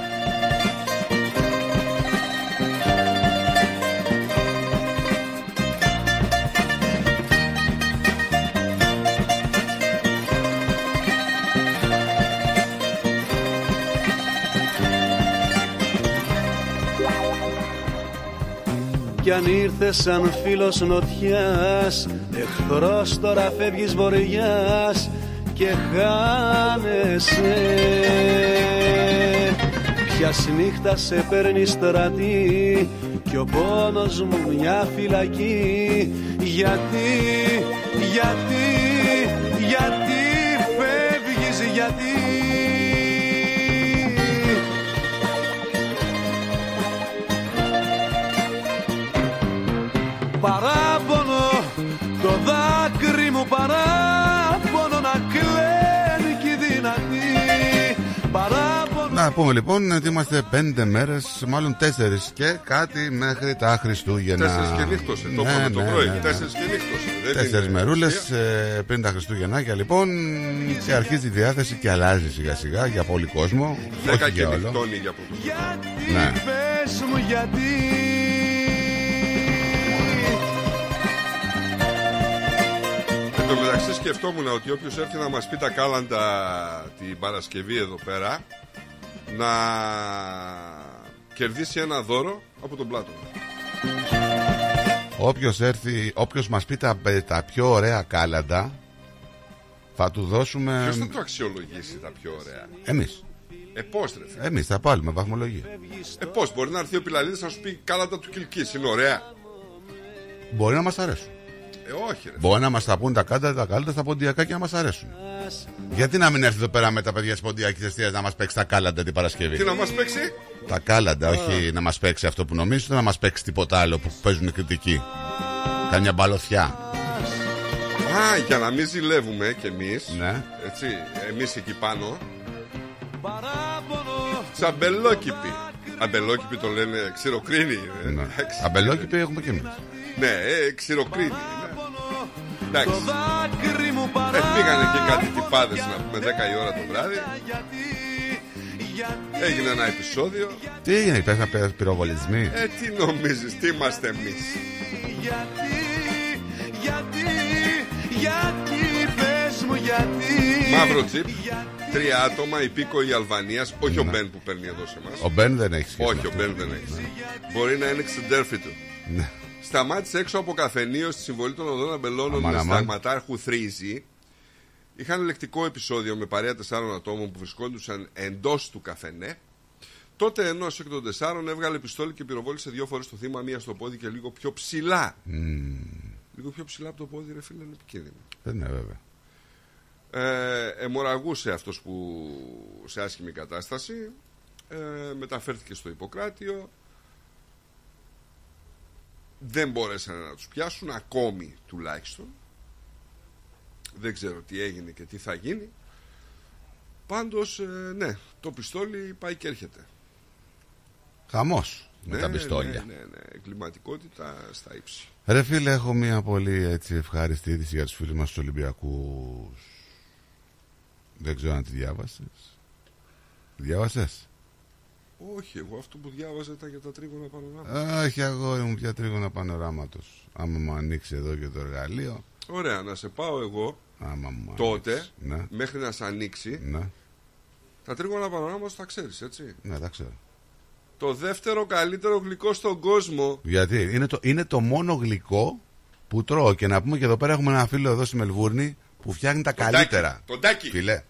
Κι αν ήρθες σαν φίλος νοτιάς Εχθρός τώρα φεύγεις βοριάς Και χάνεσαι. Ποια νύχτα σε παίρνει στρατή Κι ο πόνος μου μια φυλακή. Γιατί, γιατί, γιατί φεύγεις γιατί Παράπονο το δάκρυ μου παράπονο να κλαίνει κι η δυνατή Παράπονο Να πούμε λοιπόν ότι είμαστε πέντε μέρες, μάλλον τέσσερις και κάτι μέχρι τα Χριστούγεννα. Τέσσερις και νύχτωσε, το είπαμε το πρωί. Τέσσερις και νύχτωσε. Δεν Τέσσερις είναι μερούλες ουσία. πριν τα Χριστούγεννάκια λοιπόν και αρχίζει η διάθεση και αλλάζει σιγά σιγά για πολύ κόσμο. Δέκα όχι και για όλο. νυχτώνει για πρώτο Ναι. πες μου γιατί τω μεταξύ σκεφτόμουν ότι όποιος έρθει να μας πει τα κάλαντα την Παρασκευή εδώ πέρα να κερδίσει ένα δώρο από τον Πλάτωνα. Όποιος έρθει, όποιος μας πει τα, τα πιο ωραία κάλαντα θα του δώσουμε Ποιος θα το αξιολογήσει τα πιο ωραία; εμείς. Ε, πώς ρε φίλε. Εμείς θα πάρουμε βαθμολογία. Ε, πώς μπορεί να έρθει ο Πιλαλίδης να σου πει κάλαντα του Κιλκής. Είναι ωραία. Μπορεί να μας αρέσουν. Ε, όχι ρε. Μπορεί να μας τα πούν τα κάλαντα, τα κάλαντα στα ποντιακά και να μας αρέσουν. Γιατί να μην έρθει εδώ πέρα με τα παιδιά της ποντιακής αιστείας να μας παίξει τα κάλαντα την Παρασκευή; Τι να μας παίξει; Τα κάλαντα, όχι να μας παίξει αυτό που νομίζεις, ούτε να μας παίξει τίποτα άλλο που παίζουν κριτική. Κάμια μπαλωθιά. Α, για να μην ζηλεύουμε κι εμείς Ναι. Έτσι, εμείς εκεί πάνω Τσαμπελόκηπη Αμπελόκηπη το λένε ξηροκρίνη ε, Ναι. εντάξει. Αμπελόκηπη έχουμε κι εμείς. Ναι, ε, ξηροκρίνη ναι. Εντάξει δάκρυ μου ε, Πήγανε και κάτι τυπάδες να πούμε 10 η ώρα το βράδυ Έγινε ένα επεισόδιο Τι έγινε, πες να πυροβολισμοί; Ε, τι νομίζεις, τι είμαστε εμείς; Γιατί, γιατί, γιατί πες μου γιατί Μαύρο τσιπ Τρία άτομα υπήκοοι Αλβανίας Όχι ο Μπεν που παίρνει εδώ σε εμάς Ο Μπεν δεν έχει σχέση. Όχι, ο Μπεν δεν έχει. Μπορεί να είναι ξεντέρφη του. Ναι. Σταμάτησε έξω από καφενείο στη συμβολή των οδών αμπελώνων Αμάν, με αμάν. σταγματάρχου Θρίζη. Είχαν λεκτικό επεισόδιο με παρέα τεσσάρων ατόμων που βρισκόντουσαν εντός του καφενέ. Τότε ενός εκ των τεσσάρων έβγαλε πιστόλι και πυροβόλησε δύο φορές το θύμα, μία στο πόδι και λίγο πιο ψηλά. Λίγο πιο ψηλά από το πόδι, ρε φίλε, είναι επικίνδυνο. Δεν είναι βέβαια. Ε, αιμορραγούσε αυτός που σε άσχημη κατάσταση ε, μεταφέρθηκε στο Ιπποκράτιο δεν μπόρεσαν να τους πιάσουν ακόμη τουλάχιστον δεν ξέρω τι έγινε και τι θα γίνει πάντως ε, ναι το πιστόλι πάει και έρχεται Χαμός με ναι, τα πιστόλια. ναι, ναι, ναι, εγκληματικότητα στα ύψη Ρε φίλε, έχω μια πολύ έτσι ευχάριστη είδηση για τους φίλους μας τους Ολυμπιακούς. Δεν ξέρω αν τη διάβασες. Διάβασες; Όχι εγώ αυτό που διάβαζα ήταν για τα τρίγωνα πανοράματα Όχι αγόρι μου, πια τρίγωνα πανοράματος. Άμα μου ανοίξει εδώ και το εργαλείο. Ωραία, να σε πάω εγώ Άμα μου τότε ανοίξει. Ναι, μέχρι να σε ανοίξει ναι, τα τρίγωνα πανοράματα τα ξέρεις έτσι. ναι, τα ξέρω. Το δεύτερο καλύτερο γλυκό στον κόσμο. Γιατί είναι το, είναι το μόνο γλυκό που τρώω. Και να πούμε και εδώ πέρα έχουμε ένα φίλο εδώ στη Μελβούρνη που φτιάχνει τα Τον καλύτερα. Τάκη, τον Τάκη. Φίλε,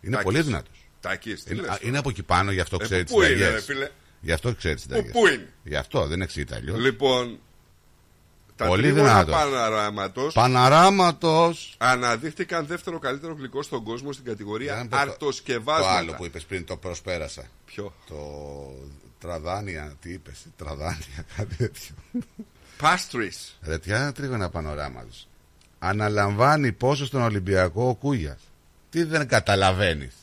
είναι Τάκης. πολύ δυνατός. Τάκης, τι Είναι, λες α, τώρα; είναι από εκεί πάνω, γι' αυτό Ε, ξέρεις τις πού είναι, συνταγέ. ρε φίλε; Γι' αυτό ξέρεις τις συνταγέ. πού είναι; Γι' αυτό δεν εξήγητα αλλιώς. Λοιπόν, Τα Πολύ τρίγωνα δυνατός. Παναράματος Παναράματος. αναδείχθηκαν δεύτερο καλύτερο γλυκό στον κόσμο στην κατηγορία Δεν πω το- αρτοσκευάσματα. Το άλλο που είπες πριν το προσπέρασα. Ποιο; Το τραδάνια, τι είπες, τραδάνια, κάτι τέτοιο. Pastries. Ρε τι άλλο τρίγωνα πανοράματος. Αναλαμβάνει πόσο στον Ολυμπιακό ο Κούγιας. Τι δεν καταλαβαίνεις.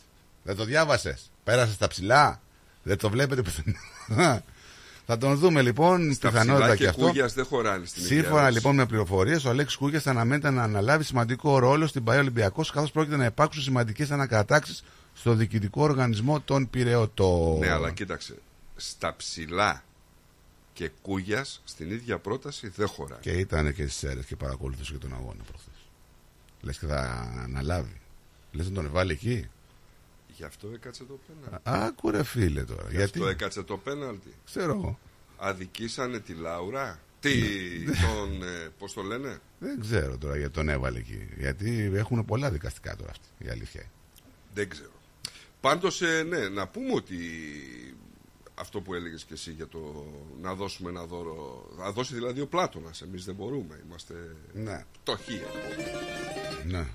Δεν το διάβασες. Πέρασες στα ψηλά. Δεν το βλέπετε πουθενά. Θα τον δούμε λοιπόν Τα πιθανότητα ψηλά και και αυτό. Κούγιας δεν χωράνε στην ίδια Σύμφωνα ερώτηση. λοιπόν με πληροφορίες, ο Αλέξης Κούγιας αναμένεται να αναλάβει σημαντικό ρόλο στην ΠαΕ Ολυμπιακός, καθώς πρόκειται να υπάρξουν σημαντικές ανακατάξει στο διοικητικό οργανισμό των Πυραιωτών. Ναι, αλλά κοίταξε. Στα ψηλά και Κούγιας στην ίδια πρόταση δεν χωράει. Και ήταν και στις αίρες και παρακολουθούσε και τον αγώνα προχθές. Λες και θα αναλάβει. Λες να τον βάλει εκεί. Γι' αυτό έκατσε το πέναλτι. Άκου ρε φίλε τώρα. Γι' Γιατί; αυτό έκατσε το πέναλτι. Ξέρω εγώ. Αδικήσανε τη Λάουρα; Τι, τον, ε, πώς το λένε; Δεν ξέρω τώρα γιατί τον έβαλε εκεί. Γιατί έχουν πολλά δικαστικά τώρα αυτή η αλήθεια. είναι. Δεν ξέρω. Πάντως, ε, ναι, να πούμε ότι αυτό που έλεγες και εσύ για το να δώσουμε ένα δώρο. Να δώσει δηλαδή ο Πλάτωνας. Εμείς δεν μπορούμε. Είμαστε Ναι. πτωχοί. ας πούμε. Ναι.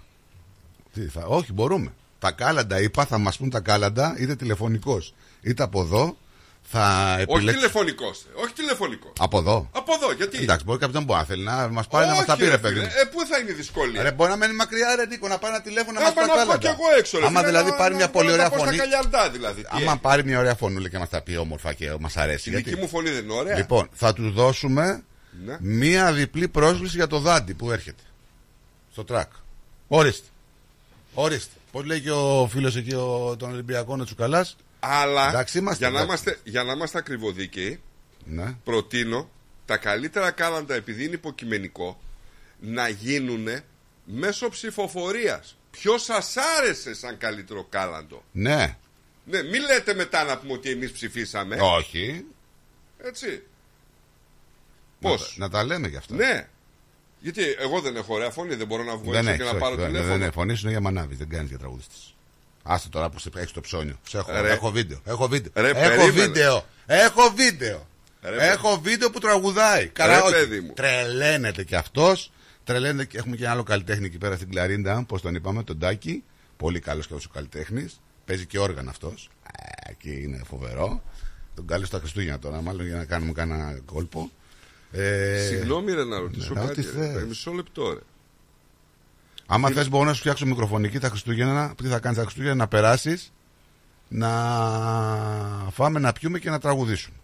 Τι, θα, όχι, μπορούμε. Τα κάλαντα είπα, θα μας πούν τα κάλαντα, είτε τηλεφωνικός είτε από εδώ. Θα Όχι επιλέξει. τηλεφωνικός. Όχι τηλεφωνικός. Από εδώ. Από εδώ, γιατί. Εντάξει, μπορεί κάποιον που να θέλει να μας πάρει να μας τα Όχι, πει, ρε ρε παιδί. φίλε. μου. Ε, πού θα είναι η δυσκολία; Ρε, μπορεί να μένει μακριά, ρε Νίκο, να πάρει ένα τηλέφωνο να Ε, μας πάω τα να πω κάλαντα. κι εγώ έξω, ρε Άμα φίλε, δηλαδή να- πάρει να μια μπορώ πολύ να ωραία τα πω στα φωνή. καλιαρντά, δηλαδή. Τι Άμα έγινε. πάρει μια ωραία φωνούλα και μας τα πει όμορφα και μας αρέσει. Η γιατί- δική μου φωνή δεν είναι ωραία. Λοιπόν, θα του δώσουμε Ναι. μία διπλή πρόσκληση για το δάντη που έρχεται. Στο τρακ. Ορίστε. Ορίστε. Πώς λέει και ο φίλος εκεί ο, των Ολυμπιακών ο Τσουκαλάς. Αλλά Εντάξει, είμαστε, για, να εντάξει. είμαστε, για να είμαστε ακριβοδίκαιοι, Ναι. προτείνω τα καλύτερα κάλαντα, επειδή είναι υποκειμενικό, να γίνουν μέσω ψηφοφορίας. Ποιο σας άρεσε σαν καλύτερο κάλαντο; Ναι. Ναι, μην λέτε μετά να πούμε ότι εμείς ψηφίσαμε. Όχι. Έτσι. Να Πώς; τα- Να, τα λέμε γι' αυτό. Ναι. Γιατί εγώ δεν έχω ωραία φωνή, δεν μπορώ να βγω Δεν έξω έχεις. και να πάρω δεν, τηλέφωνο. δεν, φωνή σου είναι για μανάβη. Δεν κάνεις για τραγουδιστή. Άστε τώρα που σε έχεις το ψώνιο. Σε έχω, Ρε. έχω βίντεο. Έχω βίντεο. Ρε, έχω περίμενε. βίντεο. Έχω βίντεο. Ρε, έχω βίντεο που τραγουδάει. Καλά, Ρε, όχι. παιδί μου. Τρελαίνεται κι αυτός. Τρελαίνεται και έχουμε και ένα άλλο καλλιτέχνη εκεί πέρα στην Κλαρίντα. Πώς τον είπαμε, τον Τάκη. Πολύ καλός και αυτός ο καλλιτέχνης. Παίζει και όργανα αυτός. Εκεί είναι φοβερό. Τον κάλεσε στα Χριστούγεννα τώρα, μάλλον για να κάνουμε κάνα κόλπο. Ε, Συγγνώμη, ρε, να ρωτήσω ναι, κάτι. ό,τι ρε. θες. Μισό λεπτό, ρε. Άμα θες, μπορώ να σου φτιάξω μικροφωνική τα Χριστούγεννα. Τι θα κάνεις τα Χριστούγεννα, να περάσεις, να φάμε, να πιούμε και να τραγουδήσουμε.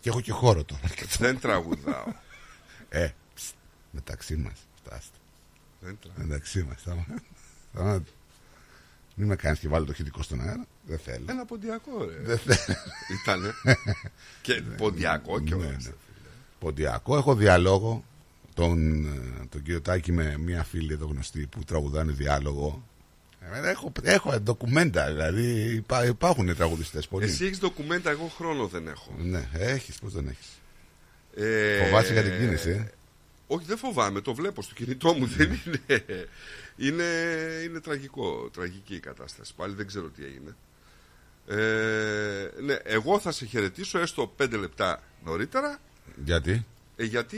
Και έχω και χώρο τώρα. Δεν τραγουδάω. Ε, ψ, μεταξύ μας. Φτάστε. Δεν τραγουδάω. Μεταξύ μας. Μην με κάνεις και βάλει το χητικό στον αέρα. Δεν θέλω. Ένα ποντιακό, ρε. Δεν θέλω. Ήτανε. και ποντιακό και όλα. Ναι, ναι. Ποντιακό, έχω διαλόγο. Τον, ε, τον κύριο Τάκη με μια φίλη εδώ γνωστή που τραγουδάνε διάλογο. Ε, Έχω, έχω ντοκουμέντα, δηλαδή υπά, υπάρχουν τραγουδιστές πολλοί. Εσύ έχεις ντοκουμέντα, εγώ χρόνο δεν έχω. Ναι, έχεις, πώς δεν έχεις. Ε, Φοβάσαι για την κίνηση, ε; Όχι, δεν φοβάμαι, το βλέπω στο κινητό μου. Δεν είναι. Είναι, είναι τραγικό, τραγική η κατάσταση. Πάλι δεν ξέρω τι έγινε. Ε, ναι, εγώ θα σε χαιρετήσω έστω 5 λεπτά νωρίτερα. Γιατί; Ε, γιατί.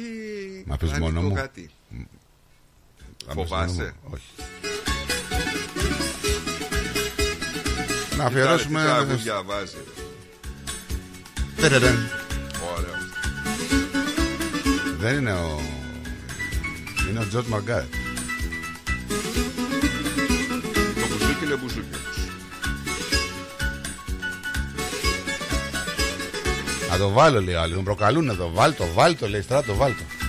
Μ' αφήσεις κάνει μόνο το μου; γάτι. Θα με Φοβάσαι. συγγνώμη. Όχι. Να αφιερώσουμε. Τι τραγούδια βάζει. Τερερεν. Ωραίο. Δεν είναι ο. Είναι ο Τζορτ Μαργκάρετ. Το μπουζούκι είναι μπουζούκι. Να το βάλω λέει ο άλλος, Με προκαλούν να το βάλω, το βάλω, το λέει στράτο, βάλω το.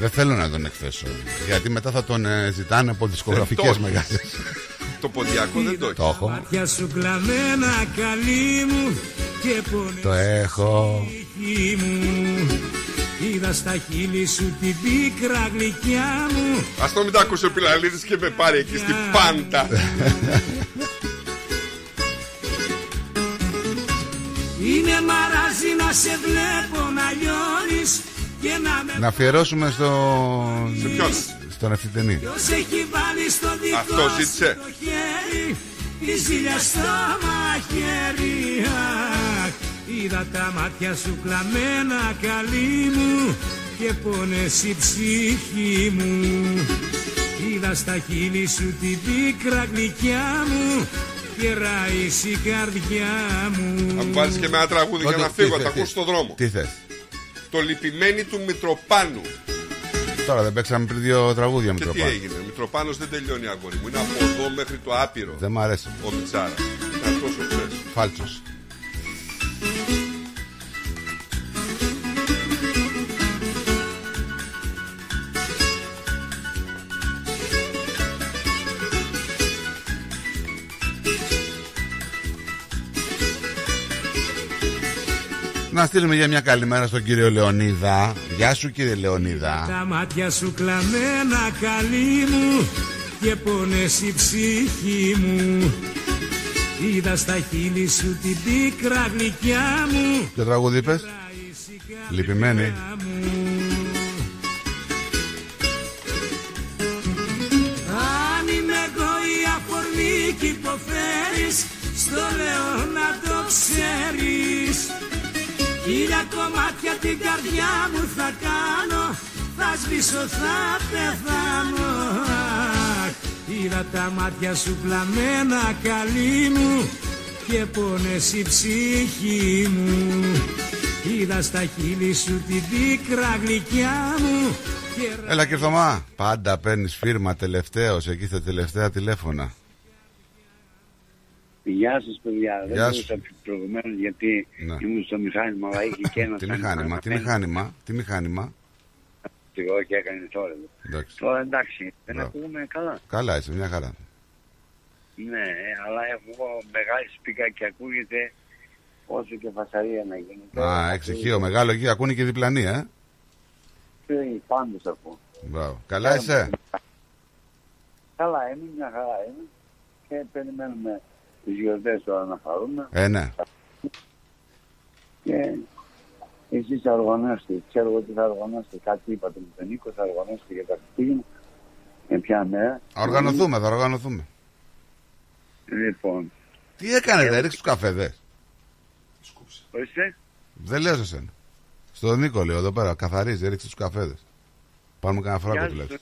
Δεν θέλω να τον εκθέσω. Γιατί μετά θα τον ε, ζητάνε από δισκογραφικές Δεν το μεγάλες. Το ποντιακό δεν το έχεις. Το έχω. Μάτια σου κλαμμένα καλή μου και πονές Το έχω. ψυχή μου Είδα στα χείλη σου την πίκρα γλυκιά μου Α το μην τα ακούσει ο Πιλαλίδης και με πάρει εκεί στην πάντα. Είναι μαράζι να σε βλέπω να λιώνεις και να με Να αφιερώσουμε στο... Σε ποιον; στον ευθυτενή. Ποιος έχει βάλει στο δικό Αυτό σου ζήτησε. το χέρι Τη ζήλια στο μαχαίρι Αχ, Είδα τα μάτια σου κλαμμένα καλή μου και πόνες η ψυχή μου Είδα στα χείλη σου την πίκρα γλυκιά μου και ράεις η καρδιά μου Θα μου βάλεις και με ένα τραγούδι για Τότε, να τι φύγω, θες, τα τι- ακούς στον δρόμο. Τι θες Το λυπημένη του Μητροπάνου. Τώρα δεν παίξαμε πριν δύο τραγούδια Και τι Μητροπάνου. έγινε, ο Μητροπάνος δεν τελειώνει αγόρι μου. Είναι από εδώ μέχρι το άπειρο. Δεν μ' αρέσει. Ο Μιτσάρα. Είναι τόσο ξέρεις. Να στείλουμε για μια καλημέρα στον κύριο Λεωνίδα. Γεια σου κύριε Λεωνίδα. Τα μάτια σου κλαμμένα καλή μου και πόνες η ψυχή μου Είδα στα χείλη σου την πίκρα γλυκιά μου Ποιο τραγούδι είπες; Λυπημένη. Αν είμαι εγώ η αφορμή κι υποφέρεις Στο λέω να το ξέρεις Χίλια κομμάτια την καρδιά μου θα κάνω Θα σβήσω θα πεθάνω Αχ, Είδα τα μάτια σου πλαμμένα καλή μου Και πόνες η ψυχή μου Είδα στα χείλη σου την πίκρα γλυκιά μου και Έλα και Θωμά. Πάντα παίρνεις φίρμα τελευταίος εκεί στα τελευταία τηλέφωνα. Γεια σας, παιδιά. Γεια Δεν σου. μπορούσα προηγουμένως γιατί Ναι. ήμουν στο μηχάνημα, αλλά είχε και ένα. Τι μηχάνημα, τι μηχάνημα, τι μηχάνημα. Εγώ και έκανε τώρα. Εντάξει. Τώρα εντάξει, δεν Μπράβο. ακούμε καλά. Καλά είσαι, μια χαρά. Ναι, ε, αλλά έχω μεγάλη σπίκα και ακούγεται όσο και φασαρία να γίνεται. Α, εξηχείο μεγάλο εκεί, ακούνε και διπλανή, ε. Τι πάντως ακούω. Μπράβο. Καλά είσαι. Καλά είμαι, μια χαρά είμαι. Και περιμένουμε τις γιορτές τώρα να χαρούμε. Ε, ναι. Και εσείς θα οργανώσετε. Ξέρω εγώ τι θα οργανώσετε. Κάτι είπατε με τον Νίκο, θα οργανώσετε για τα Χριστούγεννα. Με ποια μέρα. Θα οργανωθούμε, θα οργανωθούμε. Λοιπόν, Τι έκανε, δεν ρίξει του καφέδε. ορίστε. Δεν λέω σε σένα. Στον Νίκο λέω εδώ πέρα, καθαρίζει, ρίξει τους καφέδε. Πάμε κανένα φράγκο Γεια σου. τουλάχιστον.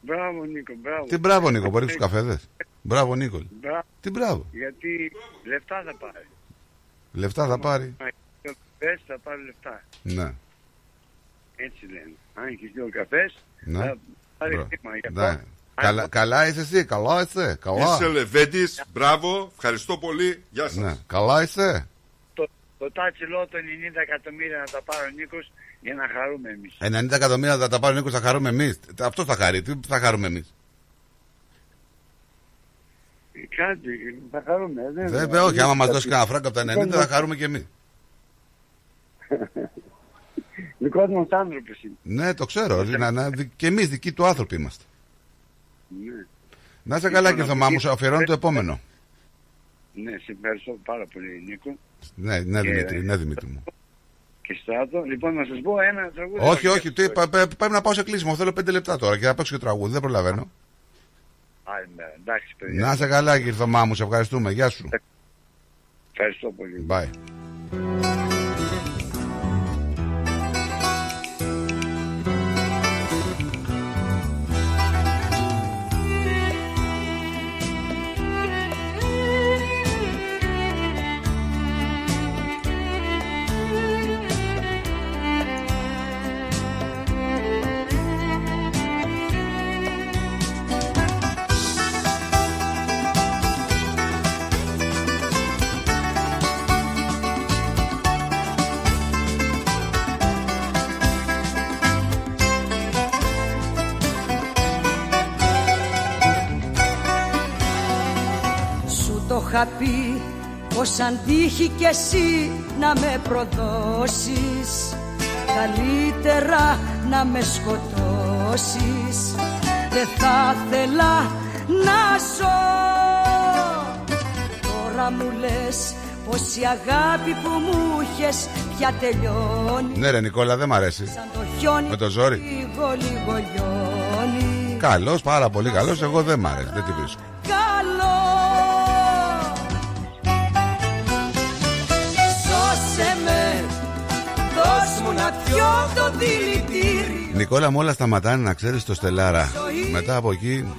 Μπράβο Νίκο, μπράβο. Τι μπράβο Νίκο, που ρίξει τους καφέδες; Μπράβο Νίκο. Μπράβο. Τι μπράβο. Γιατί λεφτά θα πάρει. Λεφτά θα πάρει. Αν καφές θα πάρει λεφτά. Ναι. Έτσι λένε. Αν έχεις δύο καφές Ναι. θα πάρει Μπράβο. χρήμα. Γι' Ναι. αυτό Καλά, καλά είσαι εσύ, καλά είσαι. Καλά. Είσαι Λεβέντης, μπράβο, ευχαριστώ πολύ. Γεια σας. Ναι. Καλά είσαι. το, το τάτσιλό των 90 εκατομμύρια να τα πάρει ο Νίκος για να χαρούμε εμείς. 90 εκατομμύρια θα τα πάρει ο Νίκο, θα χαρούμε εμεί. Αυτό θα χαρεί. Τι θα χαρούμε εμεί. Κάτι, θα χαρούμε. Δεν Βέβαια, όχι. Άμα μα δώσει κανένα φράγκο από τα 90 θα χαρούμε και εμεί. Δικός μας άνθρωπος είναι. Ναι, το ξέρω. Να, να, δι- και εμεί δικοί του άνθρωποι είμαστε. Ναι. Να είσαι καλά, κύριε Θωμά, μου σε αφιερώνω το επόμενο. Ναι, σε ευχαριστώ πάρα πολύ Νίκο Ναι, ναι, Και- Δημήτρη, ναι, Δημήτρη μου. Και Στράτο. Λοιπόν, να σας πω ένα τραγούδι. Όχι, όχι, τι, πα- πα- πρέπει να πάω σε κλείσιμο. Θέλω πέντε λεπτά τώρα και θα παίξω και τραγούδι. Δεν προλαβαίνω. Άλλη μέρα. Εντάξει, παιδιά. Να είσαι καλά, κύριε Θωμά, μου σε ευχαριστούμε. Γεια σου. Ευχαριστώ πολύ. Bye. Πως αν τύχει κι εσύ να με προδώσεις Καλύτερα να με σκοτώσεις Δεν θα ήθελα να ζω Τώρα μου λες πως η αγάπη που μου είχες πια τελειώνει Ναι, ρε Νικόλα, δεν μ' αρέσει. Σαν το χιόνι Με το ζόρι. λίγο λίγο λιώνει Καλός, πάρα πολύ καλός. Εγώ δεν μ' αρέσει. Δεν τη βρίσκω. καλός Σώσε με Δώσ' μου να πιω το δηλητήριο. Νικόλα μου όλα σταματάνε να ξέρεις το Στελάρα. Μετά από εκεί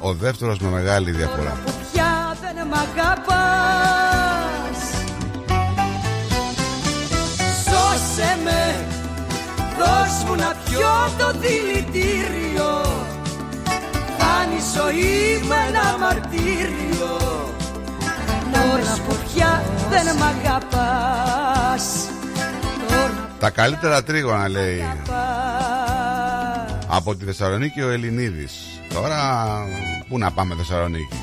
Ο δεύτερος με μεγάλη διαφορά. πια δεν μ' αγαπάς. Σώσε με, δώσ' μου να πιω το δηλητήριο. Κάνει η ζωή μου ένα μαρτύριο. Τώρα που πια δεν μ' αγαπάς. Τώρα Τα καλύτερα τρίγωνα λέει Από τη Θεσσαλονίκη ο Ελληνίδης Τώρα πού να πάμε Θεσσαλονίκη;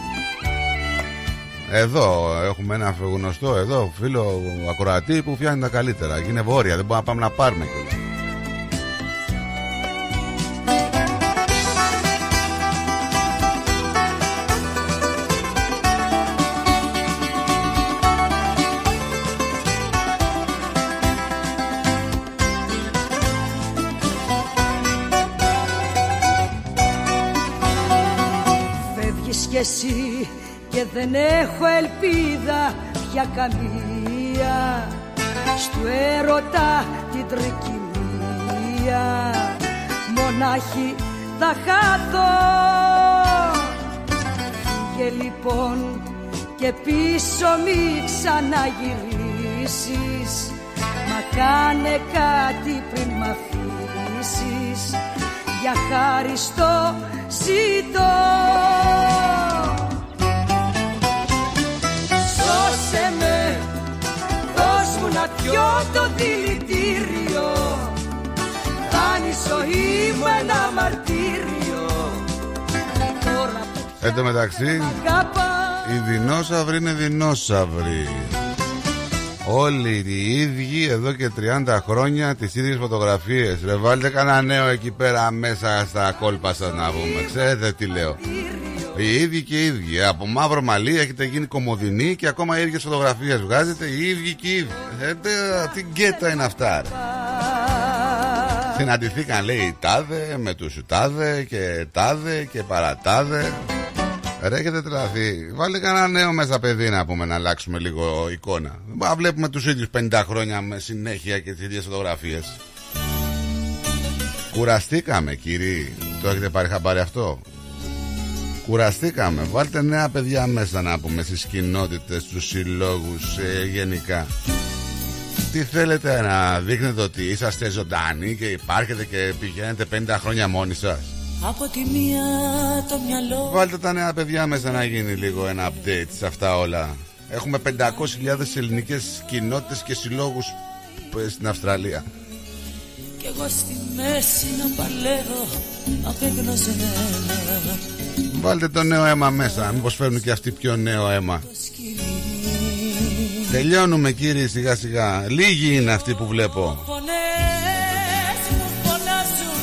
Εδώ έχουμε ένα γνωστό εδώ φίλο ακροατή που φτιάχνει τα καλύτερα. Είναι βόρεια, δεν μπορούμε να πάμε να πάρουμε κιόλας. Και δεν έχω ελπίδα πια καμία. Στου έρωτα την τρικυμία. Μονάχη θα χάθω Φύγε λοιπόν και πίσω μη ξαναγυρίσεις. Μα κάνε κάτι πριν μ' αφήσεις. Για χάρη στο ζητώ Σώσε με, δώσ' μου να πιω το δηλητήριο. Κάνει η ζωή μου ένα μαρτύριο. Τώρα που Εν τω μεταξύ αγαπάς. Οι δεινόσαυροι είναι δεινόσαυροι. Όλοι οι ίδιοι εδώ και 30 χρόνια τις ίδιες φωτογραφίες. Ρε βάλτε κανένα νέο εκεί πέρα μέσα στα κόλπα σας να πούμε Ξέρετε τι λέω Οι ίδιοι και οι ίδιοι Από μαύρο μαλλί έχετε γίνει κομμωδινοί Και ακόμα οι ίδιες φωτογραφίες βγάζετε Οι ίδιοι και οι ίδιοι ε, τε- Τι γκέτα είναι αυτά ρε Συναντηθήκαν λέει τάδε με τους τάδε και τάδε και παρατάδε Ρε έχετε τρελαθεί. Βάλε κανένα νέο μέσα παιδί να πούμε να αλλάξουμε λίγο εικόνα. Μα βλέπουμε τους ίδιους 50 χρόνια με συνέχεια και τις ίδιες φωτογραφίες. Κουραστήκαμε κύριοι. Το έχετε πάρει χαμπάρι αυτό; Κουραστήκαμε. Βάλτε νέα παιδιά μέσα να πούμε στις κοινότητες, στους συλλόγους ε, γενικά. Τι θέλετε να δείχνετε ότι είσαστε ζωντανοί και υπάρχετε και πηγαίνετε 50 χρόνια μόνοι σας; Από τη μία το μυαλό Βάλτε τα νέα παιδιά μέσα να γίνει λίγο ένα update σε αυτά όλα. Έχουμε 500.000 ελληνικές κοινότητες και συλλόγους ε, στην Αυστραλία. Κι εγώ στη μέση να παλεύω απεγνωσμένα Βάλτε το νέο αίμα μέσα. Μήπως φέρνουν και αυτοί πιο νέο αίμα. Τελειώνουμε κύριοι σιγά σιγά. Λίγοι είναι αυτοί που βλέπω. Φωνές μου φωνάζουν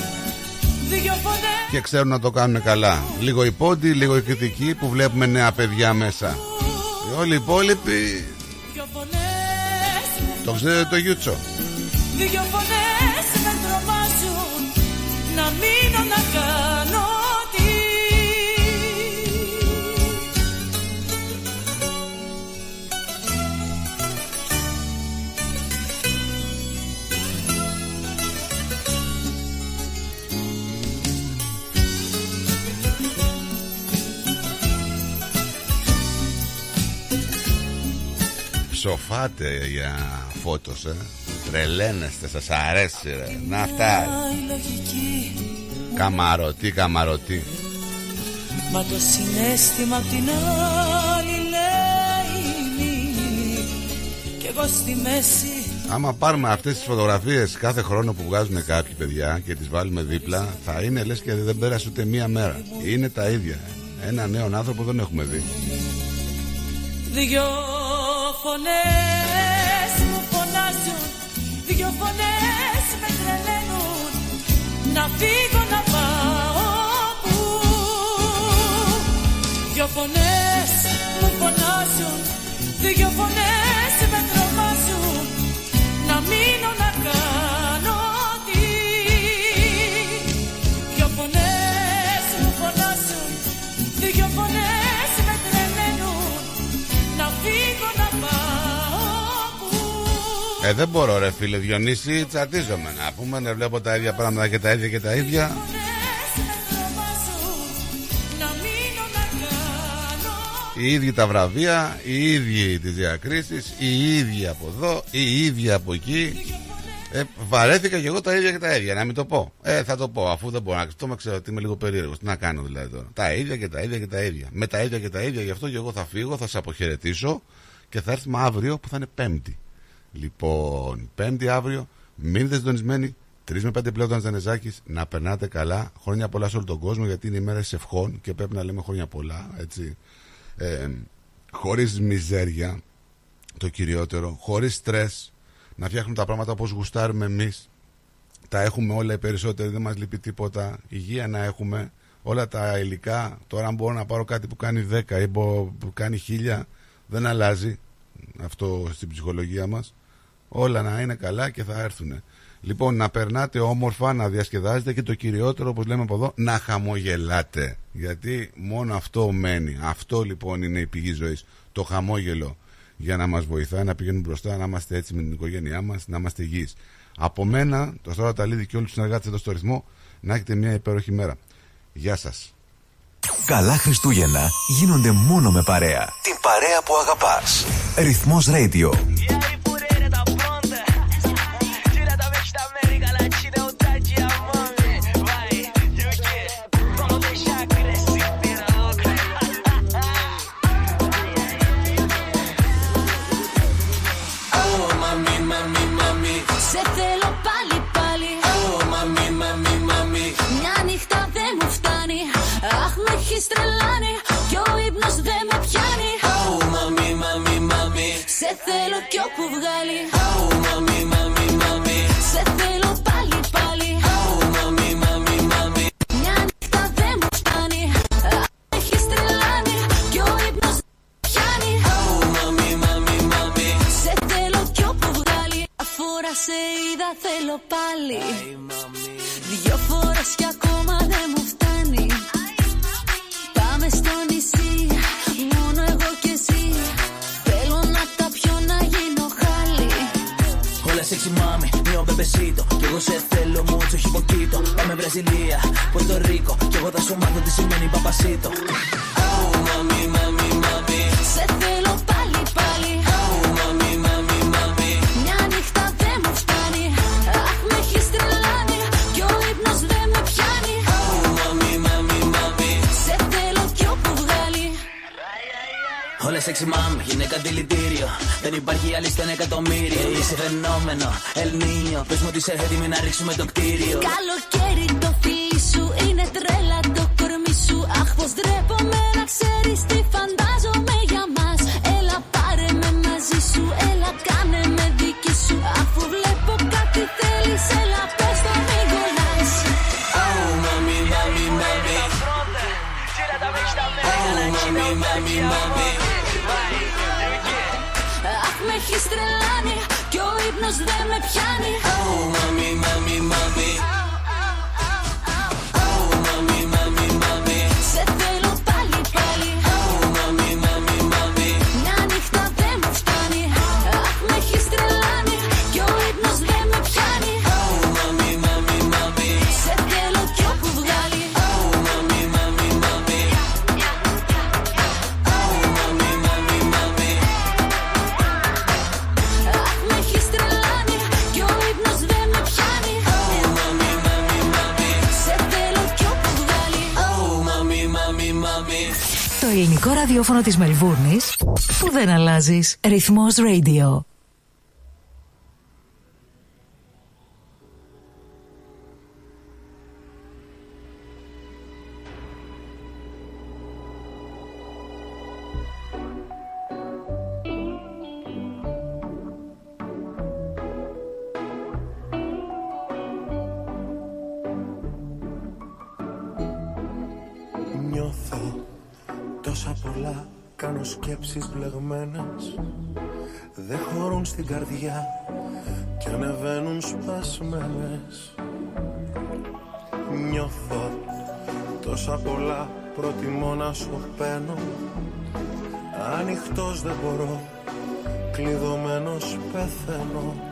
Δυο φωνές Και ξέρουν να το κάνουν καλά. Λίγο οι πόντι, λίγο οι κριτικοί που βλέπουμε νέα παιδιά μέσα. Οι όλοι οι υπόλοιποι Δυο φωνές μου το ξέρετε το Γιούτσο. Δυο φωνές με τρομάζουν Να μείνω να κάνω Ψοφάτε για φώτος, ε. Τρελαίνεστε, σας αρέσει, ρε. Να αυτά. η λογική Καμαρωτή, καμαρωτή. Μα το συνέστημα απ' την άλλη λέει μη Κι εγώ στη μέση Άμα πάρουμε αυτές τις φωτογραφίες κάθε χρόνο που βγάζουν κάποιοι παιδιά και τις βάλουμε δίπλα, θα είναι λες και δεν πέρασε ούτε μία μέρα. Είναι τα ίδια. Ένα νέο άνθρωπο δεν έχουμε δει. Δυο φωνές μου φωνάζουν Δυο φωνές με τρελαίνουν. Να φύγω να πάω που. Δυο φωνές μου φωνάζουν Δυο φωνές με τρομάζουν. Να μείνω να κάνω Ε, δεν μπορώ ρε φίλε Διονύση, τσατίζομαι να πούμε, να βλέπω τα ίδια πράγματα και τα ίδια και τα ίδια. Οι ίδιοι τα βραβεία, οι ίδιοι τις διακρίσεις, οι ίδιοι από εδώ, οι ίδιοι από εκεί. Ε, βαρέθηκα και εγώ τα ίδια και τα ίδια, να μην το πω. Ε, θα το πω, αφού δεν μπορώ να το με ξέρω ότι είμαι λίγο περίεργος. Τι να κάνω δηλαδή τώρα. Τα ίδια και τα ίδια και τα ίδια. Με τα ίδια και τα ίδια, γι' αυτό και εγώ θα φύγω, θα σε αποχαιρετήσω και θα έρθουμε αύριο που θα είναι Πέμπτη. Λοιπόν, Πέμπτη αύριο, μείνετε συντονισμένοι. 3 με 5 πλέον Ζανεζάκη, να περνάτε καλά. Χρόνια πολλά σε όλο τον κόσμο γιατί είναι η μέρα ευχών και πρέπει να λέμε χρόνια πολλά. Έτσι. Ε, Χωρίς μιζέρια, το κυριότερο, χωρίς στρες, να φτιάχνουμε τα πράγματα όπως γουστάρουμε εμείς. Τα έχουμε όλα οι περισσότεροι, δεν μας λείπει τίποτα. Υγεία να έχουμε, όλα τα υλικά. Τώρα, αν μπορώ να πάρω κάτι που κάνει 10 ή που κάνει 1000, δεν αλλάζει αυτό στην ψυχολογία μας όλα να είναι καλά και θα έρθουν λοιπόν να περνάτε όμορφα να διασκεδάζετε και το κυριότερο όπως λέμε από εδώ να χαμογελάτε. Γιατί μόνο αυτό μένει. Αυτό λοιπόν είναι η πηγή ζωής. Το χαμόγελο για να μας βοηθάει να πηγαίνουμε μπροστά να είμαστε έτσι με την οικογένειά μας να είμαστε υγιείς. Από μένα, το Στόρα Ταλίδη και όλους τους συνεργάτες εδώ στο ρυθμό να έχετε μια υπέροχη μέρα. Γεια σας. Καλά Χριστούγεννα γίνονται μόνο με παρέα. Την παρέα που αγαπάς. Ρυθμός Radio. Θέλω κι όπου βγάλει Σε θέλω πάλι πάλι. Μια νύχτα δεν μου φτάνει. Αχ με έχεις τρελάνει Κι ο ύπνος δεν με πιάνει Σε θέλω κι όπου βγάλει. Αφορά σε είδα θέλω πάλι. Δυο φορές κι ακόμα δεν μου φτάνει. Πάμε στο νησί. Μόνο εγώ και εσύ sexy mami, mio bebecito Κι εγώ σε θέλω mucho όχι poquito Πάμε Βραζιλία, Πορτο Ρίκο Κι εγώ θα σου μάθω τι σημαίνει παπασίτο. Oh mami, mami, mami Σε θέλω sexy mami, γυναίκα δηλητήριο Δεν υπάρχει άλλη στο ένα εκατομμύριο. Είσαι φαινόμενο, Ελνίνιο Πες μου ότι είσαι έτοιμη να ρίξουμε το κτίριο. Καλοκαίρι το φίλι σου είναι τρέλα το κορμί σου. Αχ πως ντρέπομαι να ξέρεις τι φαντάζομαι για μας. Έλα πάρε με μαζί σου, έλα κάνε με δική σου. Αφού βλέπω κάτι θέλεις, έλα πες το μην κολλάς Oh mami, mami, mami. Oh mami, mami, mami δεν με πιάνει ραδιόφωνο της Μελβούρνης που δεν αλλάζεις. Ρυθμός Radio. Κάνω σκέψεις μπλεγμένες Δεν χωρούν στην καρδιά Και ανεβαίνουν σπασμένες. Νιώθω τόσα πολλά Προτιμώ να σου παίρνω. Ανοιχτός δεν μπορώ Κλειδωμένος πεθαίνω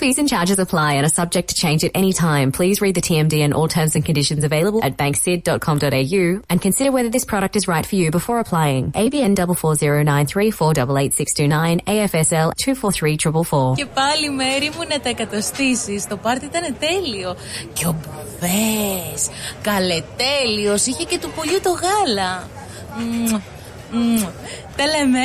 Fees and charges apply and are subject to change at any time. Please read the TMD and all terms and conditions available at banksid.com.au and consider whether this product is right for you before applying. ABN 44093488629 AFSL 243444. Και πάλι μέρη μου να τα εκατοστήσει. Το πάρτι ήταν τέλειο. Και ο Μπουβές, καλετέλειος, είχε και του πολύ το γάλα. Μμμ, μμμ. Τα λέμε.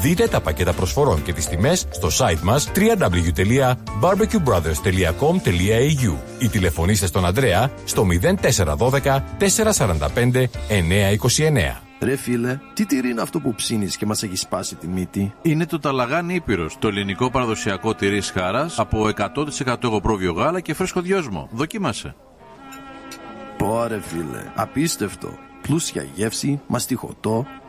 Δείτε τα πακέτα προσφορών και τις τιμές στο site μας www.barbecuebrothers.com.au ή τηλεφωνήστε στον Ανδρέα στο 0412 445 929. Ρε φίλε, τι τυρί είναι αυτό που ψήνεις και μας έχει σπάσει τη μύτη; Είναι το ταλαγάνι Ήπειρος, το ελληνικό παραδοσιακό τυρί χάρας από 100% εγωπρόβιο γάλα και φρέσκο δυόσμο. Δοκίμασε. Πόρε φίλε, απίστευτο. Πλούσια γεύση, μαστιχωτό,